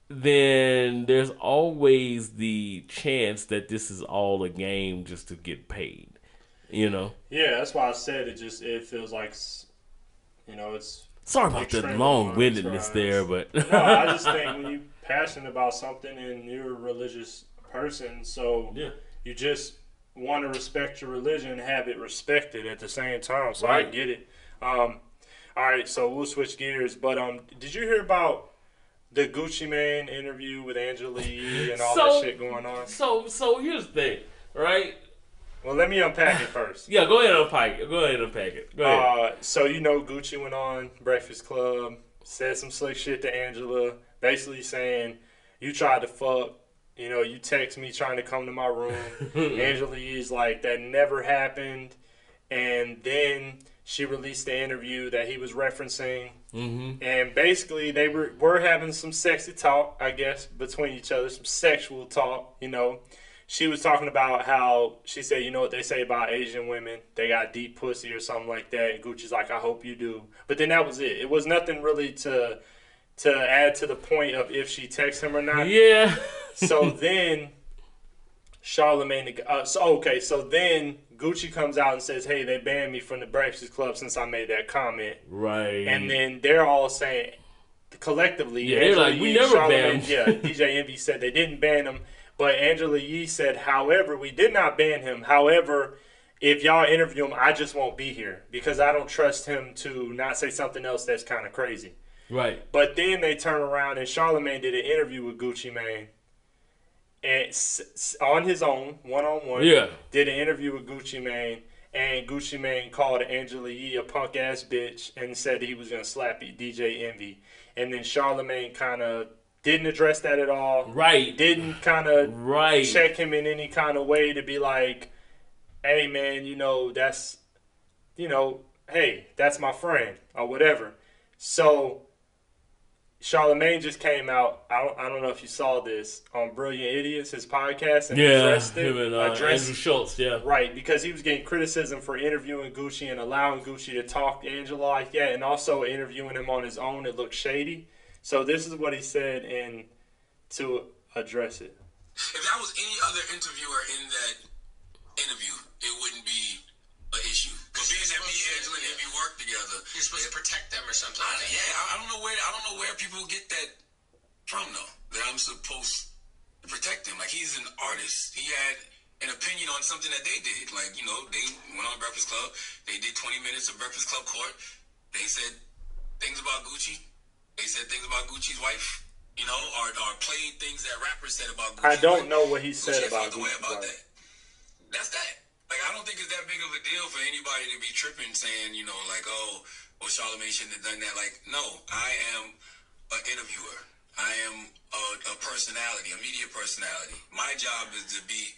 then there's always the chance that this is all a game just to get paid. You know. Yeah, that's why I said it. Just it feels like, you know, it's. Sorry about the long windedness there, but No, I just think when you're passionate about something and you're religious person, so Yeah. you just want to respect your religion and have it respected at the same time. So Right. I get it. Um, all right, so we'll switch gears. But um, did you hear about the Gucci Mane interview with Angela Yee and all So- that shit going on? so so here's the thing, right? Well, let me unpack it first. Yeah, go ahead and unpack it. Go ahead and unpack it. Go ahead. Uh, so you know, Gucci went on Breakfast Club, said some slick shit to Angela, basically saying, "You tried to fuck." You know, you text me trying to come to my room. Angela Yee's like, that never happened. And then she released the interview that he was referencing. mm-hmm. And basically, they were, were having some sexy talk, I guess, between each other, some sexual talk, you know. She was talking about how she said, you know what they say about Asian women? They got deep pussy or something like that. And Gucci's like, I hope you do. But then that was it. It was nothing really to to add to the point of if she texts him or not. Yeah. So then Charlemagne, uh, so okay, so then Gucci comes out and says, "Hey, they banned me from the Breakfast Club since I made that comment." right. And then they're all saying collectively, Yeah, they're like, "We Yee, never banned." Yeah, DJ Envy said they didn't ban him, but Angela Yee said, "However, we did not ban him. However." If y'all interview him, I just won't be here because I don't trust him to not say something else that's kind of crazy. right. But then they turn around and Charlemagne did an interview with Gucci Mane, and s- s- on his own, one on one. Yeah. Did an interview with Gucci Mane, and Gucci Mane called Angela Yee a punk ass bitch and said he was gonna slap DJ Envy, and then Charlemagne kind of didn't address that at all. Right. Didn't kind of Right. check him in any kind of way to be like, hey man, you know, that's, you know, hey, that's my friend or whatever. So Charlemagne just came out. I don't, I don't know if you saw this on Brilliant Idiots, his podcast, and Yeah. addressed it. Him and uh, addressed- Andrew Schulz. Yeah. Right, because he was getting criticism for interviewing Gucci and allowing Gucci to talk to Angela like that, and also interviewing him on his own. It looked shady. So this is what he said, and to address it. If that was any other interviewer in that interview, it wouldn't be an issue. But being that me, Angela, and Envy work together, You're supposed to protect them or something. I, yeah, I, I don't know where I don't know where people get that from though. That I'm supposed to protect him. Like he's an artist. He had an opinion on something that they did. Like you know, they went on Breakfast Club. They did 20 minutes of Breakfast Club court. They said things about Gucci. They said things about Gucci's wife. You know, or, or played things that rappers said about Gucci. I don't know what he said Gucci about felt the way Gucci's about wife. that. That's that. Like I don't think it's that big of a deal for anybody to be tripping, saying you know like oh, well Charlamagne shouldn't have done that. Like no, I am an interviewer. I am a, a personality, a media personality. My job is to be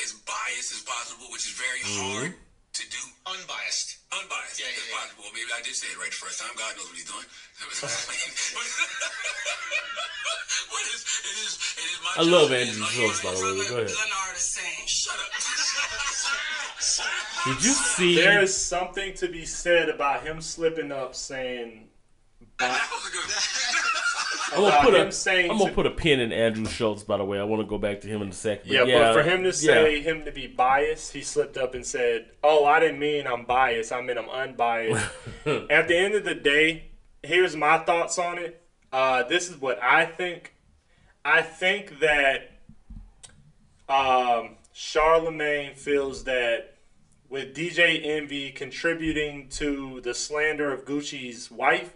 as biased as possible, which is very mm-hmm. hard to do. Unbiased. Unbiased Yeah, as yeah, yeah. possible. Well, maybe I did say it right the first time. God knows what he's doing. but it's, it is, it is my I love job Andrew as- Schulz, by the way, but go ahead. Leonard is saying, shut up. Did you see? There is something to be said about him slipping up saying that was a good I'm gonna put a, saying I'm gonna to- put a pin in Andrew Schulz. By the way, I want to go back to him in a second. But Yeah, yeah, but for him to say him to be biased, he slipped up and said, "Oh, I didn't mean I'm biased. I mean I'm unbiased." At the end of the day, here's my thoughts on it. Uh, this is what I think. I think that um, Charlemagne feels that with DJ Envy contributing to the slander of Gucci's wife,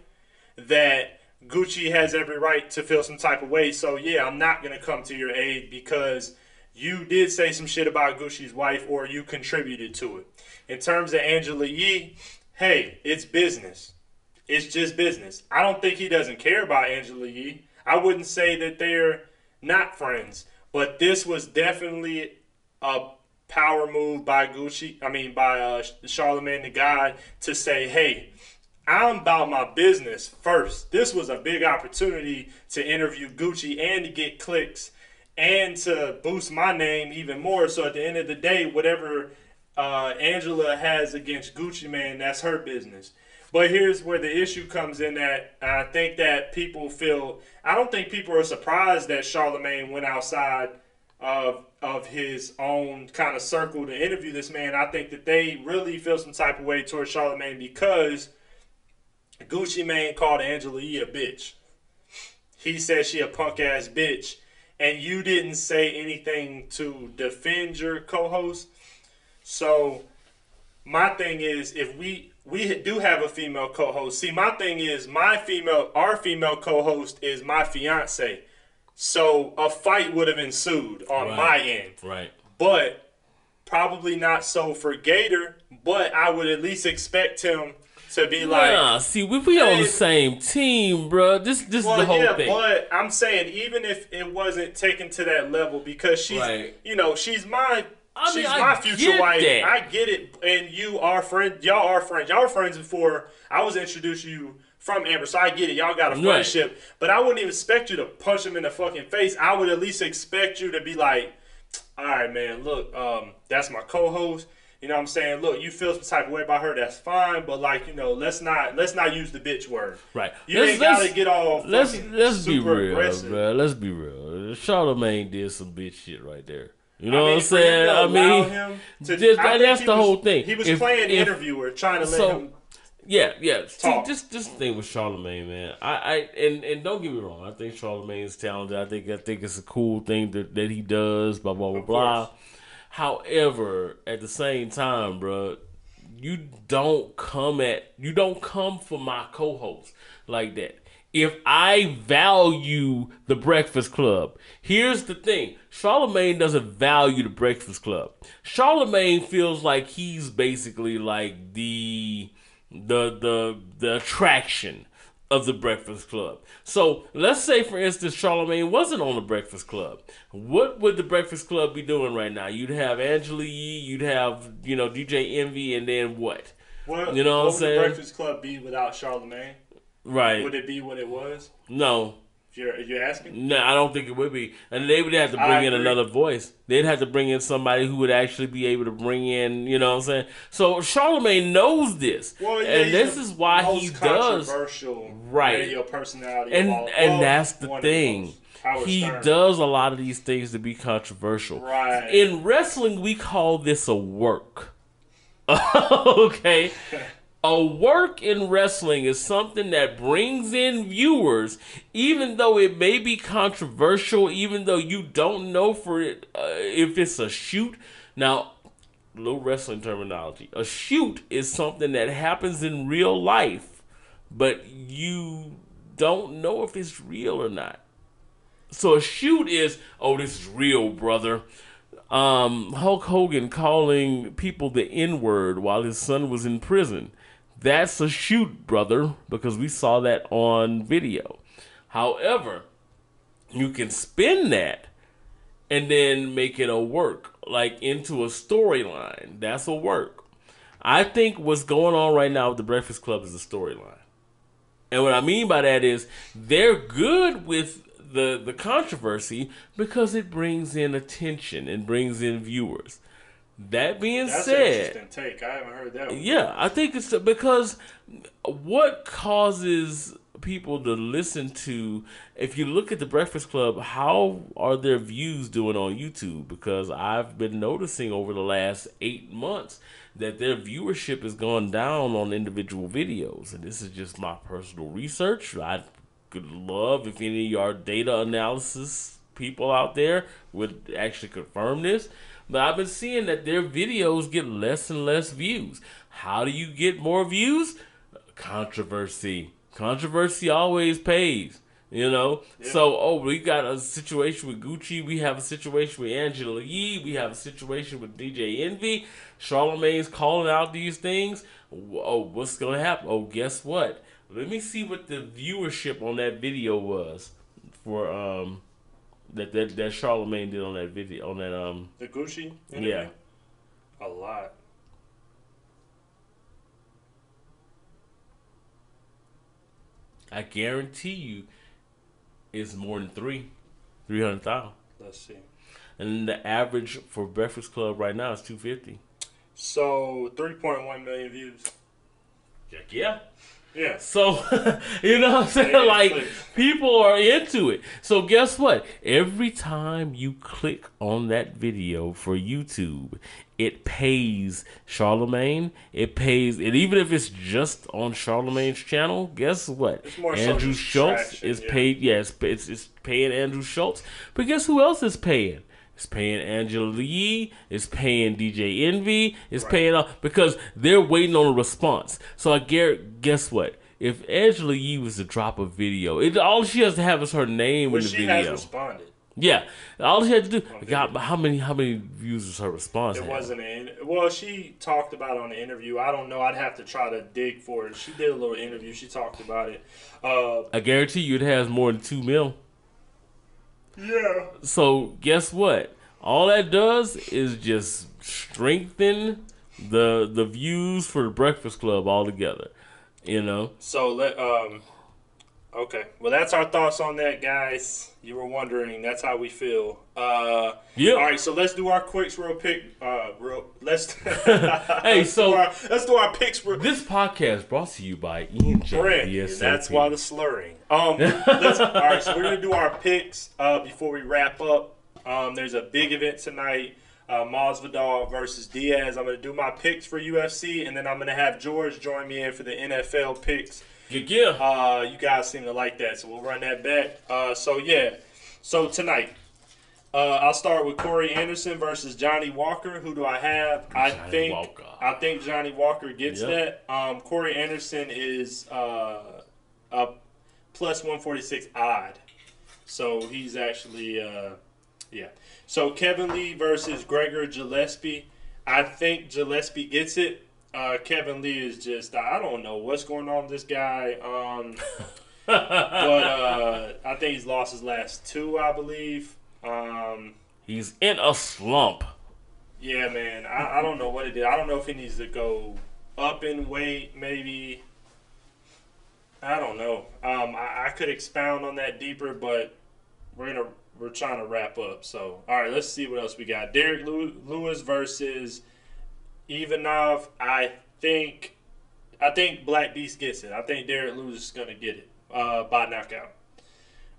that Gucci has every right to feel some type of way. So yeah, I'm not gonna come to your aid because you did say some shit about Gucci's wife or you contributed to it. In terms of Angela Yee, hey, it's business. It's just business. I don't think he doesn't care about Angela Yee. I wouldn't say that they're not friends, but this was definitely a power move by Gucci. I mean, by uh, Charlemagne the God to say, "Hey, I'm about my business first. This was a big opportunity to interview Gucci and to get clicks and to boost my name even more. So at the end of the day, whatever uh, Angela has against Gucci Mane, that's her business. But here's where the issue comes in that I think that people feel. I don't think people are surprised that Charlemagne went outside of of his own kind of circle to interview this man. I think that they really feel some type of way towards Charlamagne because Gucci Mane called Angela Yee a bitch. He said she a punk ass bitch, and you didn't say anything to defend your co-host. So my thing is, if we we do have a female co-host, see, my thing is, my female, our female co-host is my fiance. So a fight would have ensued on Right. my end Right. but probably not so for Gator. But I would at least expect him to be like, Nah, see, we we on the same team, bro. This this well, is the whole yeah, thing. but I'm saying even if it wasn't taken to that level because she's, Right. you know, she's my. I mean, she's I my future wife. that. I get it, and you are friends. Y'all are friends. Y'all were friends before I was introduced to you from Amber, so I get it. Y'all got a Right. friendship, but I wouldn't even expect you to punch him in the fucking face. I would at least expect you to be like, "All right, man. Look, um, that's my co-host. You know what I'm saying? Look, you feel some type of way about her. That's fine, but like, you know, let's not let's not use the bitch word. Right. You Let's- ain't gotta get all Let's let's be super real, aggressive. bro. Let's be real. Charlemagne did some bitch shit right there. You know I what I'm saying? I mean, to- just- I that- that's the was- whole thing. He was If- playing if- interviewer, trying to let so- him. Yeah, yeah. See, Talk. this this thing with Charlemagne, man. I, I and and don't get me wrong. I think Charlamagne is talented. I think I think it's a cool thing that that he does. Blah blah blah blah. However, at the same time, bro, you don't come at you don't come for my co-host like that. If I value the Breakfast Club, here's the thing: Charlemagne doesn't value the Breakfast Club. Charlemagne feels like he's basically like the the the the attraction of the Breakfast Club. So let's say, for instance, Charlemagne wasn't on the Breakfast Club. What would the Breakfast Club be doing right now? You'd have Angela Yee, you'd have you know DJ Envy, and then what? What, You know what I'm would saying? the Breakfast Club be without Charlemagne? Right? Would it be what it was? No, If you're, if you're asking, no, I don't think it would be. And they would have to I bring in agree. another voice. They'd have to bring in somebody who would actually be able to bring in, you know what I'm saying? So Charlemagne knows this, well, yeah, and this is why he does. controversial Right. radio personality, and all, and well, that's the thing. he Stern. does a lot of these things to be controversial. Right. In wrestling, we call this a work. okay. A work in wrestling is something that brings in viewers, even though it may be controversial, even though you don't know for it uh, if it's a shoot. Now, little wrestling terminology. A shoot is something that happens in real life, but you don't know if it's real or not. So a shoot is, oh, this is real, brother. Um, Hulk Hogan calling people the N word while his son was in prison. That's a shoot, brother, because we saw that on video. However, you can spin that and then make it a work, like into a storyline. That's a work. I think what's going on right now with the Breakfast Club is a storyline. And what I mean by that is they're good with the the controversy because it brings in attention and brings in viewers. That being That's an said, interesting take. I haven't heard that. One. yeah, I think it's because what causes people to listen to if you look at the Breakfast Club, how are their views doing on YouTube? Because I've been noticing over the last eight months that their viewership has gone down on individual videos. And this is just my personal research. I could love if any of your data analysis people out there would actually confirm this. But I've been seeing that their videos get less and less views. How do you get more views? Controversy. Controversy always pays. You know? So, oh, we got a situation with Gucci. We have a situation with Angela Yee. We have a situation with DJ Envy. Charlemagne's calling out these things. Oh, what's going to happen? Oh, guess what? Let me see what the viewership on that video was for um that that, that Charlemagne did on that video on that um The Gucci. yeah. A lot. I guarantee you it's more than three. Three hundred thousand. Let's see. And the average for Breakfast Club right now is two fifty. So 3.1 million views. Heck yeah. Yeah. So, you know what I'm saying? Yeah, like, clicks. people are into it. So, guess what? Every time you click on that video for YouTube, it pays Charlemagne. It pays, and even if it's just on Charlemagne's channel, guess what? It's more Andrew Schulz is yeah. paid. Yes, it's, it's paying Andrew Schulz. But guess who else is paying? It's paying Angela Yee. It's paying DJ Envy. It's paying uh, because they're waiting on a response. So I guarantee, guess what? If Angela Yee was to drop a video, it, all she has to have is her name But in the she video. has responded. yeah, all she had to do. God, how many how many views was her response? It have? wasn't an. Well, she talked about it on the interview. I don't know. I'd have to try to dig for it. She did a little interview. She talked about it. Uh, I guarantee you, it has more than two mil. Yeah. So guess what? All that does is just strengthen the the views for the Breakfast Club altogether. You know. So let um. Okay. Well, that's our thoughts on that, guys. You were wondering. That's how we feel. Uh. Yeah. All right. So let's do our quicks real pick. Uh. Real. Let's. Hey, let's so- do our, let's do our picks real. This podcast brought to you by Ian J. That's why the slurring. Um, let's, all right, so we're gonna do our picks uh, before we wrap up. Um, there's a big event tonight. Uh, Masvidal versus Diaz. I'm gonna do my picks for UFC, and then I'm gonna have George join me in for the NFL picks. Yeah. Uh, you guys seem to like that, so we'll run that back. Uh, so yeah, so tonight, uh, I'll start with Corey Anderson versus Johnny Walker. Who do I have? I Johnny think Walker. I think Johnny Walker gets Yep. that. Um, Corey Anderson is uh, a plus one forty six odd, so he's actually uh, yeah. So Kevin Lee versus Gregor Gillespie. I think Gillespie gets it. Uh, Kevin Lee is just I don't know what's going on with this guy. Um, but uh, I think he's lost his last two, I believe. Um, He's in a slump. yeah, man, I, I don't know what it is. I don't know if he needs to go up in weight, maybe. I don't know. Um, I, I could expound on that deeper, but we're gonna we're trying to wrap up. So, all right, let's see what else we got. Derek Lew- Lewis versus Ivanov. I think I think Black Beast gets it. I think Derek Lewis is gonna get it uh, by knockout.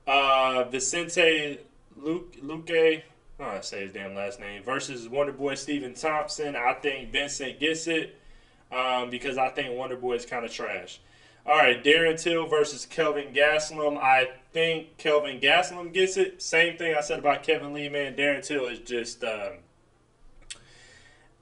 Uh, Vicente Luke Luque, I don't say his damn last name, versus Wonder Boy Stephen Thompson. I think Vincent gets it um, because I think Wonder Boy is kind of trash. All right, Darren Till versus Kelvin Gastelum. I think Kelvin Gastelum gets it. Same thing I said about Kevin Lee, man. Darren Till is just, um,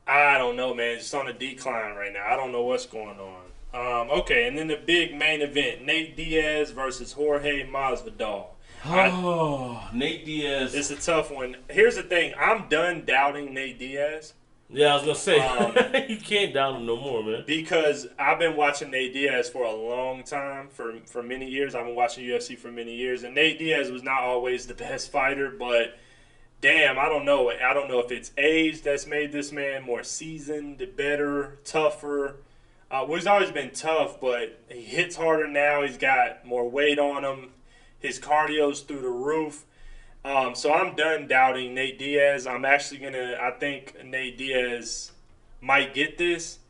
I don't know, man. It's on a decline right now. I don't know what's going on. Um, okay, and then the big main event: Nate Diaz versus Jorge Masvidal. I- Oh, Nate Diaz. it's a tough one. Here's the thing: I'm done doubting Nate Diaz yeah, I was gonna say Um, you can't doubt him no more, man. because I've been watching Nate Diaz for a long time, for for many years. I've been watching UFC for many years, and Nate Diaz was not always the best fighter, but damn, I don't know. I don't know if it's age that's made this man more seasoned, better, tougher. Uh, well, he's always been tough, but he hits harder now. He's got more weight on him. His cardio's through the roof. Um, so I'm done doubting Nate Diaz. I'm actually gonna. I think Nate Diaz might get this.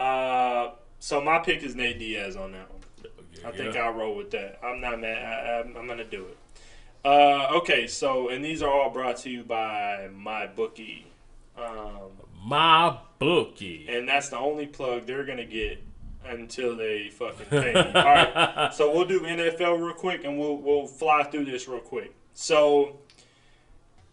Uh, so my pick is Nate Diaz on that one. I think Yeah. I'll roll with that. I'm not mad. I, I'm, I'm gonna do it. Uh, okay, so and these are all brought to you by my bookie, um, My bookie. and that's the only plug they're gonna get until they fucking pay me. all right, so we'll do NFL real quick, and we'll we'll fly through this real quick. So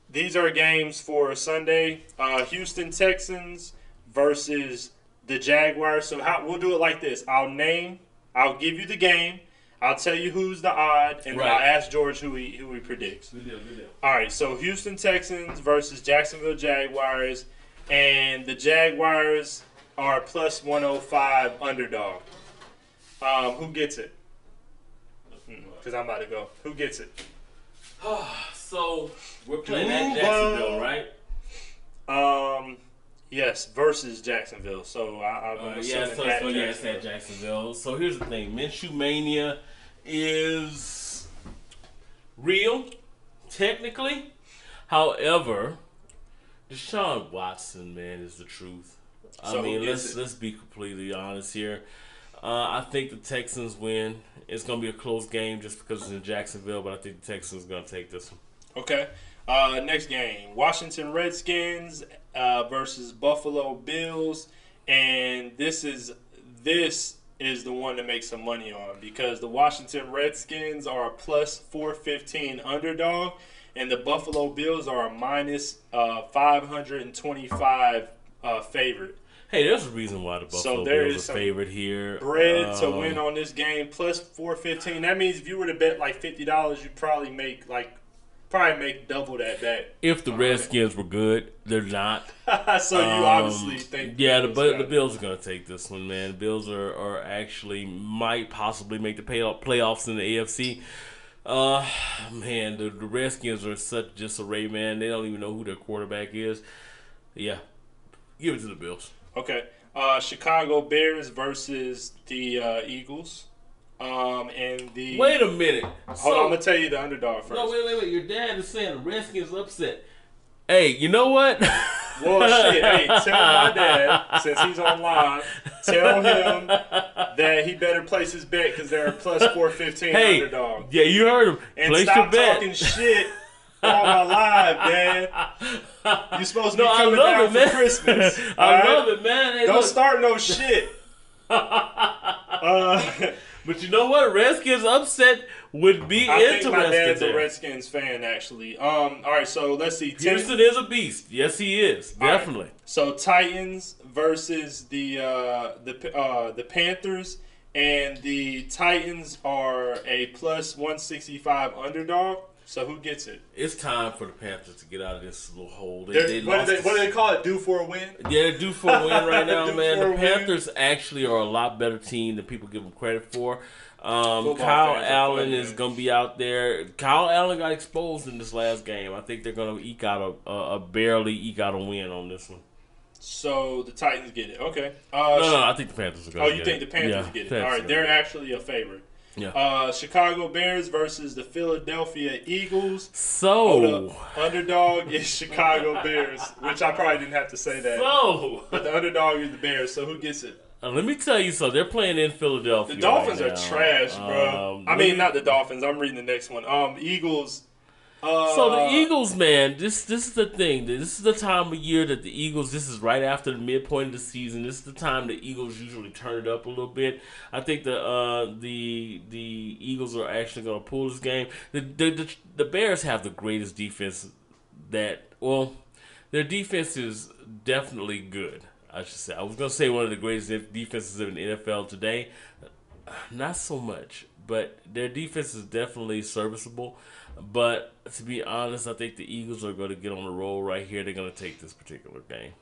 these are games for Sunday: uh, Houston Texans versus the Jaguars. So how we'll do it like this: I'll name, I'll give you the game. I'll tell you who's the odd, and then Right. I'll ask George who he who he predicts. Good deal, good deal. All right, so Houston Texans versus Jacksonville Jaguars, and the Jaguars are plus 105 underdog. Um, who gets it? Because I'm about to go. Who gets it? So we're playing at Duval. Jacksonville, right? Um, yes, versus Jacksonville. So I, I'm Uh, yeah, so, so yeah, it's Jacksonville. at Jacksonville. So here's the thing: Minshew mania is real, technically. However, Deshaun Watson, man, is the truth. I So mean, let's it? let's be completely honest here. Uh, I think the Texans win. It's gonna be a close game just because it's in Jacksonville, but I think the Texans are gonna take this one. Okay. Uh, next game: Washington Redskins uh, versus Buffalo Bills, and this is this is the one to make some money on because the Washington Redskins are a plus four fifteen underdog, and the Buffalo Bills are a minus uh, five hundred and twenty five uh, favorite. Hey, there's a reason why the Buffalo there Bills is are favorite here. Bread to Um, win on this game plus four fifteen. That means if you were to bet like fifty dollars, you'd probably make like probably make double that bet. If the Redskins were good, they're not. so you Um, obviously think yeah, the, Bills but the. Bills are going to take this one, man. The Bills are, are actually might possibly make the pay, playoffs in the AFC. Uh, man, the, the Redskins are such disarray, man. They don't even know who their quarterback is. Yeah, give it to the Bills. Okay. Uh, Chicago Bears versus the uh, Eagles. Um, and the Wait a minute. hold So- on, I'm gonna tell you the underdog first. no, wait, wait, wait. Your dad is saying the Redskins upset. Hey, you know what? Well, shit. Hey, tell my dad since he's online. Tell him that he better place his bet because they're plus four fifteen hey, underdog. yeah, you heard him. And Place stop your bet. talking shit on my live, man. You supposed to be No, coming down it, man. for Christmas. I alright? love it, man. Hey, Don't look, start no shit. uh, But you know what? Redskins upset would be I think my interesting. dad's a. Redskins fan, actually. Um, all right, so let's see. Ten- Houston is a beast. Yes, he is. all right. Definitely. So Titans versus the uh, the uh, the Panthers, and the Titans are a plus one sixty five underdog. So who gets it? It's time for the Panthers to get out of this little hole. They, they what, do lost they, what do they call it? Due for a win? Yeah, due for a win right now, man. The win. Panthers actually are a lot better team than people give them credit for. Um, Kyle Allen is going to be out there. Kyle Allen got exposed in this last game. I think they're going to eke out a, a, a barely eke out a win on this one. So the Titans get it. Okay. Uh, No, no, I think the Panthers are going to Oh, you think it. the Panthers Yeah, get it? All right, they're actually a favorite. Yeah. Uh, Chicago Bears versus the Philadelphia Eagles. so, The underdog is Chicago Bears, which I probably didn't have to say that. so But the underdog is the Bears, so who gets it? uh, let me tell you something. They're playing in Philadelphia. The Dolphins right are trash, bro. Um, I mean, me- not the Dolphins. I'm reading the next one. Um, Eagles. Uh, So the Eagles, man, this this is the thing. This is the time of year that the Eagles. This is right after the midpoint of the season. This is the time the Eagles usually turn it up a little bit. I think the uh, the the Eagles are actually going to pull this game. The, the the the Bears have the greatest defense that well, their defense is definitely good. I should say. I was going to say one of the greatest defenses in the NFL today. Not so much, but their defense is definitely serviceable. But to be honest, I think the Eagles are going to get on the roll right here. They're going to take this particular game.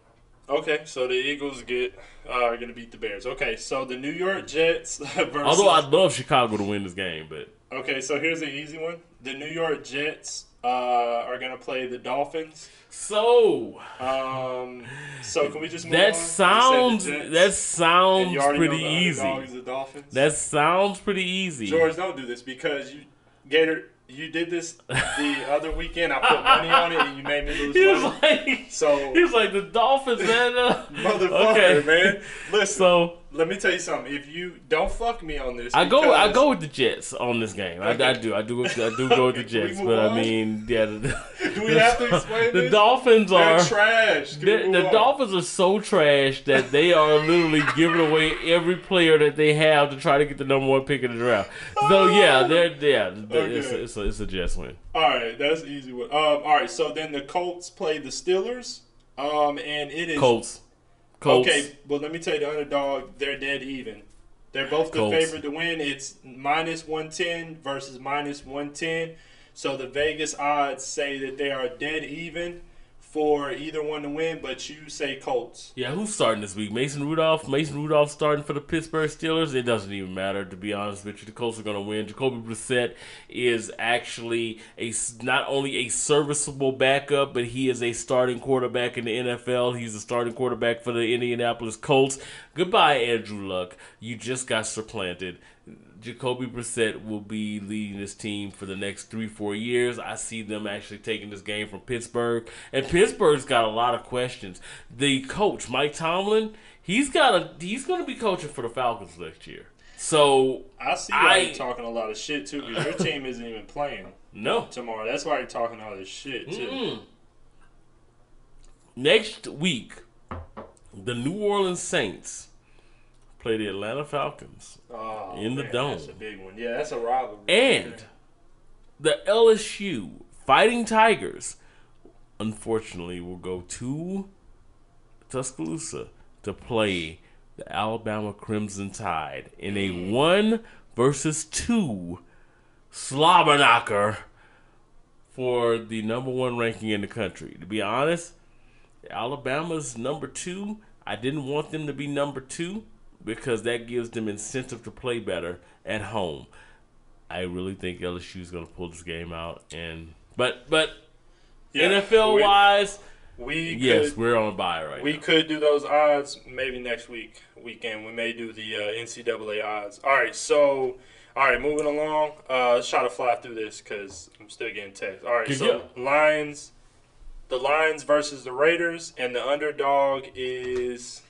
Okay, so the Eagles get uh, are going to beat the Bears. Okay, so the New York Jets versus. Although I'd love Chicago to win this game, but Okay, so here's an easy one. The New York Jets uh, are going to play the Dolphins. so Um, so can we just move on? that sounds that sounds pretty easy. That sounds pretty easy. George, don't do this because you, Gator, you did this the other weekend. I put money on it and you made me lose He was money. like, So- he was like the Dolphins, man. Motherfucker, okay. man. Listen, So let me tell you something. If you don't fuck me on this, I go, I go with the Jets on this game. I, I do, I do, I do go with the Okay, Jets. But I mean, yeah. The, Do we have to explain the this? Dolphins They're are trash. The, the? Dolphins are so trash that they are literally giving away every player that they have to try to get the number one pick in the draft. So yeah, they're yeah, it's, a, it's, a, it's a Jets win. All right, that's an easy one. Um, all right, so then the Colts play the Steelers. Um, and it is Colts, Colts. Okay, well, let me tell you, the underdog, they're dead even. They're both the Colts. favorite to win. It's minus 110 versus minus 110. So the Vegas odds say that they are dead even for either one to win, but you say Colts. Yeah, who's starting this week? Mason Rudolph. Mason Rudolph starting for the Pittsburgh Steelers. It doesn't even matter, to be honest with you. The Colts are going to win. Jacoby Brissett is actually a not only a serviceable backup, but he is a starting quarterback in the NFL. He's a starting quarterback for the Indianapolis Colts. Goodbye, Andrew Luck. You just got supplanted. Jacoby Brissett will be leading this team for the next three, four years. I see them actually taking this game from Pittsburgh, and Pittsburgh's got a lot of questions. The coach Mike Tomlin, he's got a he's going to be coaching for the Falcons next year. So I see why I- you're talking a lot of shit too, because your team isn't even playing no, tomorrow. That's why you're talking all this shit too. Mm-mm. next week, the New Orleans Saints play the Atlanta Falcons. Oh, In the man, dome. That's a big one. Yeah, that's a rivalry. And the LSU Fighting Tigers, unfortunately, will go to Tuscaloosa to play the Alabama Crimson Tide in a mm. one versus two slobber knocker for the number one ranking in the country. To be honest, Alabama's number two. I didn't want them to be number two because that gives them incentive to play better at home. I really think LSU is going to pull this game out, and but but Yeah, NFL we- wise, we yes, could, we're on a bye right we now. could do those odds maybe next week weekend. We may do the uh, NCAA odds. All right, so all right, moving along. Uh, let's try to fly through this because I'm still getting text. All right, Good so Lions, the Lions versus the Raiders, and the underdog is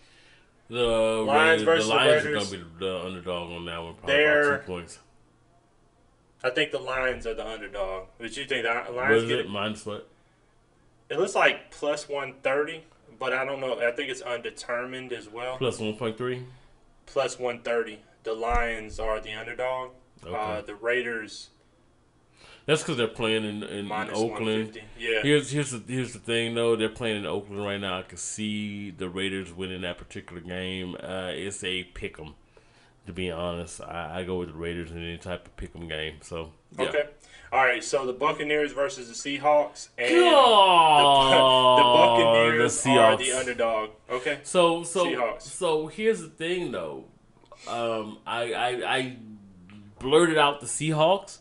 The Lions Raiders, versus the the Lions are Raiders. going to be the underdog on that one, probably They're- two points. I think the Lions are the underdog. But you think the Lions is get it? Minus what? It looks like plus 130, but I don't know. I think it's undetermined as well. Plus one point three. Plus 130. The Lions are the underdog. Uh, Okay. the Raiders That's because they're playing in, in, in Oakland. Yeah. Here's here's the here's the thing though. They're playing in Oakland right now. I can see the Raiders winning that particular game. Uh, it's a pick 'em. To be honest, I, I go with the Raiders in any type of pick 'em game. So yeah. Okay. All right. So the Buccaneers versus the Seahawks, and God, the, Buccaneers the are the underdog. Okay. So so Seahawks. so here's the thing though. Um, I, I I blurted out the Seahawks,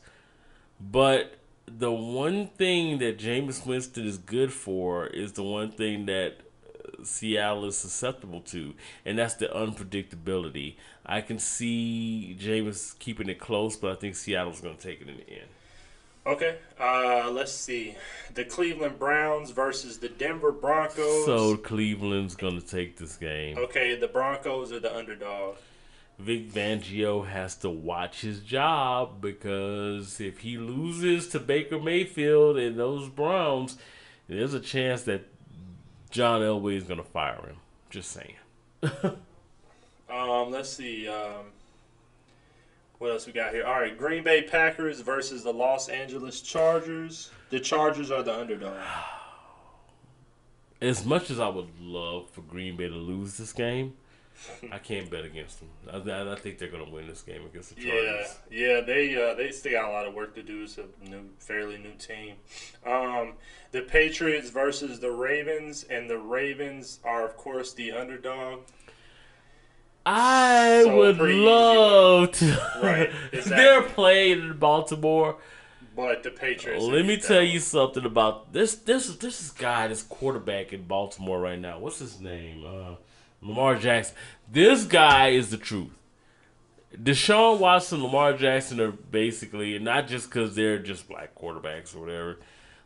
but the one thing that Jameis Winston is good for is the one thing that uh, Seattle is susceptible to, and that's the unpredictability. I can see Jameis keeping it close, but I think Seattle's going to take it in the end. Okay. Uh, let's see. The Cleveland Browns versus the Denver Broncos. So Cleveland's going to take this game. okay, the Broncos are the underdog. Vic Fangio has to watch his job because if he loses to Baker Mayfield and those Browns, there's a chance that John Elway is going to fire him. Just saying. Um, let's see. Um, what else we got here? All right, Green Bay Packers versus the Los Angeles Chargers. The Chargers are the underdog. As much as I would love for Green Bay to lose this game, I can't bet against them. I, I- I think they're going to win this game against the Chargers. yeah, yeah, they uh, they still got a lot of work to do. It's a new, fairly new team. Um, the Patriots versus the Ravens, and the Ravens are of course the underdog. I So would love to. Right, They're playing in Baltimore. But the Patriots. Let me tell you something about this. This this is guy, this quarterback in Baltimore right now. What's his name? Uh, Lamar Jackson. This guy is the truth. Deshaun Watson, Lamar Jackson are basically not just because they're just black quarterbacks or whatever.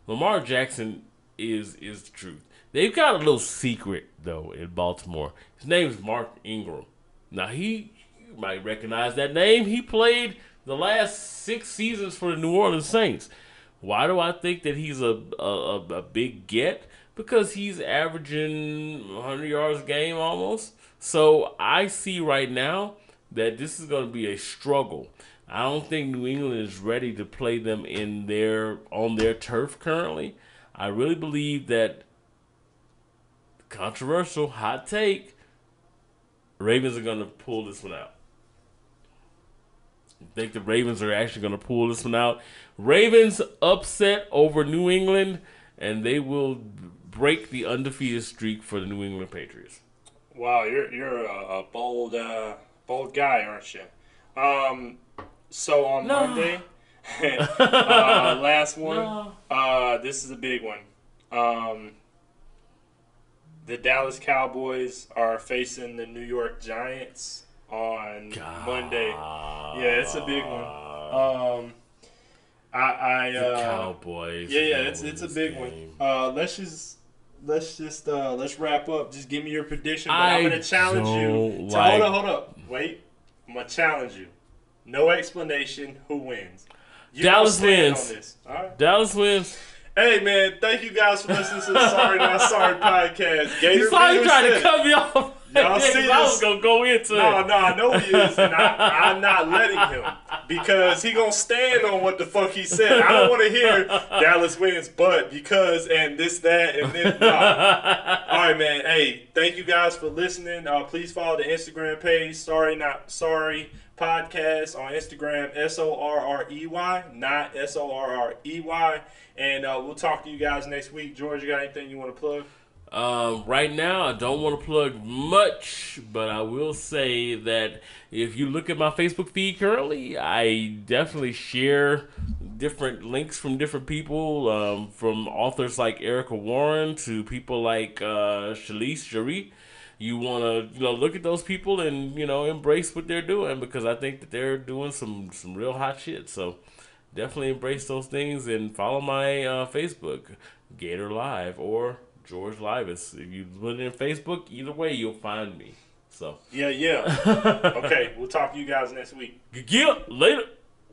Lamar Jackson is is the truth. They've got a little secret though in Baltimore. His name is Mark Ingram. Now he you might recognize that name. He played the last six seasons for the New Orleans Saints. Why do I think that he's a a, a, a big get? Because he's averaging 100 yards a game almost. So I see right now that this is going to be a struggle. I don't think New England is ready to play them in their on their turf currently. I really believe that controversial hot take Ravens are going to pull this one out. I think the Ravens are actually going to pull this one out. Ravens upset over New England, and they will break the undefeated streak for the New England Patriots. Wow, you're you're a, a bold uh, bold guy, aren't you? Um, so on No. Monday, uh, last one. No. Uh, this is a big one. Um, the Dallas Cowboys are facing the New York Giants. on Monday. Yeah, it's a big one. Um, I, I The uh, Cowboys. yeah, yeah, it's it's a big game. one. Uh, let's just let's just uh, let's wrap up. Just give me your prediction. But I I'm gonna challenge you. like- hold up, hold up, wait. I'm gonna challenge you. No explanation. Who wins? You Dallas wins. On this. All right. Dallas wins. Hey man, thank you guys for listening to the Sorry Not Sorry podcast. Gator He's probably Peter trying to cut me off. Y'all see I was this? gonna go into No, it. no, I know he is, and I, I'm not letting him because he gonna stand on what the fuck he said. I don't want to hear Dallas wins, but because and this, that, and this. No. All right, man. Hey, thank you guys for listening. Uh, please follow the Instagram page. Sorry, not sorry. Podcast on Instagram. S O R R E Y, not S O R R E Y. And uh, we'll talk to you guys next week. George, you got anything you want to plug? Um, right now, I don't want to plug much, but I will say that if you look at my Facebook feed currently, I definitely share different links from different people, um, from authors like Erica Warren to people like uh, Shalise Jaree. You want to you know look at those people and you know embrace what they're doing because I think that they're doing some some real hot shit. So definitely embrace those things and follow my uh, Facebook Gator Live or George Livis. If you put it in Facebook, either way you'll find me. So Yeah, yeah. okay, we'll talk to you guys next week. yeah, later.